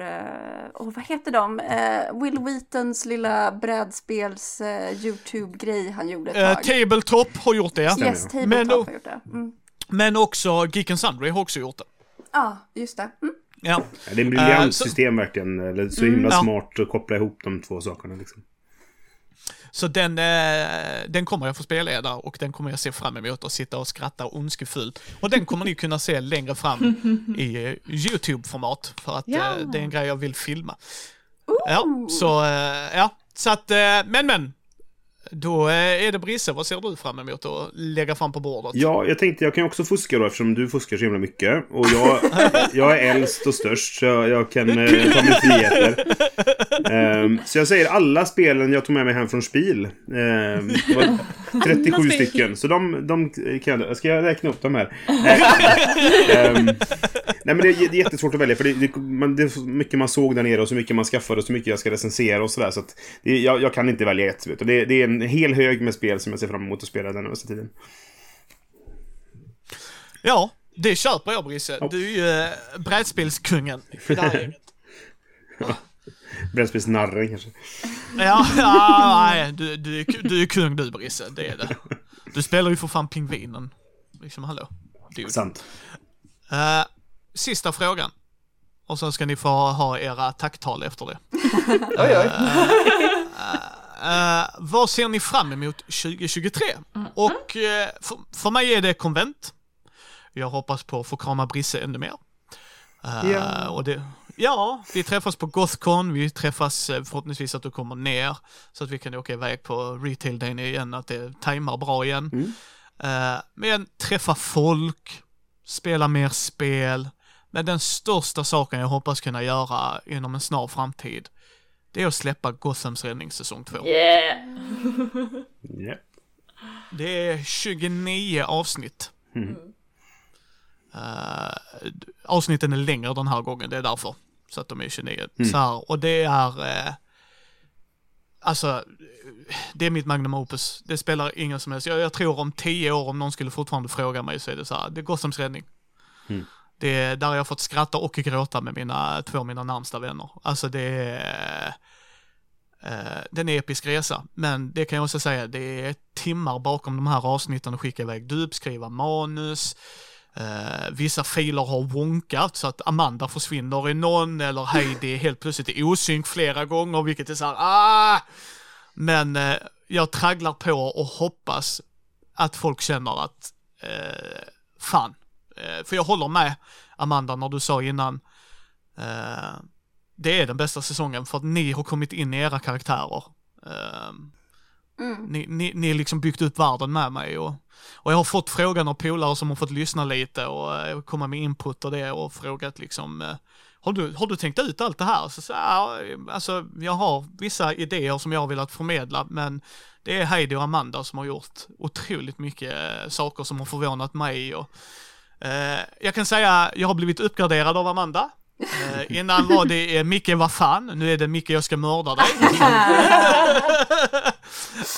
åh vad heter de? Eh, Will Wheatons lilla brädspels eh, YouTube-grej han gjorde ett tag. Tabletop har gjort det. Yes, Men Tabletop då- har gjort det. Mm. Men också Geek and Sundry har också gjort det. Ja, just det. Mm. Ja. Ja, det är en briljant så- system verkligen. Eller så himla ja. smart att koppla ihop de två sakerna liksom. Så den, eh, den kommer jag få spelleda och den kommer jag se fram emot och sitta och skratta ondskefullt. Och den kommer ni kunna se längre fram (laughs) i eh, YouTube-format för att Ja. eh, det är en grej jag vill filma. Ja, så ja, så att, men men. Då eh, är det Brisse, vad ser du fram emot att lägga fram på bordet? Ja, jag tänkte jag kan också fuska då eftersom du fuskar så himla mycket. Och jag, (laughs) jag är äldst och störst så jag, jag kan eh, ta mig friheter. Ehm, så jag säger alla spelen jag tog med mig hem från Spiel. Um, var (laughs) 37 stycken. Så de, de kan jag... Ska jag räkna upp dem här? (laughs) Ehm, nej men det är, det är jättesvårt att välja för det, det, man, det är så mycket man såg där nere och så mycket man skaffade och så mycket jag ska recensera och sådär. Så att det, jag, jag kan inte välja ett. Vet du. Det, det är en hel hög med spel som jag ser fram emot att spela den närmaste tiden. Ja, det köper jag Brisse. Ja. Du är ju eh, brädspelskungen i det här (laughs) gänget. Brädspelsnarren kanske. Ja, ja nej, du, du, är, du är kung du Brisse, det är det. Du spelar ju för fan pingvinen. Liksom, hallå. Dude. Sant. Eh, sista frågan. Och så ska ni få ha era tacktal efter det. (laughs) Oj, oj. Eh, vad ser ni fram emot 2023? Och eh, för, för mig är det konvent. Jag hoppas på att få krama Brisse ännu mer. Eh, Ja. Och det, ja, vi träffas på Gothcon, vi träffas förhoppningsvis att du kommer ner så att vi kan åka iväg på retail dagen igen, att det tajmar bra igen. Mm. Men träffa folk, spela mer spel. Men den största saken jag hoppas kunna göra inom en snar framtid, det är att släppa Gothams räddning säsong 2. Yeah. (laughs) Ja. Det är 29 avsnitt. Mm. Eh, avsnitten är längre den här gången, det är därför. Så att de är 29. Så här, och det är... eh, alltså, det är mitt magnum opus. Det spelar ingen som helst. Jag, jag tror om tio år, om någon skulle fortfarande fråga mig, så är det så här, det är Gothams räddning. Mm. Det är där jag fått skratta och gråta med mina, två av mina närmsta vänner. Alltså det är... Eh, uh, den är episk resa, men det kan jag också säga, det är timmar bakom de här avsnitten att skicka iväg dub, skriva manus, uh, vissa filer har wonkat så att Amanda försvinner i någon eller Heidi är helt plötsligt i osynk flera gånger, vilket är så här, ah! Men uh, jag tragglar på och hoppas att folk känner att, fan, för jag håller med Amanda när du sa innan, eh, det är den bästa säsongen för att ni har kommit in i era karaktärer. Ehm, Mm. ni, ni, ni har liksom byggt upp världen med mig och, och jag har fått frågan av polare som har fått lyssna lite och eh, komma med input och det och frågat liksom eh, har du, har du tänkt ut allt det här? Så, så ja, alltså jag har vissa idéer som jag har velat förmedla men det är Heidi och Amanda som har gjort otroligt mycket eh, saker som har förvånat mig och eh, jag kan säga jag har blivit uppgraderad av Amanda Eh, innan var det eh, Micke vad fan, nu är det Micke jag ska mörda dig. (laughs)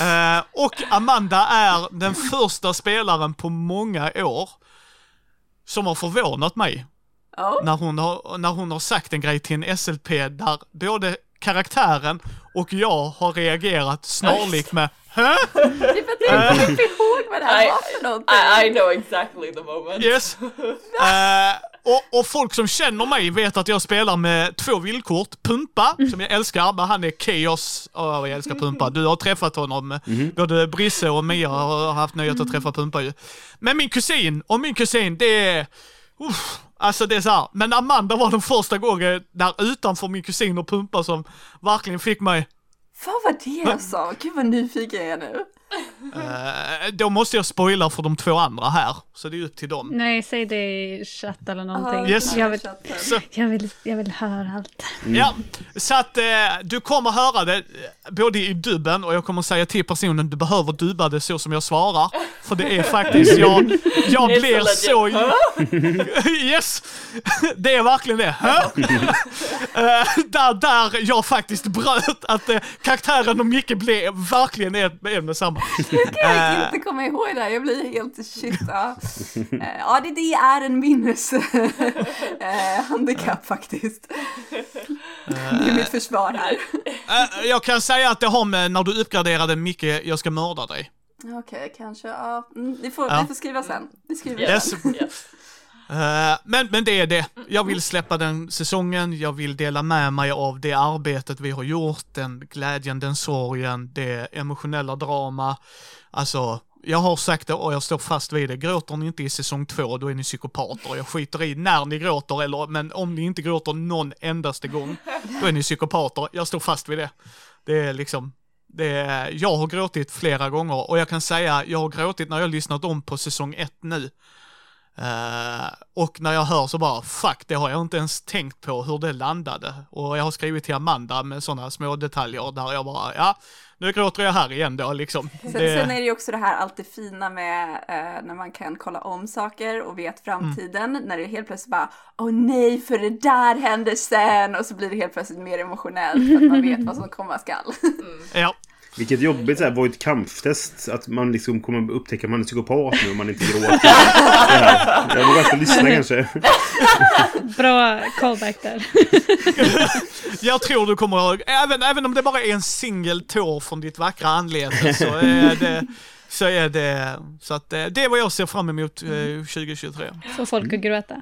Eh, och Amanda är den första spelaren på många år som har förvånat mig Ja. när hon har, när hon har sagt en grej till en SLP där både karaktären och jag har reagerat snarlikt med Hä? Det är för att jag inte kommer ihåg vad det här I, var för någonting. I, I know exactly the moment. Yes. (laughs) Eh, och, och folk som känner mig vet att jag spelar med två villkort. Pumpa, som jag älskar, men han är Chaos. Åh, jag älskar Pumpa. Du har träffat honom. Både Brisse och Mia har haft nöjet att träffa Pumpa ju. Men min kusin, och min kusin, det är... Uff, alltså det är så här. Men Amanda var den första gången där utanför min kusin och Pumpa som verkligen fick mig... Vad var det jag sa? Gud vad nyfiken jag är nu. Eh, då måste jag spoila för de två andra här. Så det är upp till dem. Nej, säg det i chatt eller någonting. Ja, Yes. Jag, vill, jag, vill, jag vill höra allt. Ja, så att eh, du kommer höra det eh, både i dubben och jag kommer säga till personen du behöver dubba det så som jag svarar. För det är faktiskt, (laughs) jag, jag blir så (laughs) yes! Det är verkligen det. (laughs) Eh, där, där jag faktiskt bröt att eh, karaktären och Micke blev verkligen en, en med samma. Jag kan Eh. inte komma ihåg det här, jag blir helt shit. Ja, Eh, ja det, det är en minnes eh, handikapp faktiskt. Det är mitt försvar här. Jag kan säga att det har med när du uppgraderade Micke, jag ska mörda dig. Okej, kanske. Ja, mm, vi, får, Ja. vi får skriva sen. Vi skriver Yeah, sen. Yes. Eh, men, men det är det. Jag vill släppa den säsongen, jag vill dela med mig av det arbetet vi har gjort, den glädjen, den sorgen, det emotionella drama. Alltså, jag har sagt det och jag står fast vid det. Gråter ni inte i säsong två, då är ni psykopater. Jag skiter i när ni gråter, eller, men om ni inte gråter någon endaste gång, då är ni psykopater. Jag står fast vid det. Det är liksom, det är, jag har gråtit flera gånger och jag kan säga, jag har gråtit när jag har lyssnat om på säsong ett nu. Eh, och när jag hör så bara, fuck, det har jag inte ens tänkt på hur det landade. Och jag har skrivit till Amanda med sådana små detaljer där jag bara, ja, nu gråter jag här igen då liksom. Sen, Det- sen är det ju också det här allt det fina med eh, när man kan kolla om saker och vet framtiden. När det helt plötsligt bara, åh nej, för det där hände sen. Och så blir det helt plötsligt mer emotionellt för att man vet vad som komma skall. Ja, Vilket jobbigt såhär, var ett kamptest. Att man liksom kommer upptäcka att man är psykopat nu om man inte gråter. (laughs) Det här. Jag vågar inte lyssna kanske. (laughs) Bra callback där. (laughs) jag tror du kommer ihåg, även, även om det bara är en singel tår från ditt vackra anlete så är det, så är det, så att eh, det är vad jag ser fram emot eh, 2023. Få folk att gråta.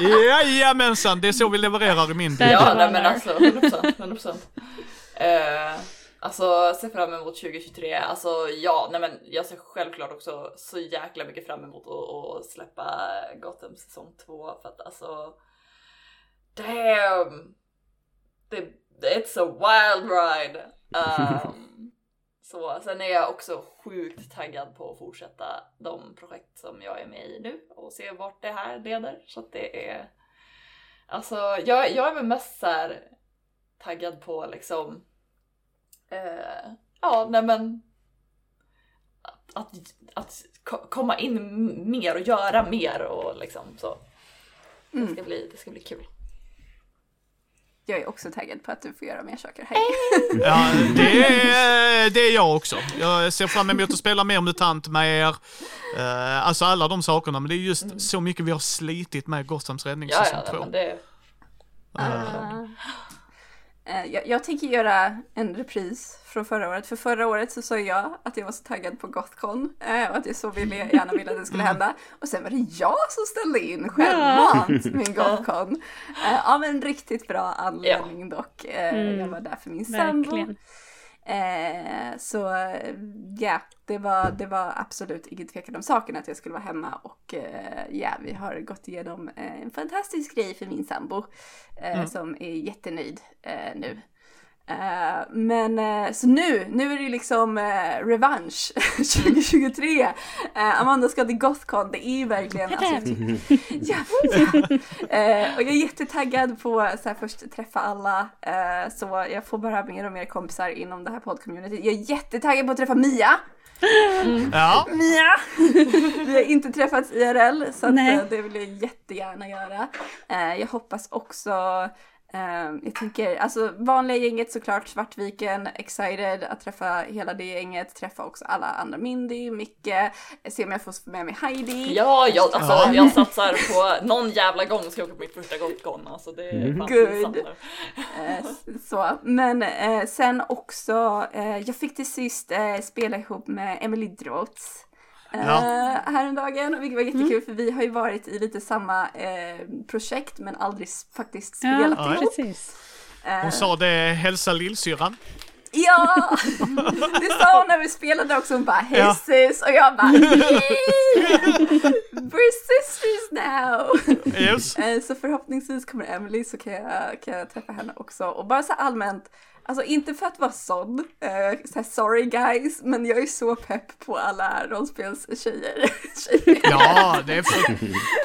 Jajamensan, det är så vi levererar i min Där- bil. Ja, nej men alltså 100%. 100%. Uh, alltså se fram emot 2023. Alltså ja, nej men jag ser självklart också så jäkla mycket fram emot att, att släppa Gotham säsong 2 för att alltså damn! Det, it's a wild ride! Um, (laughs) så sen är jag också sjukt taggad på att fortsätta de projekt som jag är med i nu och se vart det här leder. Så att det är Alltså jag, jag är väl mest så här taggad på liksom eh, Ja nej men att, att, att ko- komma in mer och göra mer och liksom så. Det Mm. ska bli, det ska bli kul. Jag är också taggad på att du får göra mer saker. Hej! Ja, det är, det är jag också. Jag ser fram emot att spela mer MUTANT med er. Eh, alltså alla de sakerna, men det är just så mycket vi har slitit med Gothams räddning Ja säsong ja, två. men det, Eh, jag, jag tänker göra en repris från förra året. För förra året så sa jag att jag var så taggad på Gothcon eh, och att jag så ville, gärna ville att det skulle hända. Och sen var det jag som ställde in självmant min Gothcon. Eh, av en riktigt bra anledning dock. Eh, Mm. Jag var där för min sambo. Eh, så eh, ja, det, var, det var absolut ingen tvekan om saken att jag skulle vara hemma och eh, ja, vi har gått igenom eh, en fantastisk grej för min sambo eh, som är jättenöjd eh, nu. Eh, men uh, så nu, nu är det liksom uh, revansch (laughs) 2023. Uh, Amanda ska till Gothcon, det är ju verkligen alltså, (laughs) ja, ja. Och jag är jättetaggad på att först träffa alla så jag får bara mer och mer kompisar inom det här poddcommunityt. Jag är jättetaggad på att träffa Mia. Mm. Ja. Mia! Vi har inte träffats IRL så att, det vill jag jättegärna göra. Jag hoppas också Uh, jag tänker, alltså vanliga gänget såklart, Svartviken, excited att träffa hela det gänget, träffa också alla andra Mindy, Micke, se om jag får med mig Heidi. Ja, jag, alltså, ja. jag satsar på någon jävla gång ska jag åka på mitt första Gotcon, alltså det är mm. Good. Uh, så, men uh, sen också, eh, jag fick till sist spela ihop med Emily Drots. Ja. Uh, häromdagen, vilket var jättekul mm. för vi har ju varit i lite samma uh, projekt men aldrig faktiskt spelat ja, ihop. Precis. Uh, hon sa det, hälsa lillsyrran. Ja! (laughs) Det sa hon när vi spelade också, hon bara hej ja. sis och jag bara We're sisters now! Yes. så förhoppningsvis kommer Emily så kan jag, kan jag träffa henne också och bara så allmänt Alltså inte för att vara sån, uh, så sorry guys, men jag är så pepp på alla rollspelstjejer. (laughs) ja, det, för,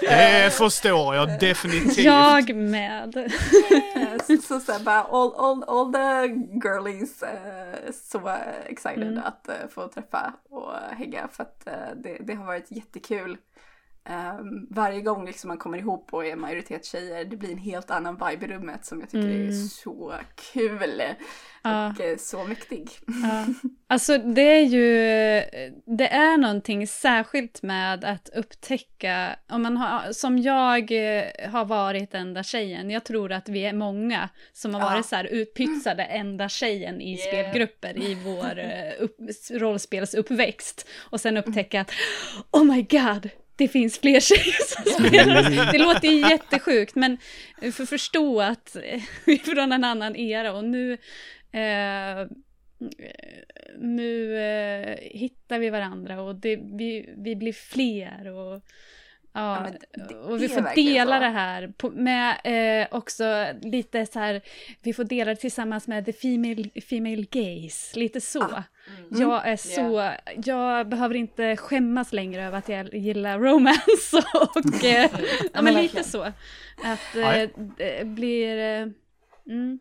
det förstår jag definitivt. Jag med. uh, så så bara all, all, all the girlies uh, så excited mm. att uh, få träffa och hänga för att det, det har varit jättekul. Um, varje gång liksom man kommer ihop och är majoritet tjejer, det blir en helt annan vibe i rummet som jag tycker mm. är så kul. Ja. Och eh, så mäktig. Ja. (laughs) Alltså det är ju, det är någonting särskilt med att upptäcka, om man har, som jag eh, har varit enda tjejen, jag tror att vi är många som har varit så här utpytsade enda tjejen i yeah. spelgrupper i vår eh, upp, rollspelsuppväxt. Och sen upptäcka att, oh my god, det finns fler tjejer som spelar. Det låter jättesjukt, men för att förstå att vi är från en annan era och nu eh, nu eh, hittar vi varandra och det, vi, vi blir fler och Ja, ja och vi får dela så. det här på, med eh, också lite så här, vi får dela det tillsammans med the female, female gaze, lite så. Ah. Mm. Jag är så, yeah. jag behöver inte skämmas längre över att jag gillar romance (laughs) och eh, ja men lite så. Att eh, det blir, eh, mm,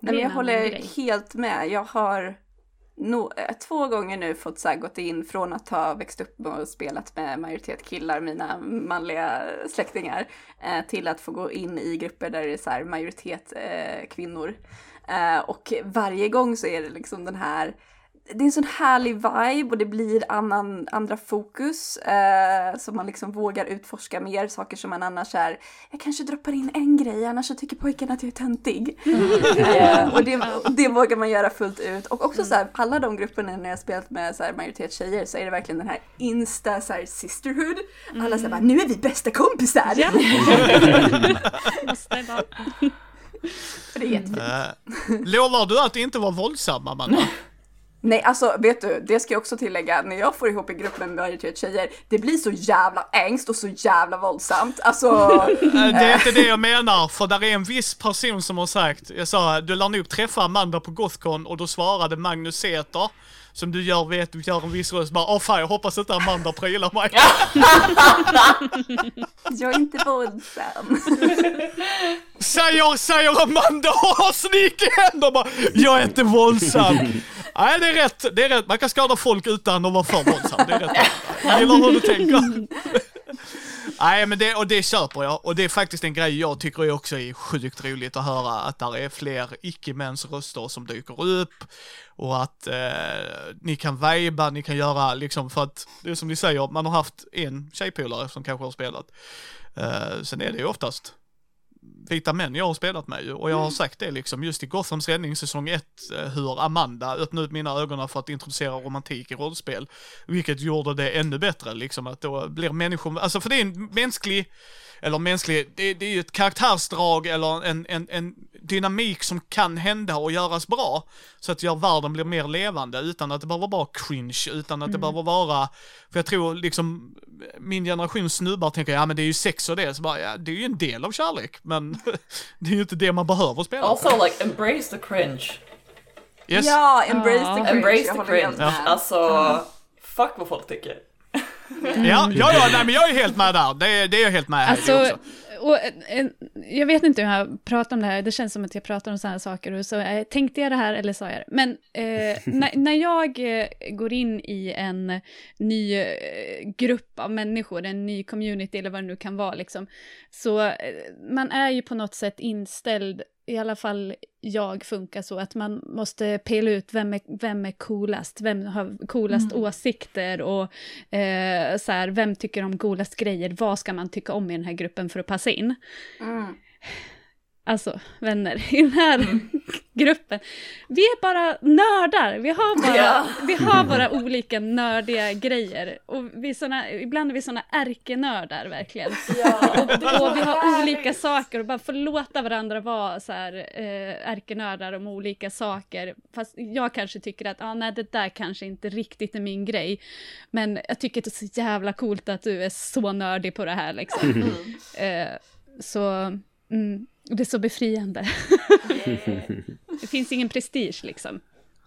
Nej, men jag håller grej. helt med, jag har no, eh, två gånger nu fått så här, gått in från att ha växt upp och spelat med majoritet killar, mina manliga släktingar, eh, till att få gå in i grupper där det är så här, majoritet eh, kvinnor. Eh, och varje gång så är det liksom den här det är en sån härlig vibe och det blir annan, andra fokus. Eh, så man liksom vågar utforska mer saker som man annars är, jag kanske droppar in en grej annars så tycker pojken att jag är töntig. Mm. (laughs) Eh, och det, det vågar man göra fullt ut. Och också så här, alla de grupperna när jag spelat med så här, majoritet tjejer så är det verkligen den här insta så här, sisterhood. Alla säger bara, nu är vi bästa kompisar! Ja. (laughs) det är jättefint. Uh, lovar du att inte vara våldsam, Amanda? (laughs) Nej, alltså vet du, det ska jag också tillägga, när jag får ihop en grupp med majoritet tjejer, det blir så jävla ängst och så jävla våldsamt. Alltså... (laughs) Eh, det är inte det jag menar, för där är en viss person som har sagt, jag sa, du lär nog träffa Amanda på Gothcon och då svarade Magnus Säter, som du gör, vet, du gör en viss röst, bara åh fan jag hoppas inte Amanda prylar mig. (laughs) jag är inte våldsam. (laughs) säger, säger Amanda och har sneak händer bara, jag är inte våldsam. (laughs) Nej, det är rätt. Det är rätt. Man kan skada folk utan att vara för våldsam. Det är rätt. Jag gillar hur du tänker. Nej, men det, och det köper jag. Och det är faktiskt en grej jag tycker också är sjukt roligt att höra att där är fler icke-mäns röster som dyker upp. Och att eh, ni kan vajba, ni kan göra liksom för att, det är som ni säger, man har haft en tjejpolare som kanske har spelat. Eh, sen är det ju oftast vita män jag har spelat med och jag har mm. sagt det liksom just i Gothams räddning säsong 1 eh, hur Amanda öppnade upp mina ögon för att introducera romantik i rollspel. Vilket gjorde det ännu bättre liksom att då blir människor, alltså för det är en mänsklig eller mänsklig, det, det är ju ett karaktärsdrag eller en, en, en dynamik som kan hända och göras bra. Så att gör världen blir mer levande utan att det behöver vara cringe, utan att mm. det behöver vara, för jag tror liksom min generation snubbar tänker, ja men det är ju sex och det, så bara, ja det är ju en del av kärlek, men (laughs) det är ju inte det man behöver spela. Also like embrace the cringe. Yes. Ja, embrace Ja. the cringe. Embrace the cringe. med. Alltså, fuck vad folk tycker. Ja, ja, ja nej, men jag är helt med där. Det, är- det är jag helt med här Alltså, också. och, eh, jag vet inte hur jag pratar om det här, det känns som att jag pratar om sådana saker, och så eh, tänkte jag det här eller sa jag det? Men eh, när, när jag eh, går in i en ny grupp av människor, en ny community eller vad det nu kan vara, liksom, så man är ju på något sätt inställd, i alla fall jag funkar så, att man måste pela ut vem är, vem är coolast, vem har coolast åsikter och eh, så här, vem tycker om coolast grejer, vad ska man tycka om i den här gruppen för att passa in? Mm. Alltså, vänner, i den här (laughs) gruppen, vi är bara nördar, vi har bara, Ja. vi har bara olika nördiga grejer. Och vi såna, ibland är vi såna ärkenördar verkligen. Ja, Och vi har olika saker och bara få låta varandra vara så här eh, ärkenördar om olika saker. Fast jag kanske tycker att, ah, nej det där kanske inte riktigt är min grej. Men jag tycker det är så jävla coolt att du är så nördig på det här liksom. eh, så, mm, det är så befriande. (laughs) det finns ingen prestige liksom.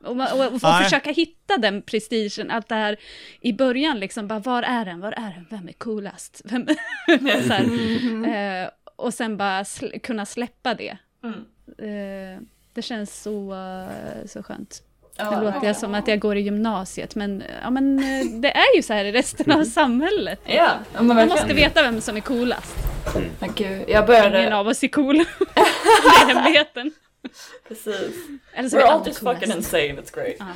Och, och, och, försöka hitta den prestigen, allt det här i början liksom, bara var är den, var är den, vem är coolast? Vem? (laughs) så här. Eh, och sen bara sl- kunna släppa det. Mm. Eh, det känns så, eh, så skönt. Ja, Nu låter jag som att jag går i gymnasiet, men, ja, men eh, det är ju så här i resten av (laughs) samhället. Ja, Man måste veta vem som är coolast. Men gud, jag Ingen började... av oss är cool. (laughs) det är hemligheten. Precis. Eller så är We're vi all just fucking insane, it's great. (laughs)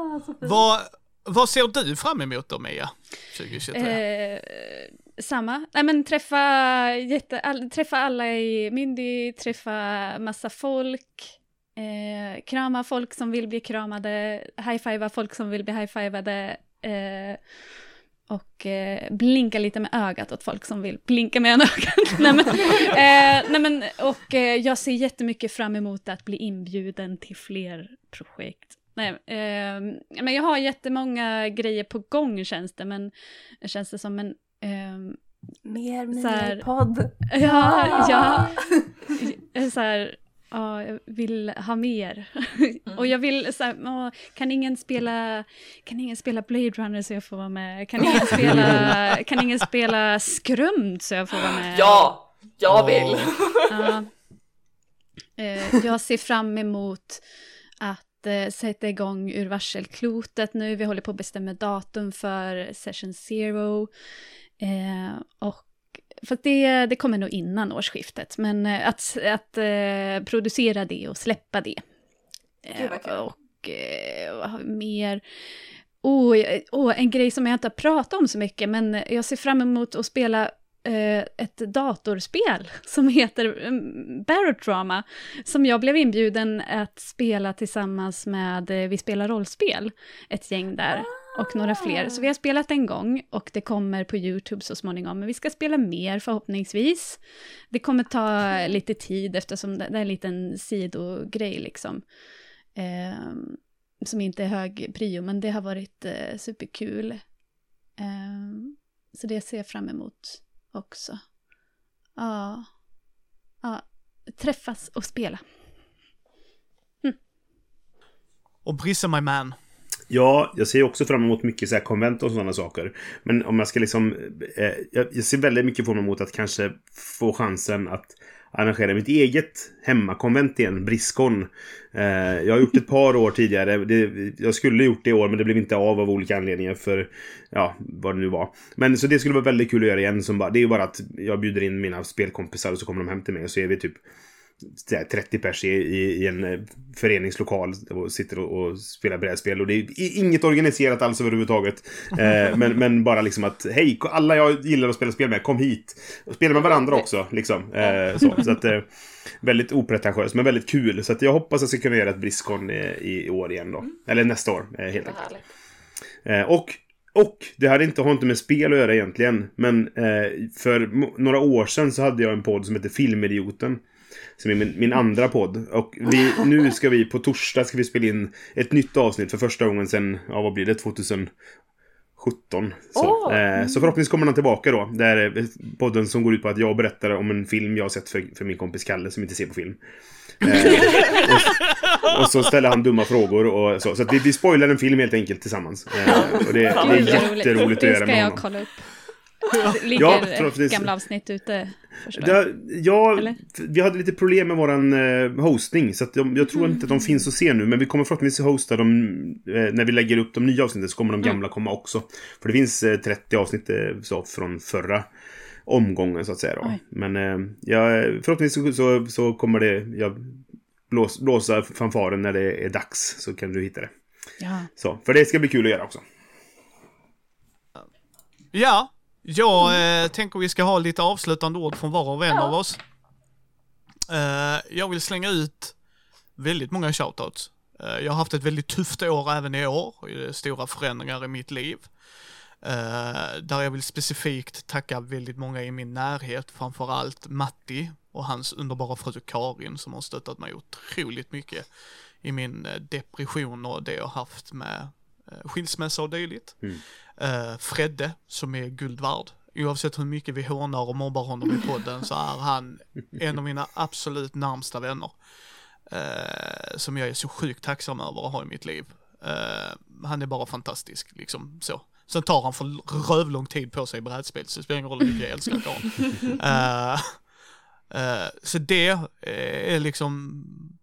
Ah. Vad, vad ser du fram emot då, Mia? 2023? Eh, samma. Nej men träffa, jätte, all, träffa alla i Mindy, träffa massa folk, eh, krama folk som vill bli kramade, high-fiva folk som vill bli high-fivade, eh, och eh, blinka lite med ögat åt folk som vill blinka med en (laughs) ögat. nej, men, eh, nej men, och eh, jag ser jättemycket fram emot att bli inbjuden till fler projekt. Nej, eh, men jag har jättemånga grejer på gång känns det, men känns det som en... ehm, Mer Mia-podd. ja, ja. Jag- Så här, ja, jag vill ha mer. (laughs) Och jag vill, så här, åh, kan ingen spela, kan ingen spela Blade Runner så jag får vara med? Kan ingen spela, (laughs) kan ingen spela Skrumd så jag får vara med? Ja, jag vill. Ja. Eh, jag ser fram emot att eh, sätta igång ur varselklotet nu. Vi håller på att bestämma datum för session zero. Eh, och för det, det kommer nog innan årsskiftet, men eh, att, att eh, producera det och släppa det. Gud, vad kul. Eh, och eh, vad har vi mer? Oh, oh, en grej som jag inte har pratat om så mycket, men jag ser fram emot att spela eh, ett datorspel (laughs) som heter um, Barotrauma, som jag blev inbjuden att spela tillsammans med eh, Vi spelar rollspel, ett gäng där. Och några fler. Så vi har spelat en gång och det kommer på YouTube så småningom. Men vi ska spela mer förhoppningsvis. Det kommer ta lite tid eftersom det, är en liten sidogrej liksom. Eh, som inte är hög prio, men det har varit eh, superkul. Eh, så det ser jag fram emot också. Ja. ja. Träffas och spela. Hm. Och Brisse My Man. Ja, jag ser också fram emot mycket så här konvent och sådana saker. Men om jag ska liksom... Eh, eh jag, ser väldigt mycket fram emot att kanske få chansen att arrangera mitt eget hemmakonvent igen, Briskon. Eh, jag har gjort ett par år tidigare. Det, jag skulle gjort det i år, men det blev inte av av olika anledningar för, ja, vad det nu var. Men så det skulle vara väldigt kul att göra igen. Som bara, det är ju bara att jag bjuder in mina spelkompisar och så kommer de hem till mig och så är vi typ 30 pers i, i, i en eh, föreningslokal och sitter och, och spelar brädspel. Och det är i- inget organiserat alls överhuvudtaget. (laughs) Eh, men, men bara liksom att, hej, alla jag gillar att spela spel med, kom hit. Och spela med varandra också, liksom. Eh, så så att, eh, väldigt opretentiöst, men väldigt kul. Så att jag hoppas att jag ska kunna göra ett Briskon eh, i, i år igen då. Eller nästa år, eh, helt enkelt. och, och det hade inte, har inte med spel att göra egentligen. Men eh, för några år sedan så hade jag en podd som heter Filmidioten. Som är min, min andra podd. Och vi, nu ska vi på torsdag ska vi spela in ett nytt avsnitt för första gången sedan, ja vad blir det, 2017. Så, Åh! eh, så förhoppningsvis kommer den tillbaka då. Det här är podden som går ut på att jag berättar om en film jag har sett för, för min kompis Kalle som inte ser på film. Eh, (laughs) och, och så ställer han dumma frågor och så. Så vi, vi spoilar en film helt enkelt tillsammans. Eh, och det, det är Roligt. jätteroligt att Det göra ska med jag honom. kolla upp. Det ligger Ja, gamla avsnitt ute. Det, ja, Eller? vi hade lite problem med våran eh, hosting. Så att jag, jag tror inte att de finns att se nu. Men vi kommer förhoppningsvis hosta dem. Eh, när vi lägger upp de nya avsnitten så kommer de gamla komma också. För det finns eh, 30 avsnitt eh, så, från förra omgången så att säga. Då. Oj. Men ja, förhoppningsvis så, så kommer det jag blås, blåsa fanfaren när det är dags. Så kan du hitta det. Ja. Så, för det ska bli kul att göra också. Ja, jag eh, tänker vi ska ha lite avslutande ord från var och en Ja. av oss. Eh, jag vill slänga ut väldigt många shoutouts. Eh, jag har haft ett väldigt tufft år även i år. Stora förändringar i mitt liv. Eh, där jag vill specifikt tacka väldigt många i min närhet, framförallt Matti och hans underbara fru Karin som har stöttat mig otroligt mycket i min eh, depression och det jag haft med skilsmässa och dylikt. Mm. Eh, Fredde som är guld värd. Oavsett hur mycket vi hånar och mobbar honom i podden så är han en av mina absolut närmsta vänner. Eh, som jag är så sjukt tacksam över att ha i mitt liv. Eh, han är bara fantastisk liksom så. Sen tar han för rövlång tid på sig i brädspel så det spelar ingen roll hur mycket jag älskar karln. (laughs) Eh, eh, så det eh, är liksom eh,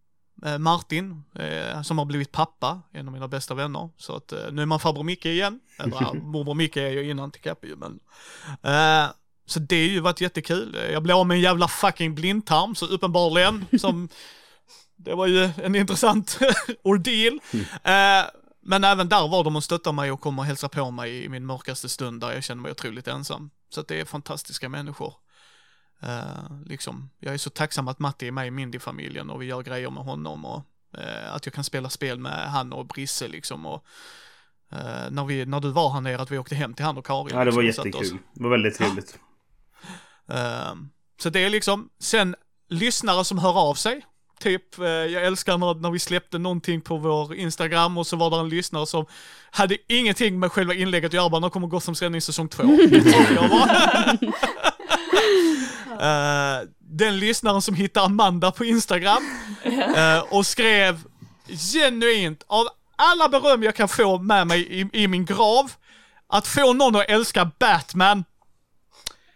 Martin, eh, som har blivit pappa, en av mina bästa vänner. Så att eh, nu är man farbror Micke igen. Eller (laughs) morbror Micke är ju innan till Kappe men. Eh, så det har ju varit jättekul. Jag blev av med en jävla fucking blindtarm, så uppenbarligen, (laughs) som, det var ju en intressant (laughs) ordeal. Eh, men även där var de och stöttade mig och kom och hälsade på mig i min mörkaste stund där jag kände mig otroligt ensam. Så att det är fantastiska människor. Eh, liksom, jag är så tacksam att Matti är med i Mindy-familjen och vi gör grejer med honom och eh, att jag kan spela spel med han och Brisse liksom och eh, när, vi, när du var här nere att vi åkte hem till han och Karin. Ja, det var liksom, jättekul. Det var väldigt trevligt. Ehm, så det är liksom, sen lyssnare som hör av sig. Typ, jag älskar när, när vi släppte någonting på vår Instagram och så var det en lyssnare som hade ingenting med själva inlägget att göra, bara när kommer Gotham's räddning säsong två. (laughs) (laughs) (laughs) Eh, den lyssnaren som hittade Amanda på Instagram (laughs) eh, och skrev genuint, av alla beröm jag kan få med mig i, i min grav, att få någon att älska Batman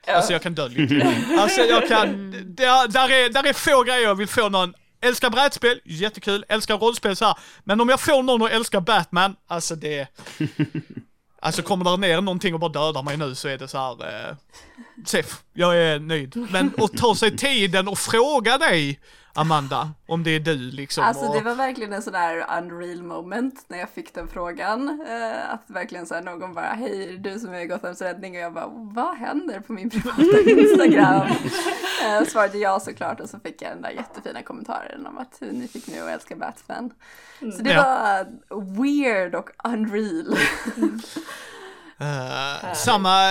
Alltså jag kan dö lycklig. (laughs) Alltså jag kan, där, där, är, där är få grejer jag vill få någon, älskar brädspel, jättekul, älskar rollspel så här. Men om jag får någon att älska Batman, alltså det... Alltså kommer där ner någonting och bara dödar mig nu så är det så här. Eh, safe, jag är nöjd. Men att ta sig tiden och fråga dig, Amanda, om det är du liksom. Alltså och, det var verkligen en sån där unreal moment när jag fick den frågan. Eh, att verkligen så här någon bara, hej är det du som är Gothams räddning? Och jag bara, vad händer på min (laughs) privata Instagram? eh, svarade jag såklart och så fick jag den där jättefina kommentaren om att ni fick mig att älska Batman. Så det Ja. var weird och unreal. (laughs) Eh, samma,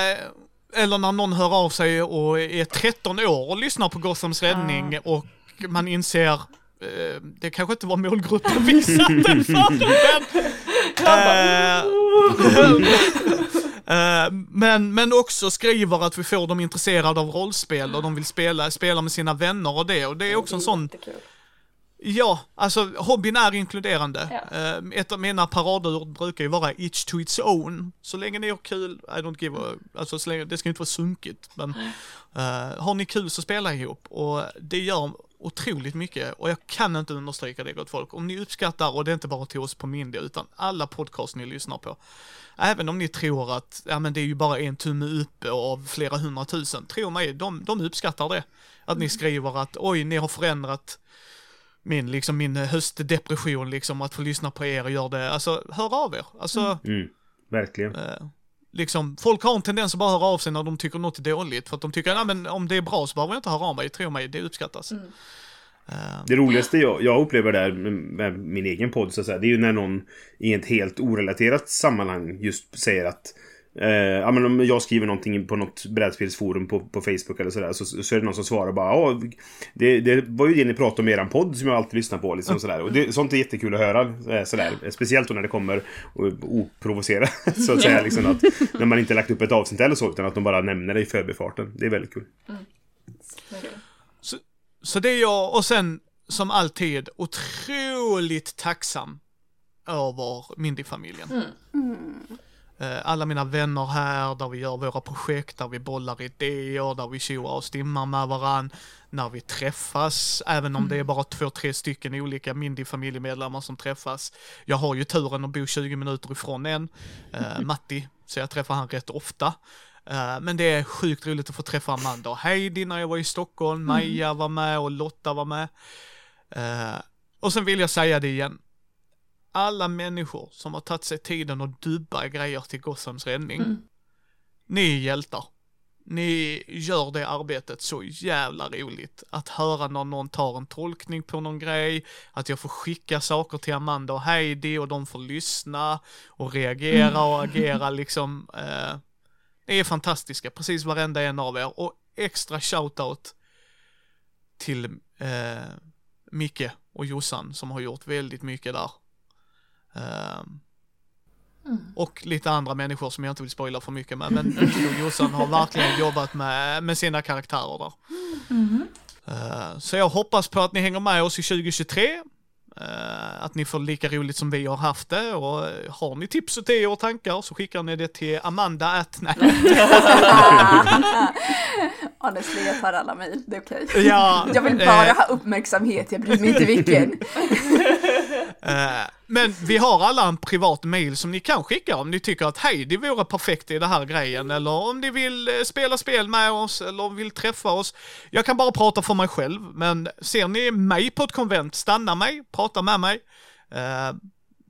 eller när någon hör av sig och är 13 år och lyssnar på Gothams räddning och man inser eh, det kanske inte var målgruppen vi satte för men, eh, eh, men, men också skriver att vi får dem intresserade av rollspel och de vill spela, spela med sina vänner och det och det är också en sån. Ja, alltså hobbyn är inkluderande. Ja. Ett av mina paradord brukar ju vara each to its own. Så länge ni har kul, I don't give a, alltså så länge, det ska inte vara sunkigt. Men eh, har ni kul så spela ihop och det gör otroligt mycket och jag kan inte understryka det gott folk. Om ni uppskattar, och det är inte bara till oss på Mindy utan alla podcast ni lyssnar på. Även om ni tror att, ja men det är ju bara en tumme uppe av flera hundratusen. Tro mig, de, de uppskattar det. Att ni skriver att oj, ni har förändrat min, liksom, min höstdepression, liksom, att få lyssna på er och göra det, alltså hör av er. Alltså, Mm, verkligen. eh, liksom, folk har en tendens att bara höra av sig när de tycker något är dåligt, för att de tycker, nej men om det är bra så behöver jag inte höra av mig, tro mig, det uppskattas. Eh, Det roligaste jag, jag upplever där med, med min egen podd, så att säga, det är ju när någon i ett helt orelaterat sammanhang just säger att Eh, ja, men om jag skriver någonting på något brädspelsforum på, på Facebook eller sådär så, så är det någon som svarar bara Åh, det, det var ju det ni pratade om i eran podd som jag alltid lyssnar på. Liksom, sådär. Och det, sånt är jättekul att höra. eh, Sådär. Speciellt då när det kommer och- oprovocerat. (laughs) Så att säga. Liksom att, när man inte lagt upp ett avsnitt eller så utan att de bara nämner det i förbifarten. Det är väldigt kul. Verkligen. Så, så det är jag, och sen som alltid otroligt tacksam över Mindy-familjen. Eh, Alla mina vänner här, där vi gör våra projekt, där vi bollar idéer, där vi tjoar och stimmar med varann, när vi träffas, även om det är bara två, tre stycken olika Mindy-familjemedlemmar som träffas. Jag har ju turen att bo 20 minuter ifrån en, eh, (laughs) Matti, så jag träffar han rätt ofta. Eh, men det är sjukt roligt att få träffa Amanda och Heidi när jag var i Stockholm, Maja var med och Lotta var med. Eh, och sen vill jag säga det igen. Alla människor som har tagit sig tiden att dubba grejer till Gothams räddning. Ni är hjältar. Ni gör det arbetet så jävla roligt. Att höra när någon tar en tolkning på någon grej, att jag får skicka saker till Amanda och Heidi och de får lyssna och reagera och agera (laughs) liksom. Eh, ni är fantastiska, precis varenda en av er. Och extra shoutout till eh, Micke och Jossan som har gjort väldigt mycket där. Ehm, Och lite andra människor som jag inte vill spoila för mycket med. Men (laughs) Jossan har verkligen jobbat med, med sina karaktärer där. Eh, så jag hoppas på att ni hänger med oss i 2023. Eh, att ni får lika roligt som vi har haft det och eh, har ni tips och idéer och tankar så skickar ni det till Amanda at, nej. (laughs) Honestly, jag tar alla mejl, det är okej. Ja, Jag vill bara eh, ha uppmärksamhet, jag bryr mig inte vilken. (laughs) Eh, men vi har alla en privat mail som ni kan skicka om ni tycker att Heidi vore perfekt i den här grejen eller om ni vill eh, spela spel med oss eller vill träffa oss. Jag kan bara prata för mig själv, men ser ni mig på ett konvent, stanna mig, prata med mig. Eh,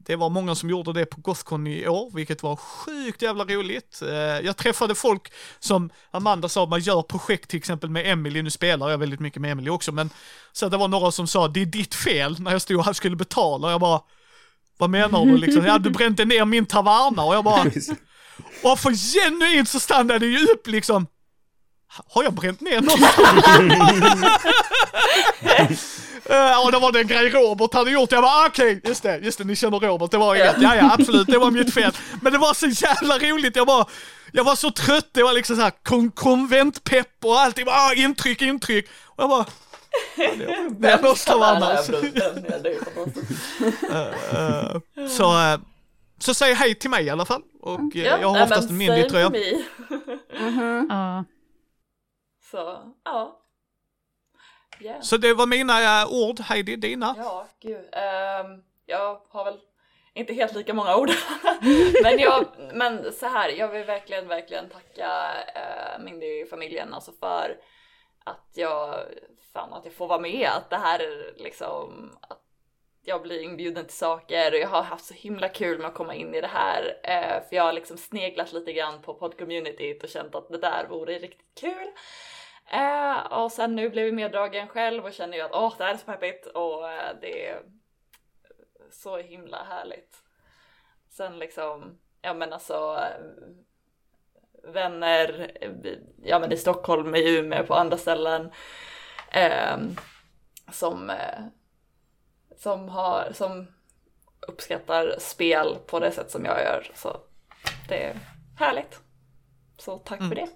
det var många som gjorde det på Gothcon i år, vilket var sjukt jävla roligt. Eh, Jag träffade folk som Amanda sa, man gör projekt till exempel med Emily, nu spelar jag väldigt mycket med Emily också, men så det var några som sa, det är ditt fel, när jag stod och skulle betala, och jag bara, vad menar du liksom? Ja, du brände ner min taverna, och jag bara, (laughs) och för genuint så stannade det ju upp liksom, har jag bränt ner någonstans? (laughs) Eh, och det var den grej Robert hade gjort. Jag bara okej, just det, just det, ni känner Robert, det var inget. Ja, ja, absolut, det var mitt fel. Men det var så jävla roligt, jag bara, jag var så trött, det var liksom så här kon konventpepp och allting, bara ah, intryck, intryck. Och jag bara, ja, det- är något av annars. (laughs) Eh, Så, eh, så säg hej till mig i alla fall. Och eh, jag har oftast en Mindy-tröja. Ja. Så, ja. Yeah. Så det var mina eh, ord, Heidi, dina. Ja, gud. Ehm, jag har väl inte helt lika många ord. (laughs) men, jag, men så här, jag vill verkligen, verkligen tacka uh, Mindy-familjen alltså för att jag, fan att jag får vara med, att det här är liksom, att jag blir inbjuden till saker och jag har haft så himla kul med att komma in i det här. eh, för jag har liksom sneglat lite grann på poddcommunityt och känt att det där vore riktigt kul. Eh, och sen nu blev jag meddragen själv och känner ju att åh, det här är så peppigt och eh, det är så himla härligt. Sen liksom, ja men alltså eh, vänner, eh, ja men i Stockholm, i Umeå, på andra ställen. ehm, som, eh, som har, som uppskattar spel på det sätt som jag gör. Så det är härligt. Så tack för det.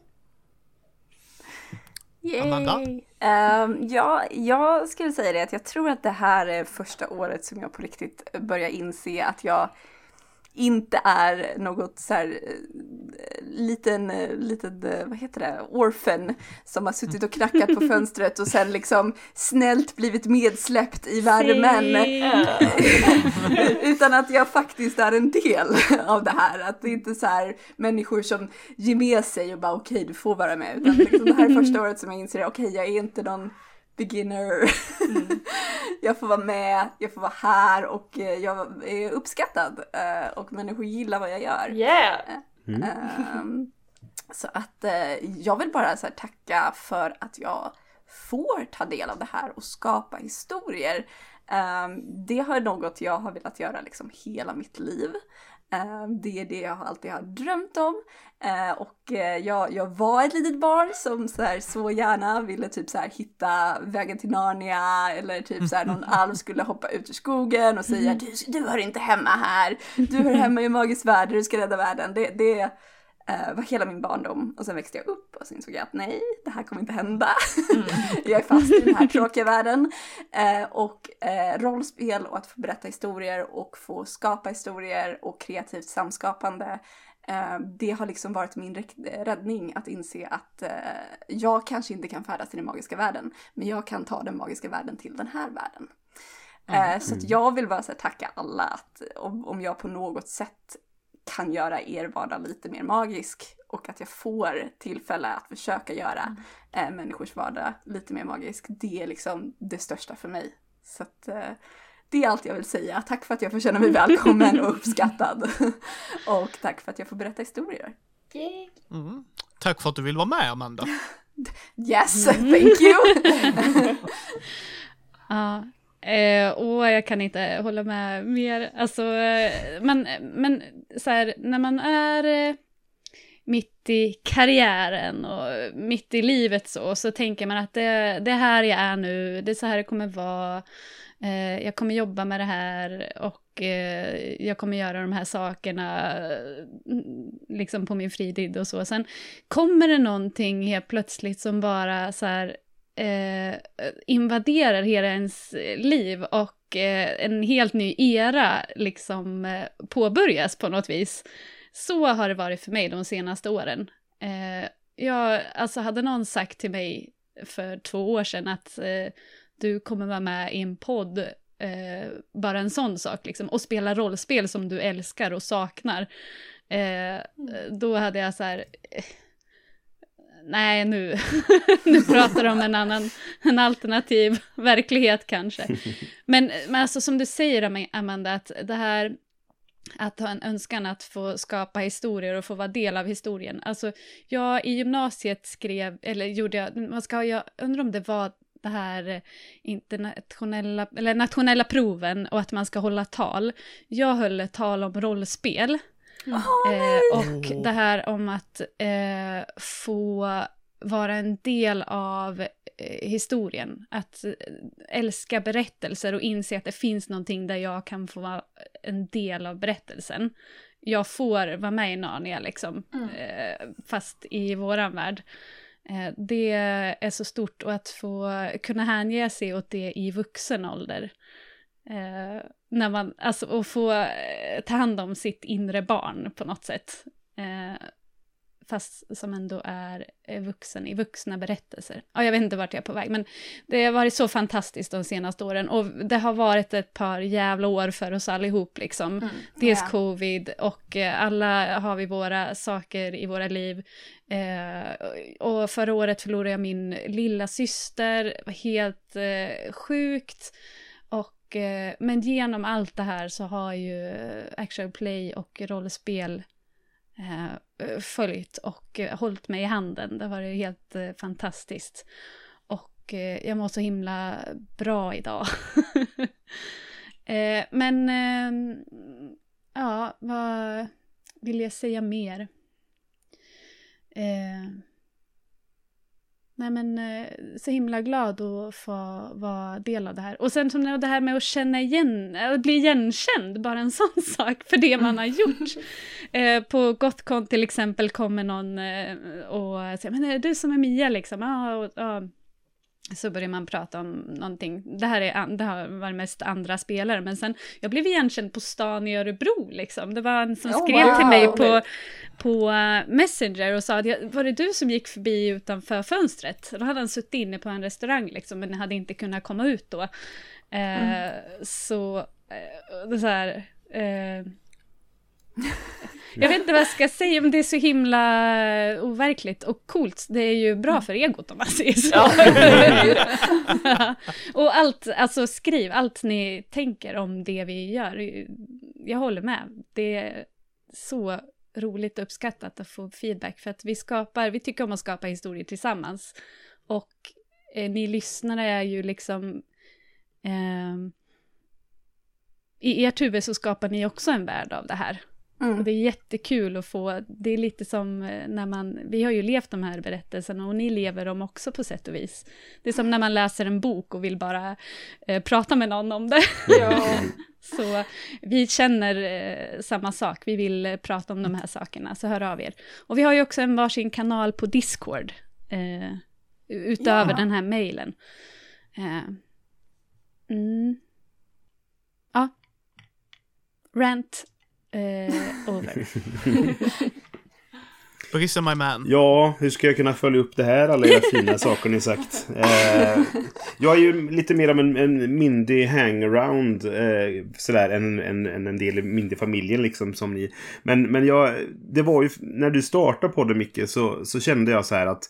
Amanda? Um, ja, jag skulle säga det att jag tror att det här är första året som jag på riktigt börjar inse att jag inte är något så här eh, liten, eh, liten, eh, vad heter det, orphan som har suttit och knackat på (laughs) fönstret och sen liksom snällt blivit medsläppt i värmen. (laughs) Utan att jag faktiskt är en del av det här. Att det inte är så här människor som ger med sig och bara okej du får vara med. Utan liksom det här är första året som jag inser okej jag är inte någon beginner. (laughs) jag får vara med, jag får vara här och eh, jag är uppskattad. eh, Och människor gillar vad jag gör. Yeah! Ehm, så att eh, jag vill bara så här, tacka för att jag får ta del av det här och skapa historier. Ehm, det har något jag har velat göra liksom hela mitt liv. Ehm, det är det jag alltid har drömt om. Eh, och eh, jag, jag var ett litet barn som så, här, så gärna ville typ så här, hitta vägen till Narnia eller typ så här, någon (laughs) alv skulle hoppa ut ur skogen och säga du, du hör inte hemma här, du hör hemma i magisk värld, du ska rädda världen. Det, det, Uh, var hela min barndom och sen växte jag upp och så insåg jag att nej, det här kommer inte hända. Mm. (laughs) jag är fast i den här tråkiga världen. Uh, och uh, rollspel och att få berätta historier och få skapa historier och kreativt samskapande. det har liksom varit min räddning att inse att jag kanske inte kan färdas till den magiska världen, men jag kan ta den magiska världen till den här världen. Mm. Så att jag vill bara tacka alla att om jag på något sätt kan göra er vardag lite mer magisk och att jag får tillfälle att försöka göra mm. eh, människors vardag lite mer magisk. Det är liksom det största för mig. Så att, eh, det är allt jag vill säga. Tack för att jag får känna mig (laughs) välkommen och uppskattad. (laughs) och tack för att jag får berätta historier. Mm. Tack för att du vill vara med Amanda. (laughs) yes, mm. thank you! ja, Eh, och jag kan inte hålla med mer. Alltså, eh, men, men så här, när man är eh, mitt i karriären och mitt i livet så, så tänker man att det, det är här jag är nu, det är så här det kommer vara. Eh, jag kommer jobba med det här och eh, jag kommer göra de här sakerna eh, liksom på min fritid och så. Sen kommer det någonting helt plötsligt som bara så här, eh, invaderar hela ens liv och eh, en helt ny era liksom eh, påbörjas på något vis. Så har det varit för mig de senaste åren. Eh, jag, alltså hade någon sagt till mig för två år sedan att eh, du kommer vara med i en podd eh, bara en sån sak, liksom, och spela rollspel som du älskar och saknar. Eh, då hade jag så här, nej nu, (laughs) nu pratar de om en annan, en alternativ (laughs) verklighet kanske. (laughs) Men, men alltså som du säger Amanda, att det här att ha en önskan att få skapa historier och få vara del av historien. Alltså, jag i gymnasiet skrev, eller gjorde jag, man ska, jag undrar om det var det här internationella, eller nationella proven och att man ska hålla tal. Jag höll ett tal om rollspel Mm. Eh, och det här om att eh, få vara en del av eh, historien. Att eh, älska berättelser och inse att det finns någonting där jag kan få vara en del av berättelsen. Jag får vara med i Narnia liksom, mm. Eh, fast i våran värld. Eh, det är så stort och att få kunna hänge sig åt det i vuxen ålder. Eh, när man, alltså att få eh, ta hand om sitt inre barn på något sätt. Eh, fast som ändå är vuxen i vuxna berättelser. Ja, jag vet inte vart jag är på väg, men det har varit så fantastiskt de senaste åren och det har varit ett par jävla år för oss allihop liksom. Mm, Dels yeah. covid och eh, alla har vi våra saker i våra liv. Eh, och förra året förlorade jag min lilla syster, helt eh, sjukt. Eh, men genom allt det här så har ju eh, actual play och rollspel eh, följt och hållit mig i handen. Det har varit helt fantastiskt. Och jag mår så himla bra idag. (laughs) men ehm, ja, vad vill jag säga mer? Nej men eh, så himla glad att få vara del av det här. Och sen som det här med att känna igen, att bli igenkänd, bara en (laughs) sån sak för det man har gjort. (laughs) eh, på Gotcon till exempel kommer någon eh, och säger, men är det du som är Mia liksom? Ja, och, och, så börjar man prata om någonting. Det här är, det har varit mest andra spelare, men sen, jag blev igenkänd på stan i Örebro liksom. Det var en som oh, skrev wow. till mig på, på uh, Messenger och sa att var det du som gick förbi utanför fönstret? Då hade han suttit inne på en restaurang liksom, men hade inte kunnat komma ut då. Uh, mm. Så, det så här, (laughs) jag vet inte vad jag ska säga, men det är så himla overkligt och coolt. Det är ju bra för egot om man säger så. Ja. (laughs) och allt, alltså skriv allt ni tänker om det vi gör. Jag håller med. Det är så roligt och uppskattat att få feedback för att vi skapar, vi tycker om att skapa historier tillsammans. Och eh, ni lyssnare är ju liksom eh, i ert huvud så skapar ni också en värld av det här. Mm. Och det är jättekul att få, det är lite som eh, när man, vi har ju levt de här berättelserna och ni lever dem också på sätt och vis. Det är som när man läser en bok och vill bara eh, prata med någon om det. Ja. (laughs) Så vi känner eh, samma sak, vi vill eh, prata om de här sakerna, så hör av er. Och vi har ju också en varsin kanal på Discord, eh, utöver Ja. den här mejlen. Eh, mm. Ja. Rant eh, over. (laughs) Brisse my man. Ja, hur ska jag kunna följa upp det här? Alla era fina (laughs) saker ni sagt. Eh, jag är ju lite mer av en, en Mindy hangaround. Eh, sådär, än en, en, en del i Mindy-familjen liksom som ni. Men, men jag, det var ju, när du startade på det Micke, så, så kände jag så här att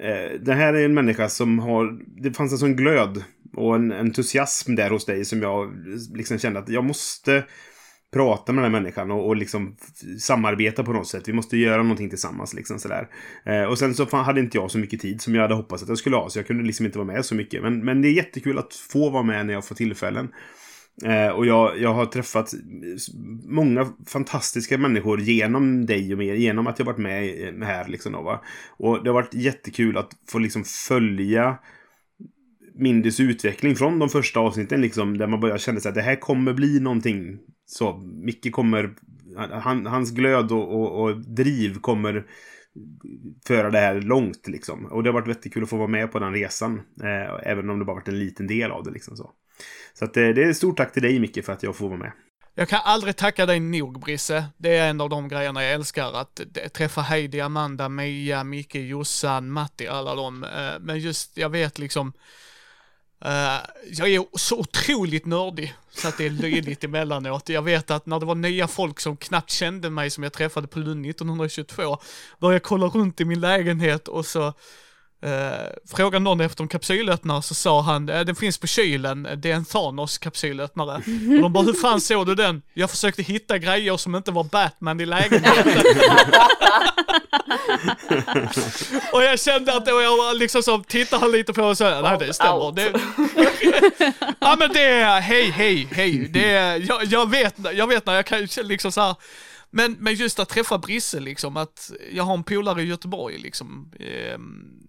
eh, det här är en människa som har, det fanns en sån glöd och en entusiasm där hos dig som jag liksom kände att jag måste prata med den här människan och, och liksom samarbeta på något sätt. Vi måste göra någonting tillsammans. Liksom sådär. Eh, och sen så fan, hade inte jag så mycket tid som jag hade hoppats att jag skulle ha. Så jag kunde liksom inte vara med så mycket. Men, men det är jättekul att få vara med när jag får tillfällen. Eh, och jag, jag har träffat många fantastiska människor genom dig och mig, genom att jag varit med här. Liksom, då, va? Och det har varit jättekul att få liksom följa Mindys utveckling från de första avsnitten liksom, där man börjar känna sig att det här kommer bli någonting. Så Micke kommer, han, hans glöd och, och, och driv kommer föra det här långt liksom. Och det har varit jättekul att få vara med på den resan. Eh, även om det bara varit en liten del av det liksom så. Så att, eh, det är ett stort tack till dig Micke för att jag får vara med. Jag kan aldrig tacka dig nog Brisse. Det är en av de grejerna jag älskar. Att träffa Heidi, Amanda, Mia, Micke, Jossan, Matti, alla dem. Eh, Men just, jag vet liksom, Eh, jag är så otroligt nördig så att det är löjligt (laughs) emellanåt. Jag vet att när det var nya folk som knappt kände mig som jag träffade på Lund 1922, började jag kolla runt i min lägenhet och så Uh, frågade någon efter en kapsylöppnare så sa han, eh, den finns på kylen, det är en Thanos kapsylöppnare. Och de bara, hur fan såg du den? Jag försökte hitta grejer som inte var Batman i lägenheten. (laughs) och jag kände att, och jag liksom så, tittade han lite på och så, nej det stämmer. Det, (laughs) ja men det är, hej hej hej, det är, jag, jag vet, jag vet när jag kan liksom så här, men, men just att träffa Brisse liksom, att jag har en polare i Göteborg liksom. ehm,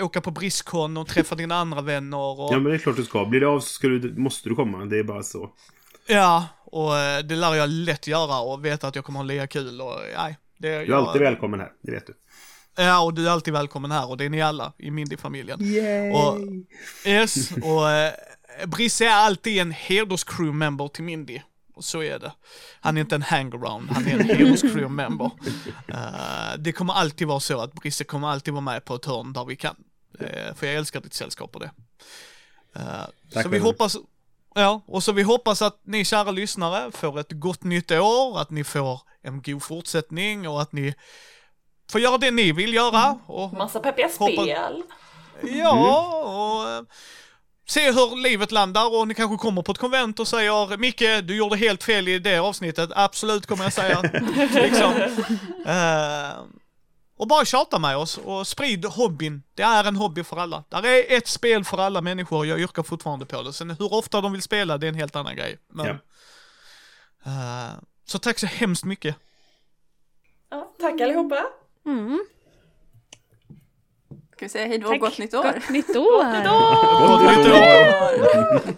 åka på Briskon och träffa dina andra vänner och... Ja men det är klart du ska. Blir det av så ska du, måste du komma. Det är bara så. Ja, och eh, det lär jag lätt göra och veta att jag kommer ha lika kul och nej. Det, Du är alltid välkommen här. Det vet du. Ja, och du är alltid välkommen här och det är ni alla i Mindy-familjen. Och, yes, och eh, Brisse är alltid en hederscrew-member till Mindy. Och så är det. Han är inte en hangaround, han är en hederscrew-member. (laughs) Eh, det kommer alltid vara så att Brisse kommer alltid vara med på ett hörn där vi kan. Eh, för jag älskar ditt sällskap och det. Tack så vi hoppas, ja, och så vi hoppas att ni kära lyssnare får ett gott nytt år, att ni får en god fortsättning och att ni får göra det ni vill göra. Och Massa peppiga Hoppas- spel. Ja, och eh, se hur livet landar och ni kanske kommer på ett konvent och säger Micke, du gjorde helt fel i det avsnittet. Absolut kommer jag säga. (laughs) liksom. Eh, och bara tjata med oss och sprid hobbyn. Det är en hobby för alla. Där är ett spel för alla människor. Jag yrkar fortfarande på det. Sen hur ofta de vill spela, det är en helt annan grej. Men, Ja. eh, så tack så hemskt mycket. Ja, tack allihopa. Mm. Ska vi säga hej då och gott nytt år? Gott nytt år! Gott nytt år! år!